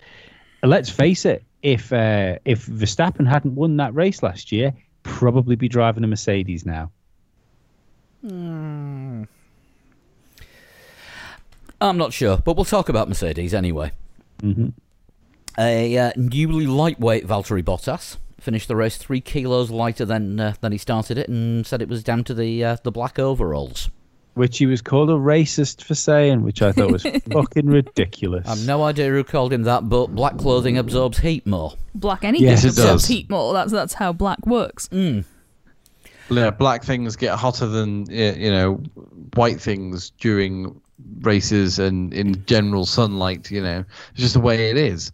let's face it, if uh, if Verstappen hadn't won that race last year, probably be driving a Mercedes now. I'm not sure, but we'll talk about Mercedes anyway. Mhm. A uh, newly lightweight Valtteri Bottas finished the race three kilos lighter than uh, than he started it, and said it was down to the uh, the black overalls. Which he was called a racist for saying, which I thought was fucking ridiculous. I've no idea who called him that, but black clothing absorbs heat more. Black anything Yes, it absorbs does. heat more. That's that's how black works. Mm. Yeah, black things get hotter than you know white things during races and in general sunlight. You know, it's just the way it is.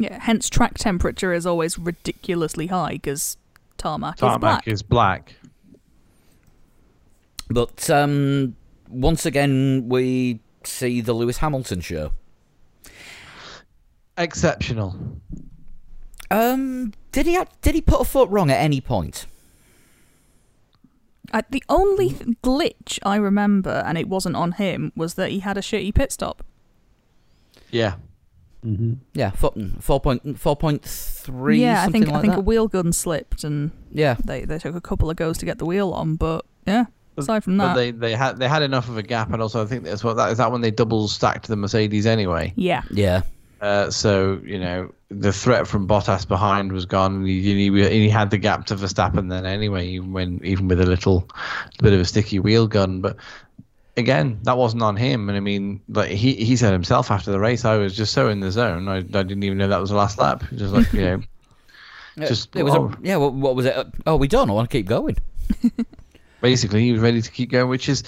Yeah, hence track temperature is always ridiculously high because tarmac, is Tarmac black. is black. But um, once again, we see the Lewis Hamilton show. Exceptional. Um, did he did he put a foot wrong at any point? Uh, the only th- glitch I remember, and it wasn't on him, was that he had a shitty pit stop. Yeah. Hmm Yeah, four, four point four point three. yeah, I think like I think that. a wheel gun slipped, and yeah, they they took a couple of goes to get the wheel on. But yeah, aside from But that, they, they had they had enough of a gap, and also I think that's what that is that when they double stacked the Mercedes anyway. yeah, yeah. Uh, so you know the threat from Bottas behind was gone, and he, he, he had the gap to Verstappen then anyway, even when even with a little bit of a sticky wheel gun. But again, that wasn't on him, and I mean, like he he said himself after the race, I was just so in the zone, I, I didn't even know that was the last lap. Just like you know, Just- it was oh. a, yeah. What, what was it? Oh, we done. I want to keep going. basically he was ready to keep going, which is.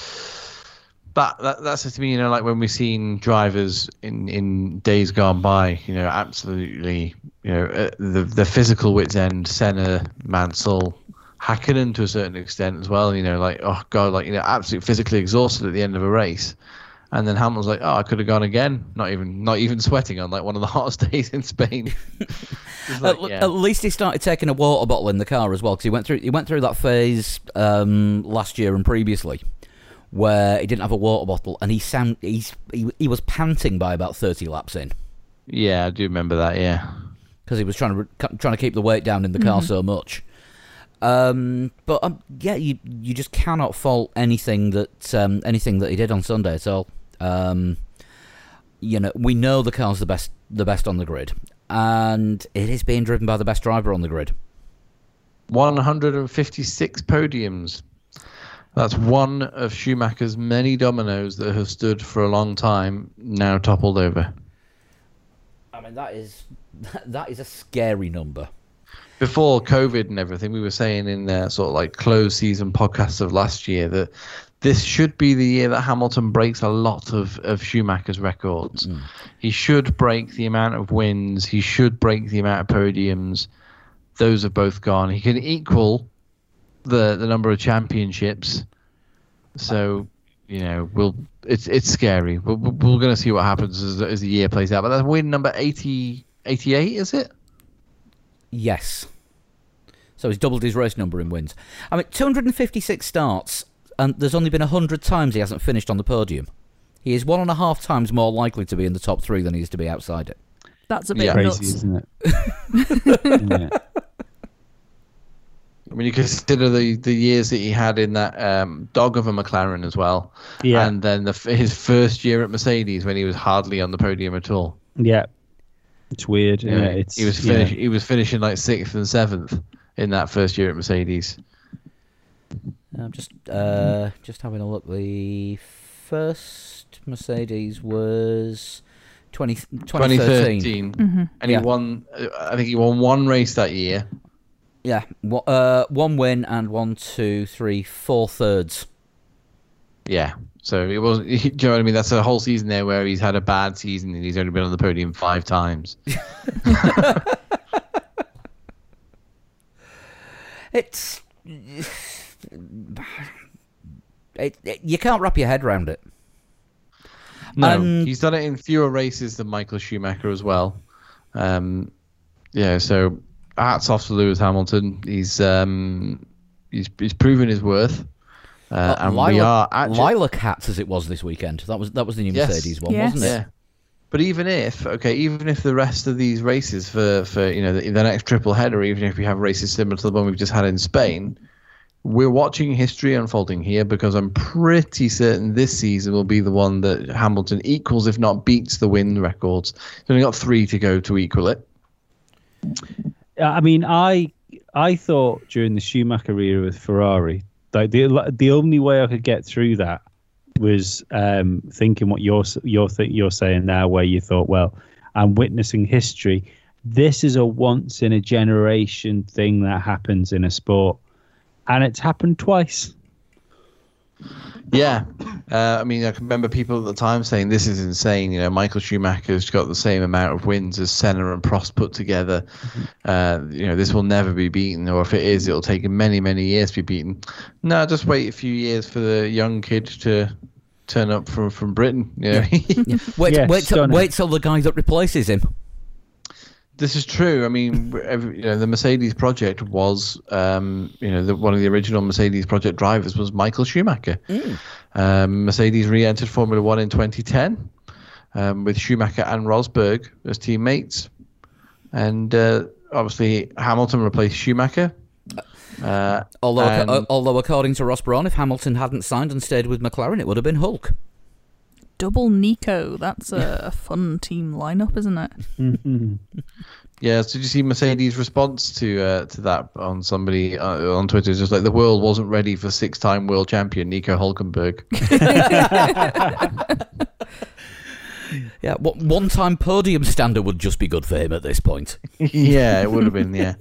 That, that that's to me, you know, like when we've seen drivers in, in days gone by, you know, absolutely, you know, uh, the the physical wits end, Senna, Mansell, Hakkinen to a certain extent as well, you know, like oh god, like you know, absolutely physically exhausted at the end of a race, and then Hamilton's like, oh, I could have gone again, not even not even sweating on like one of the hottest days in Spain. Like, at, yeah. at least he started taking a water bottle in the car as well because he went through he went through that phase um, last year and previously where he didn't have a water bottle and he sound he's he, he was panting by about 30 laps in yeah, I do remember that. Yeah, because he was trying to trying to keep the weight down in the car so much. Um, but um, yeah, you you just cannot fault anything that um, anything that he did on Sunday at all. Um, you know, we know the car's the best the best on the grid, and it is being driven by the best driver on the grid. 156 podiums. That's one of Schumacher's many dominoes that have stood for a long time, now toppled over. I mean, that is that is a scary number. Before COVID and everything, we were saying in uh, sort of like closed season podcasts of last year that this should be the year that Hamilton breaks a lot of, of Schumacher's records. He should break the amount of wins, he should break the amount of podiums. Those have both gone. He can equal the the number of championships. So, you know, we'll it's it's scary. We're, we're going to see what happens as, as the year plays out. But that's win number 80, 88, is it? Yes. So he's doubled his race number in wins. I mean, 256 starts, and there's only been 100 times he hasn't finished on the podium. He is one and a half times more likely to be in the top three than he is to be outside it. that's a bit Yeah. Crazy, nuts. isn't it? yeah. I mean, you consider the, the years that he had in that um, dog of a McLaren as well, Yeah. and then the, his first year at Mercedes when he was hardly on the podium at all. Yeah. It's weird. Yeah, know, it's he was yeah. he was finishing like sixth and seventh in that first year at Mercedes. I'm just uh, just having a look. The first Mercedes was 20, 2013. 2013, Mhm. and Yeah. he won. uh, I think he won one race that year. Yeah, uh, one win and one, two, three, four thirds. Yeah. So it wasn't. Do you know what I mean? That's a whole season there where he's had a bad season and he's only been on the podium five times. It's it, it, you can't wrap your head around it. No, Um, he's done it in fewer races than Michael Schumacher as well. Um, yeah, so hats off to Lewis Hamilton. He's um, he's he's proven his worth, uh, Uh, and Lila, we are actually Lilac hats as it was this weekend. That was that was the new Yes. Mercedes one, Yes. wasn't it? yeah. But even if okay, even if the rest of these races for for you know the, the next triple header, even if we have races similar to the one we've just had in Spain, we're watching history unfolding here because I'm pretty certain this season will be the one that Hamilton equals, if not beats, the win records. He's only got three to go to equal it. I mean, I I thought during the Schumacher era with Ferrari, like the the only way I could get through that was um, thinking what you're you're th- you're saying now, where you thought, well, I'm witnessing history. This is a once in a generation thing that happens in a sport, and it's happened twice. Yeah, uh, I mean, I can remember people at the time saying this is insane. You know, Michael Schumacher's got the same amount of wins as Senna and Prost put together. Uh, you know, this will never be beaten, or if it is, it'll take many, many years to be beaten. No, just wait a few years for the young kid to turn up from from Britain. You know? Wait, Yeah, wait, till, wait till the guy that replaces him. This is true. I mean, every, you know, the Mercedes project was, um, you know, the, one of the original Mercedes project drivers was Michael Schumacher. Um, Mercedes re-entered Formula One in 2010 um, with Schumacher and Rosberg as teammates, and uh, obviously Hamilton replaced Schumacher. Uh, Although, and- uh, although according to Ross Brawn, if Hamilton hadn't signed and stayed with McLaren, it would have been Hulk. Double Nico. That's a, a fun team lineup, isn't it? Yeah, so did you see Mercedes' response to uh, to that on somebody uh, on Twitter? It's just like the world wasn't ready for six-time world champion Nico Hulkenberg. Yeah, what one-time podium stander would just be good for him at this point. yeah, it would have been. Yeah,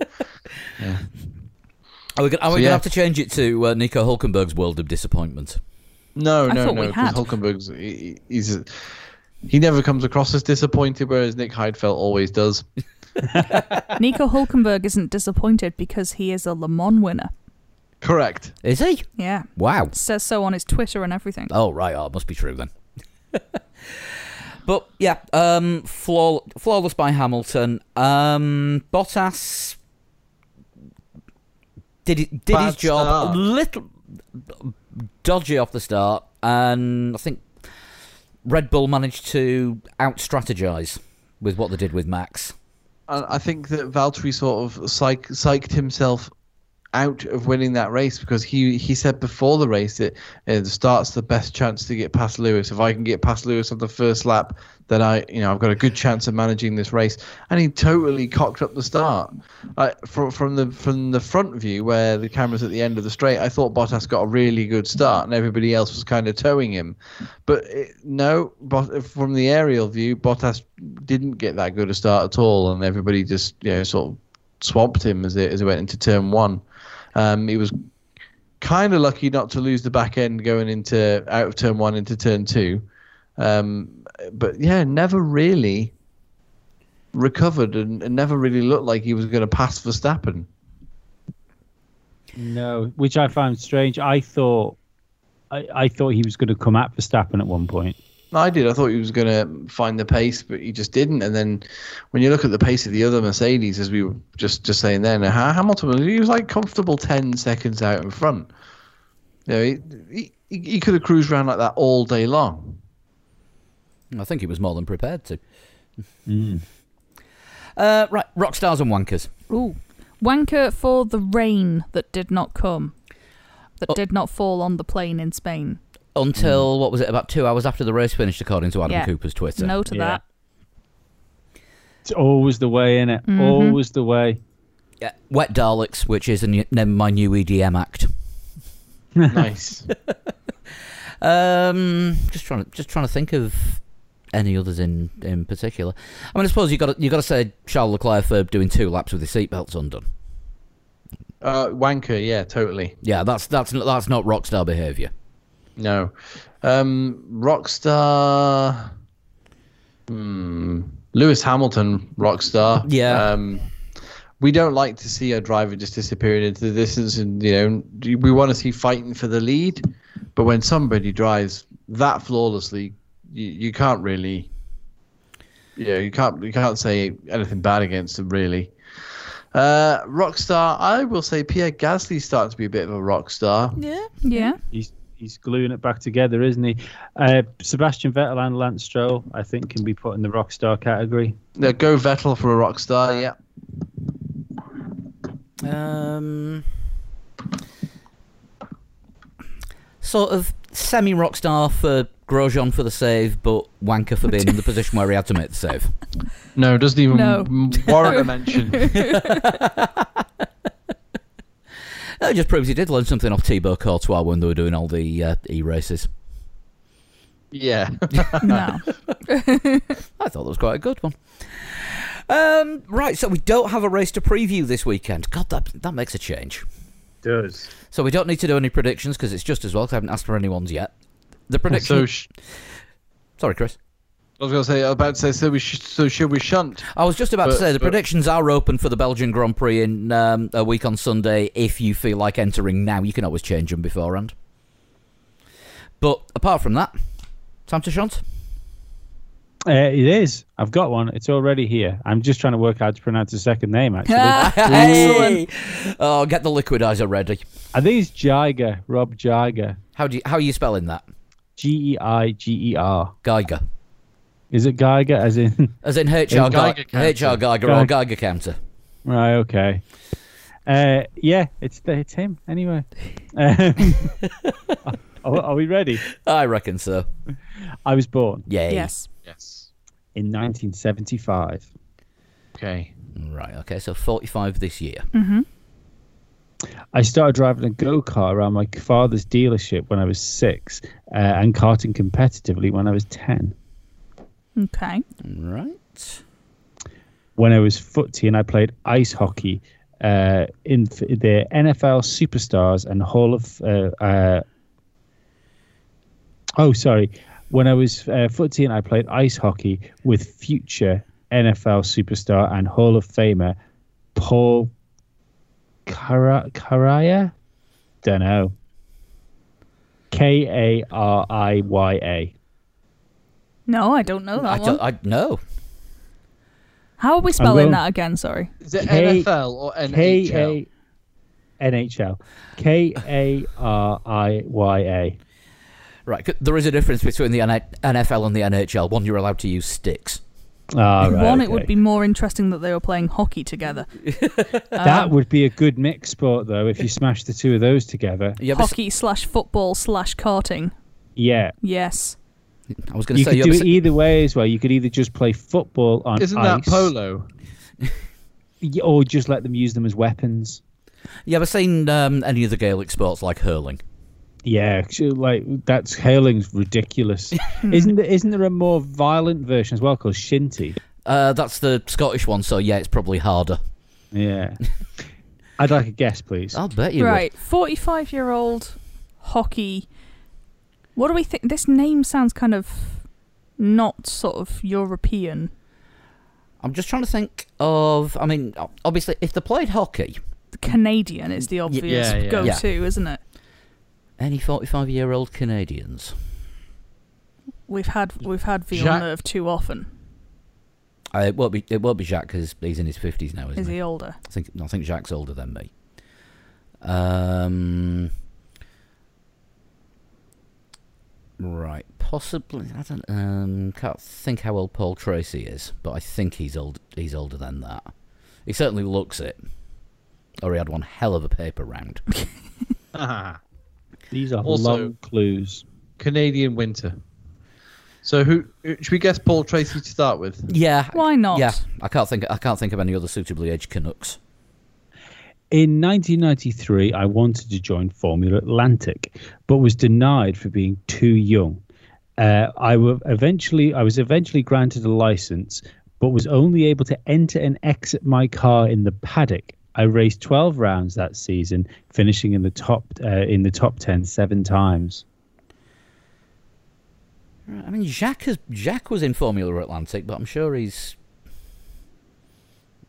Are we going So, to yeah. have to change it to uh, Nico Hulkenberg's world of disappointment? No, I no, no. Because had. Hulkenberg's he, he's he never comes across as disappointed, whereas Nick Heidfeld always does. Nico Hulkenberg isn't disappointed because he is a Le Mans winner. Correct. Is he? Yeah. Wow. Says so on his Twitter and everything. Oh right, oh, it must be true then. but yeah, um, flaw- flawless by Hamilton. Um, Bottas did it, did his job start. a little dodgy off the start, and I think Red Bull managed to out strategize with what they did with Max. I think that Valtteri sort of psych, psyched himself out of winning that race because he he said before the race that uh, the start's the best chance to get past Lewis. If I can get past Lewis on the first lap, then I you know I've got a good chance of managing this race. And he totally cocked up the start. From from the from the front view where the camera's at the end of the straight, I thought Bottas got a really good start, and everybody else was kind of towing him. But it, no, Bot- from the aerial view, Bottas didn't get that good a start at all, and everybody just you know sort of swamped him as it as it went into turn one. Um, he was kind of lucky not to lose the back end going into out of turn one into turn two, um, but yeah, never really recovered and, and never really looked like he was going to pass Verstappen. No, which I found strange. I thought, I, I thought he was going to come at Verstappen at one point. I did. I thought he was going to find the pace, but he just didn't. And then when you look at the pace of the other Mercedes, as we were just, just saying then, Hamilton was he was like comfortable ten seconds out in front. You know, he, he, he could have cruised around like that all day long. I think he was more than prepared to. Uh, right, rock stars and wankers. Ooh. Wanker for the rain that did not come. That Oh. did not fall on the plane in Spain. Until what was it? About two hours after the race finished, according to Adam Yeah. Cooper's Twitter. No to Yeah. that. It's always the way, in it. Mhm. Always the way. Yeah, Wet Daleks, which is a new, name my new EDM act. Nice. Um, just trying to just trying to think of any others in in particular. I mean, I suppose you got you got to say Charles Leclerc for doing two laps with his seatbelts undone. uh, wanker, yeah, totally. Yeah, that's that's not- that's not rockstar behaviour. No. Um, Rockstar. Hmm. Lewis Hamilton, Rockstar. Yeah. Um, we don't like to see a driver just disappearing into the distance, and you know we want to see fighting for the lead. But when somebody drives that flawlessly, you, you can't really, you know, you can't you can't say anything bad against them really. Uh, Rockstar, I will say Pierre Gasly's starting to be a bit of a rock star. Yeah. Yeah. He's he's gluing it back together, isn't he? Uh, Sebastian Vettel and Lance Stroll, I think, can be put in the rock star category. Yeah, go Vettel for a rock star, yeah. Um, sort of semi rockstar for Grosjean for the save, but wanker for being in the position where he had to make the save. No, doesn't even No. m- warrant a mention. It just proves he did learn something off Thibaut Courtois when they were doing all the uh, e races. yeah. No. I thought that was quite a good one. Um, right, so we don't have a race to preview this weekend. God, that that makes a change. does. So we don't need to do any predictions because it's just as well 'cause I haven't asked for anyone's yet. The prediction. So sh- Sorry, Chris. I was going to say, about to say, so we sh- so should we shunt? I was just about to say the but- predictions are open for the Belgian Grand Prix in um, a week on Sunday. If you feel like entering now, you can always change them beforehand. But apart from that, time to shunt. Uh, it is. I've got one. It's already here. I'm just trying to work out how to pronounce the second name. Actually, Excellent. Oh, get the liquidizer ready. Are these it's Jiger. Rob Jiger. How do you, how are you spelling that? G E I G E R. Geiger. Is it Geiger? As in As in HR, Geiger Geiger. HR Geiger or Geig- Geiger counter. right? Okay. Uh, yeah, it's it's him. Anyway, um, are, are we ready? I reckon so. I was born Yay. Yes. Yes. in 1975. Okay. Right, okay, so 45 this year. Hmm. I started driving a go kart around my father's dealership when I was six, uh, and karting competitively when I was ten. Okay. Right. When I was footy and I played ice hockey uh, in f- the NFL Superstars and Hall of. Uh, uh, oh, sorry. When I was uh, footy and I played ice hockey with future NFL superstar and Hall of Famer Paul Kara- Karaya? Don't know. K A R I Y A. No, I don't know that I, one. don't, I no. How are we spelling going- that again? Sorry. Is it K- NFL or NHL? K A NHL. K A R I Y A. Right, there is a difference between the NFL and the NHL. One, you're allowed to use sticks. Ah, right, one, it would be more interesting that they were playing hockey together. That would be a good mix sport, though, if you smash the two of those together. You ever s- Hockey slash football slash karting. Yeah. Yes. I was going to You say, could you do ever, it either way as well. You could either just play football on Isn't ice, that polo? or just let them use them as weapons. you ever seen um, any of the Gaelic sports like hurling? Yeah, like that's hurling's ridiculous. isn't there? Isn't there a more violent version as well called shinty? Uh, that's the Scottish one, so yeah, it's probably harder. Yeah. I'd like a guess, please. I'll bet you right. 45 year old hockey. What do we think? This name sounds kind of not sort of European. I'm just trying to think of. I mean, obviously, if they played hockey, Canadian is the obvious yeah, yeah. go Yeah. to, isn't it? any 45 year old Canadians. We've had we've had Villeneuve too often. Uh, it won't be. It won't be Jacques because he's in his 50s now, isn't Is he? he older? I think. I think Jacques older than me. Um. Right, possibly. I don't. Um, can't think how old Paul Tracy is, but I think he's old. He's older than that. He certainly looks it. Or he had one hell of a paper round. These are Also- long clues. Canadian winter. So who should we guess Paul Tracy to start with? yeah. Why not? Yeah, I can't think. I can't think of any other suitably aged Canucks. In 1993, I wanted to join Formula Atlantic, but was denied for being too young. Uh, I eventually, I was eventually granted a license, but was only able to enter and exit my car in the paddock. I raced 12 rounds that season, finishing in the top uh, in the top 10 seven times. I mean, Jacques has, was in Formula Atlantic, but I'm sure he's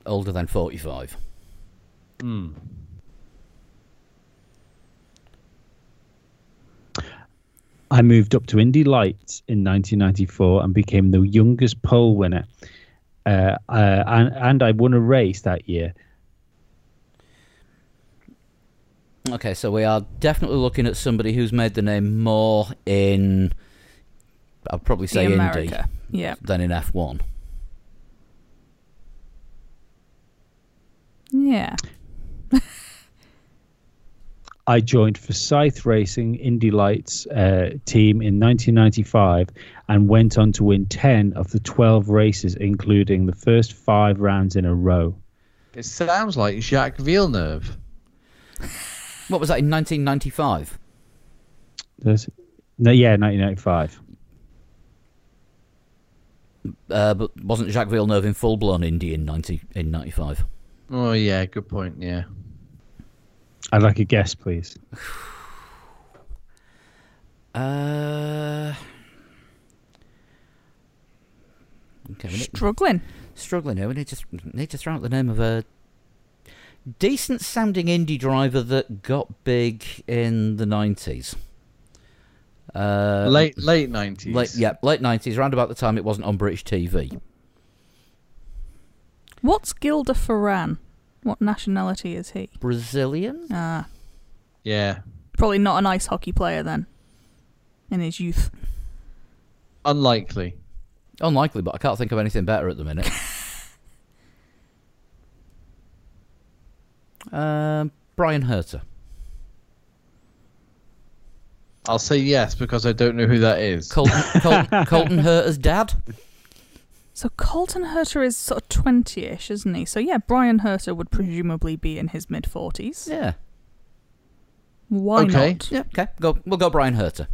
older than 45. I moved up to Indy Lights in 1994 and became the youngest pole winner. Uh, uh, and, and I won a race that year. Okay, so we are definitely looking at somebody who's made the name more in, I'll probably say the Indy, Yeah. than in F1. Yeah. I joined Forsyth Racing Indy Lights uh, team in 1995 and went on to win 10 of the 12 races, including the first five rounds in a row. It sounds like Jacques Villeneuve. What was that in 1995? There's, no, yeah, 1995. Uh, but wasn't Jacques Villeneuve in full blown Indy in 90 in 95? Oh yeah, good point. Yeah. I'd like a guess, please. Uh, okay, we need, Struggling. struggling here. We need to need to throw out the name of a decent sounding indie driver that got big in the nineties. Uh, late late nineties. late, yeah, late nineties, around about the time it wasn't on British TV. What's Gil de Ferran? What nationality is he? Brazilian. Ah, Yeah. probably not an ice hockey player then. In his youth. Unlikely. Unlikely, but I can't think of anything better at the minute. um, Bryan Herta. I'll say yes because I don't know who that is. Colton, Colton, Colton Herta's dad. So Colton Herta is sort of 20-ish, isn't he? So yeah, Bryan Herta would presumably be in his mid 40s. Yeah. Why Okay. not? Yeah. Okay. Go. We'll go Bryan Herta.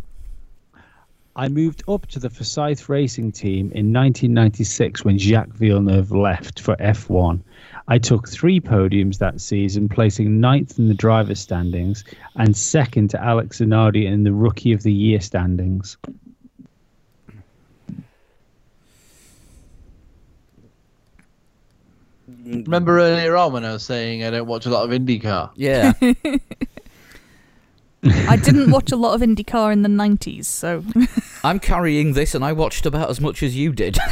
I moved up to the Forsyth Racing Team in 1996 when Jacques Villeneuve left for F1. I took three podiums that season, placing ninth in the driver's standings and second to Alex Zanardi in the Rookie of the Year standings. Remember earlier on when I was saying I don't watch a lot of IndyCar? Yeah. I didn't watch a lot of IndyCar in the 90s, so I'm carrying this, and I watched about as much as you did.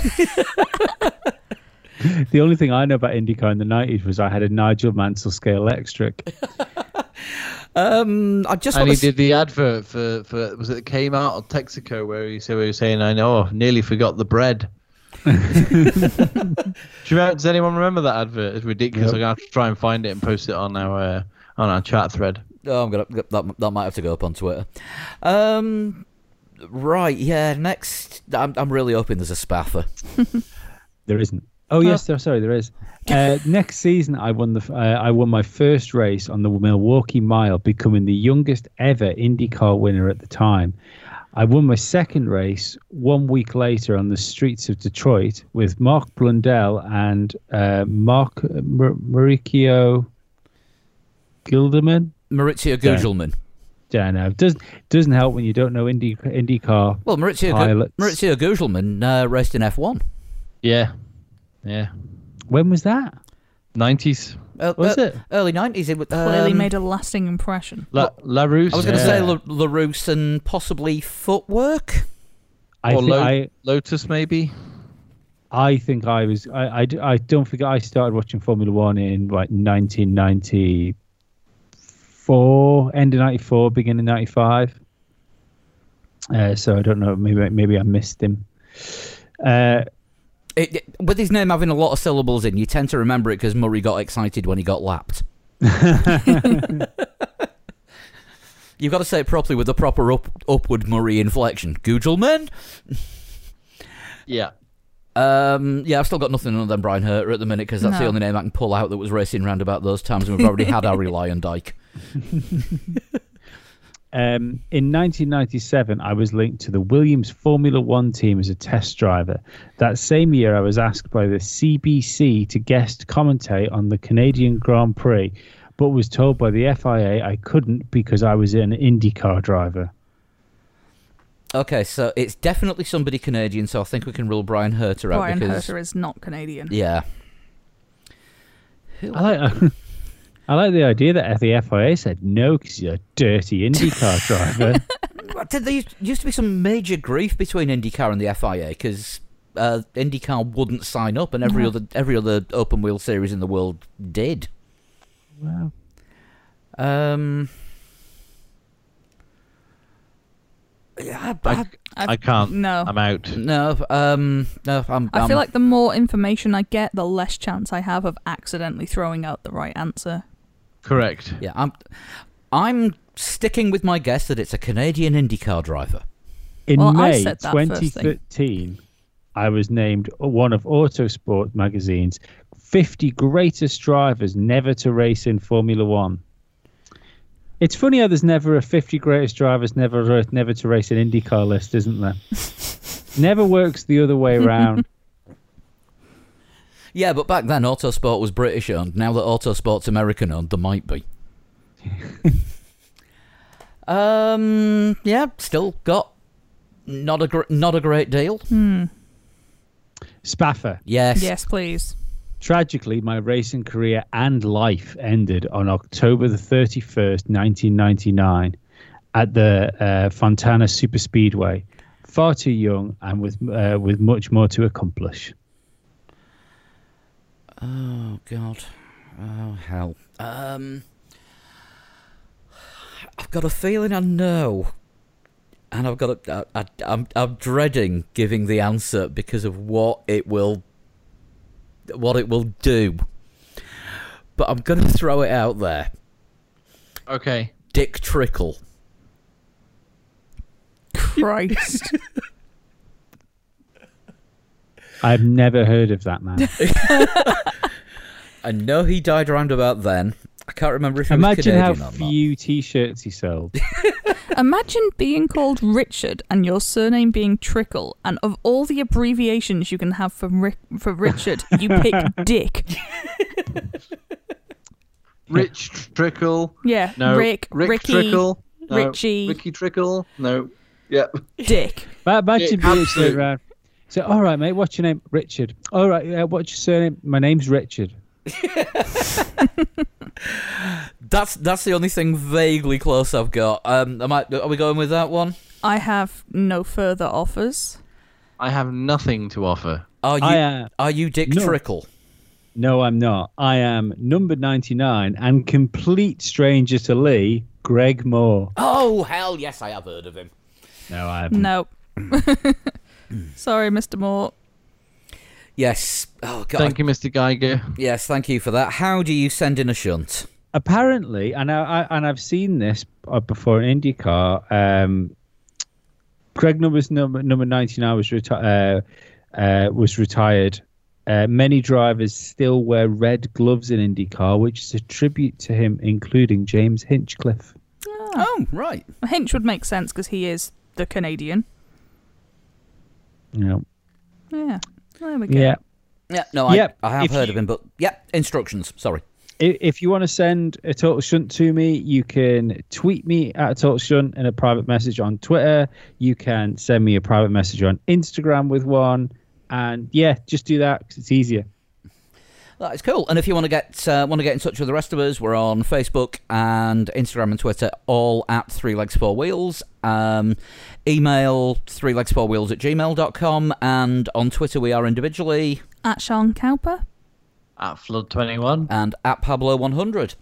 The only thing I know about IndyCar in the 90s was I had a Nigel Mansell scale electric. um, I just And he to. did the advert for, for was it that came out on Texaco where he said where he was saying I know I nearly forgot the bread. Do you does anyone remember that advert? It's ridiculous. Yep. I'm gonna have to try and find it and post it on our uh, on our chat thread. Oh, I'm gonna that, that might have to go up on Twitter. Um, right, yeah. Next, I'm I'm really hoping there's a spaffer. There isn't. Oh yes, there. Sorry, there is. Uh, next season, I won the. Uh, I won my first race on the Milwaukee Mile, becoming the youngest ever IndyCar winner at the time. I won my second race one week later on the streets of Detroit with Mark Blundell and uh, Mark Mar- Mauricio Gilderman. Maurizio Yeah. Gugelmin. Don't know. Doesn't doesn't help when you don't know Indy IndyCar. Well, Maurizio Gu- Pilots. Maurizio Gugelmin uh, raced in F1. Yeah, yeah. When was that? Nineties. Uh, Was uh, it? early nineties? It was clearly um, made a lasting impression. La Larrousse. I was going to Yeah. say La- Larrousse and possibly footwork. I Or Lo- I. Lotus maybe. I think I was. I, I, I don't think I started watching Formula One in like 1994, end of 94, beginning of 95. Uh, so I don't know. Maybe maybe I missed him. Uh, It, it- with his name having a lot of syllables in, you tend to remember it because Murray got excited when he got lapped. You've got to say it properly with the proper up, upward Murray inflection. Gugelmin? Yeah. Um, yeah, I've still got nothing other than Bryan Herta at the minute because that's the only name I can pull out that was racing round about those times, and we've already had Harry Luyendyk. Um, in 1997, I was linked to the Williams Formula One team as a test driver. That same year, I was asked by the CBC to guest commentate on the Canadian Grand Prix, but was told by the FIA I couldn't because I was an IndyCar driver. Okay, so it's definitely somebody Canadian, so I think we can rule Bryan Herta out Brian because Herta is not Canadian. yeah. Who- I like. I like the idea that the FIA said no because you're a dirty IndyCar driver. What, Did there used- used to be some major grief between IndyCar and the FIA because uh, IndyCar wouldn't sign up, and every No. other every other open wheel series in the world did. wow. Um, yeah, I, I, I, I've- can't. No. I'm out. no, um, no, I'm. I I'm- feel like the more information I get, the less chance I have of accidentally throwing out the right answer. Correct. yeah, I'm. I'm sticking with my guess that it's a Canadian IndyCar driver. In Well, May said that first thing. 2013, I was named one of Autosport magazine's 50 greatest drivers never to race in Formula One. It's funny how there's never a 50 greatest drivers never never to race in IndyCar list, isn't there? never works the other way around. Yeah, but back then Autosport was British owned. Now that Autosport's American owned, there might be. Um, yeah, still got not a gr- not a great deal. Hmm. Spaffer. Yes. Yes, please. Tragically, my racing career and life ended on October the 31st, 1999, at the uh, Fontana Super Speedway. Far too young and with uh, with much more to accomplish. Oh God. Oh hell. Um. I've got a feeling I know, and I've got a, I, I, I'm I'm dreading giving the answer because of what it will, what it will do. But I'm gonna throw it out there. Okay. Dick Trickle. Christ. I've never heard of that man. I know he died around about then. I can't remember if he was Imagine how Canadian or not. few T-shirts he sold. Imagine being called Richard and your surname being Trickle, and of all the abbreviations you can have for Rick, for Richard, you pick Dick. Rich Trickle. Yeah, No. Rick, Rick Ricky, Trickle. No. Richie. Ricky Trickle. No. Yeah. Dick. But imagine Yeah, being absolute. turned around. So, all right, mate. What's your name? Richard. All right. Uh, what's your surname? My name's Richard. That's that's the only thing vaguely close I've got. Um, am I, are we going with that one? I have no further offers. I have nothing to offer. Are you I am. are you Dick No. Trickle? No, I'm not. I am number 99 and complete stranger to Lee, Greg Moore. Oh hell yes, I have heard of him. No, I haven't. No. Sorry, Mr. Moore. Yes. Oh god. Thank you, Mr. Geiger. Yes, thank you for that. How do you send in a shunt? Apparently, and I, I and I've seen this uh, before in IndyCar. Um, Greg numbers number number 99 was reti- uh, uh, was retired. Uh, many drivers still wear red gloves in IndyCar, which is a tribute to him, including James Hinchcliffe. Oh right. Hinch would make sense because he is the Canadian. You know, Yeah. There we go. yeah. Yeah. No, I, Yep, I have if heard you- of him, but yeah, instructions. Sorry. I- If you want to send a total shunt to me, you can tweet me at a total shunt in a private message on Twitter. You can send me a private message on Instagram with one, and yeah, just do that 'cause it's easier. That is cool. And if you want to get uh, want to get in touch with the rest of us, we're on Facebook and Instagram and Twitter, all at Three Legs Four Wheels. Um, email three legs four wheels at gmail.com and on Twitter we are individually At Sean Cowper. At Flood 21. and at Pablo100.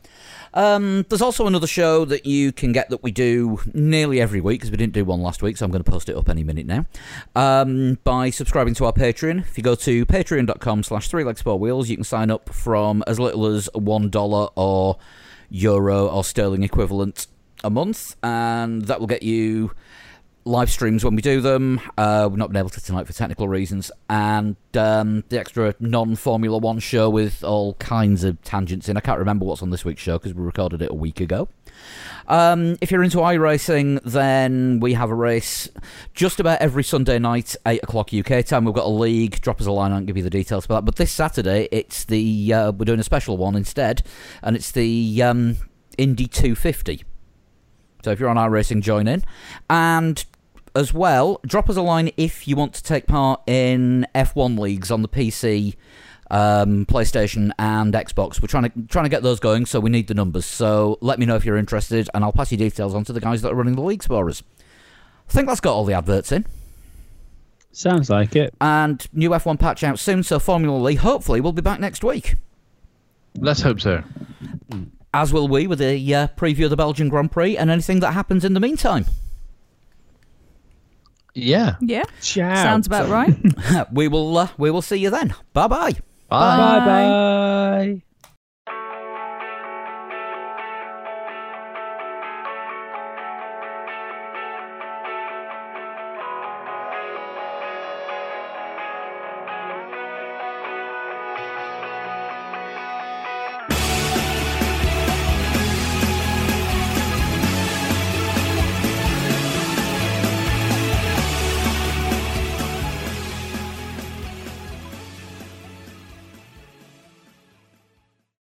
Um, there's also another show that you can get that we do nearly every week because we didn't do one last week, so I'm going to post it up any minute now. Um, by subscribing to our Patreon, if you go to patreon.com slash three legs four wheels, you can sign up from as little as one dollar or euro or sterling equivalent a month, and that will get you live streams when we do them. Uh, we've not been able to tonight for technical reasons, and um, the extra non-Formula One show with all kinds of tangents in. I can't remember what's on this week's show because we recorded it a week ago. Um, if you're into iRacing, then we have a race just about every Sunday night, 8 o'clock UK time. We've got a league. Drop us a line, I'll give you the details for that. But this Saturday, it's the uh, we're doing a special one instead, and it's the um, Indy 250. So if you're on iRacing, join in. And as well, drop us a line if you want to take part in F1 leagues on the PC, um, PlayStation, and Xbox. We're trying to trying to get those going, so we need the numbers. So let me know if you're interested, and I'll pass your details on to the guys that are running the leagues for us. I think that's got all the adverts in, Sounds like it. and new F1 patch out soon. So Formula Lee, hopefully, we'll be back next week. Let's hope so. As will we with a uh, preview of the Belgian Grand Prix and anything that happens in the meantime. Yeah. Yeah. Ciao. Sounds about right. we will uh, we will see you then. Bye bye. Bye. Bye bye.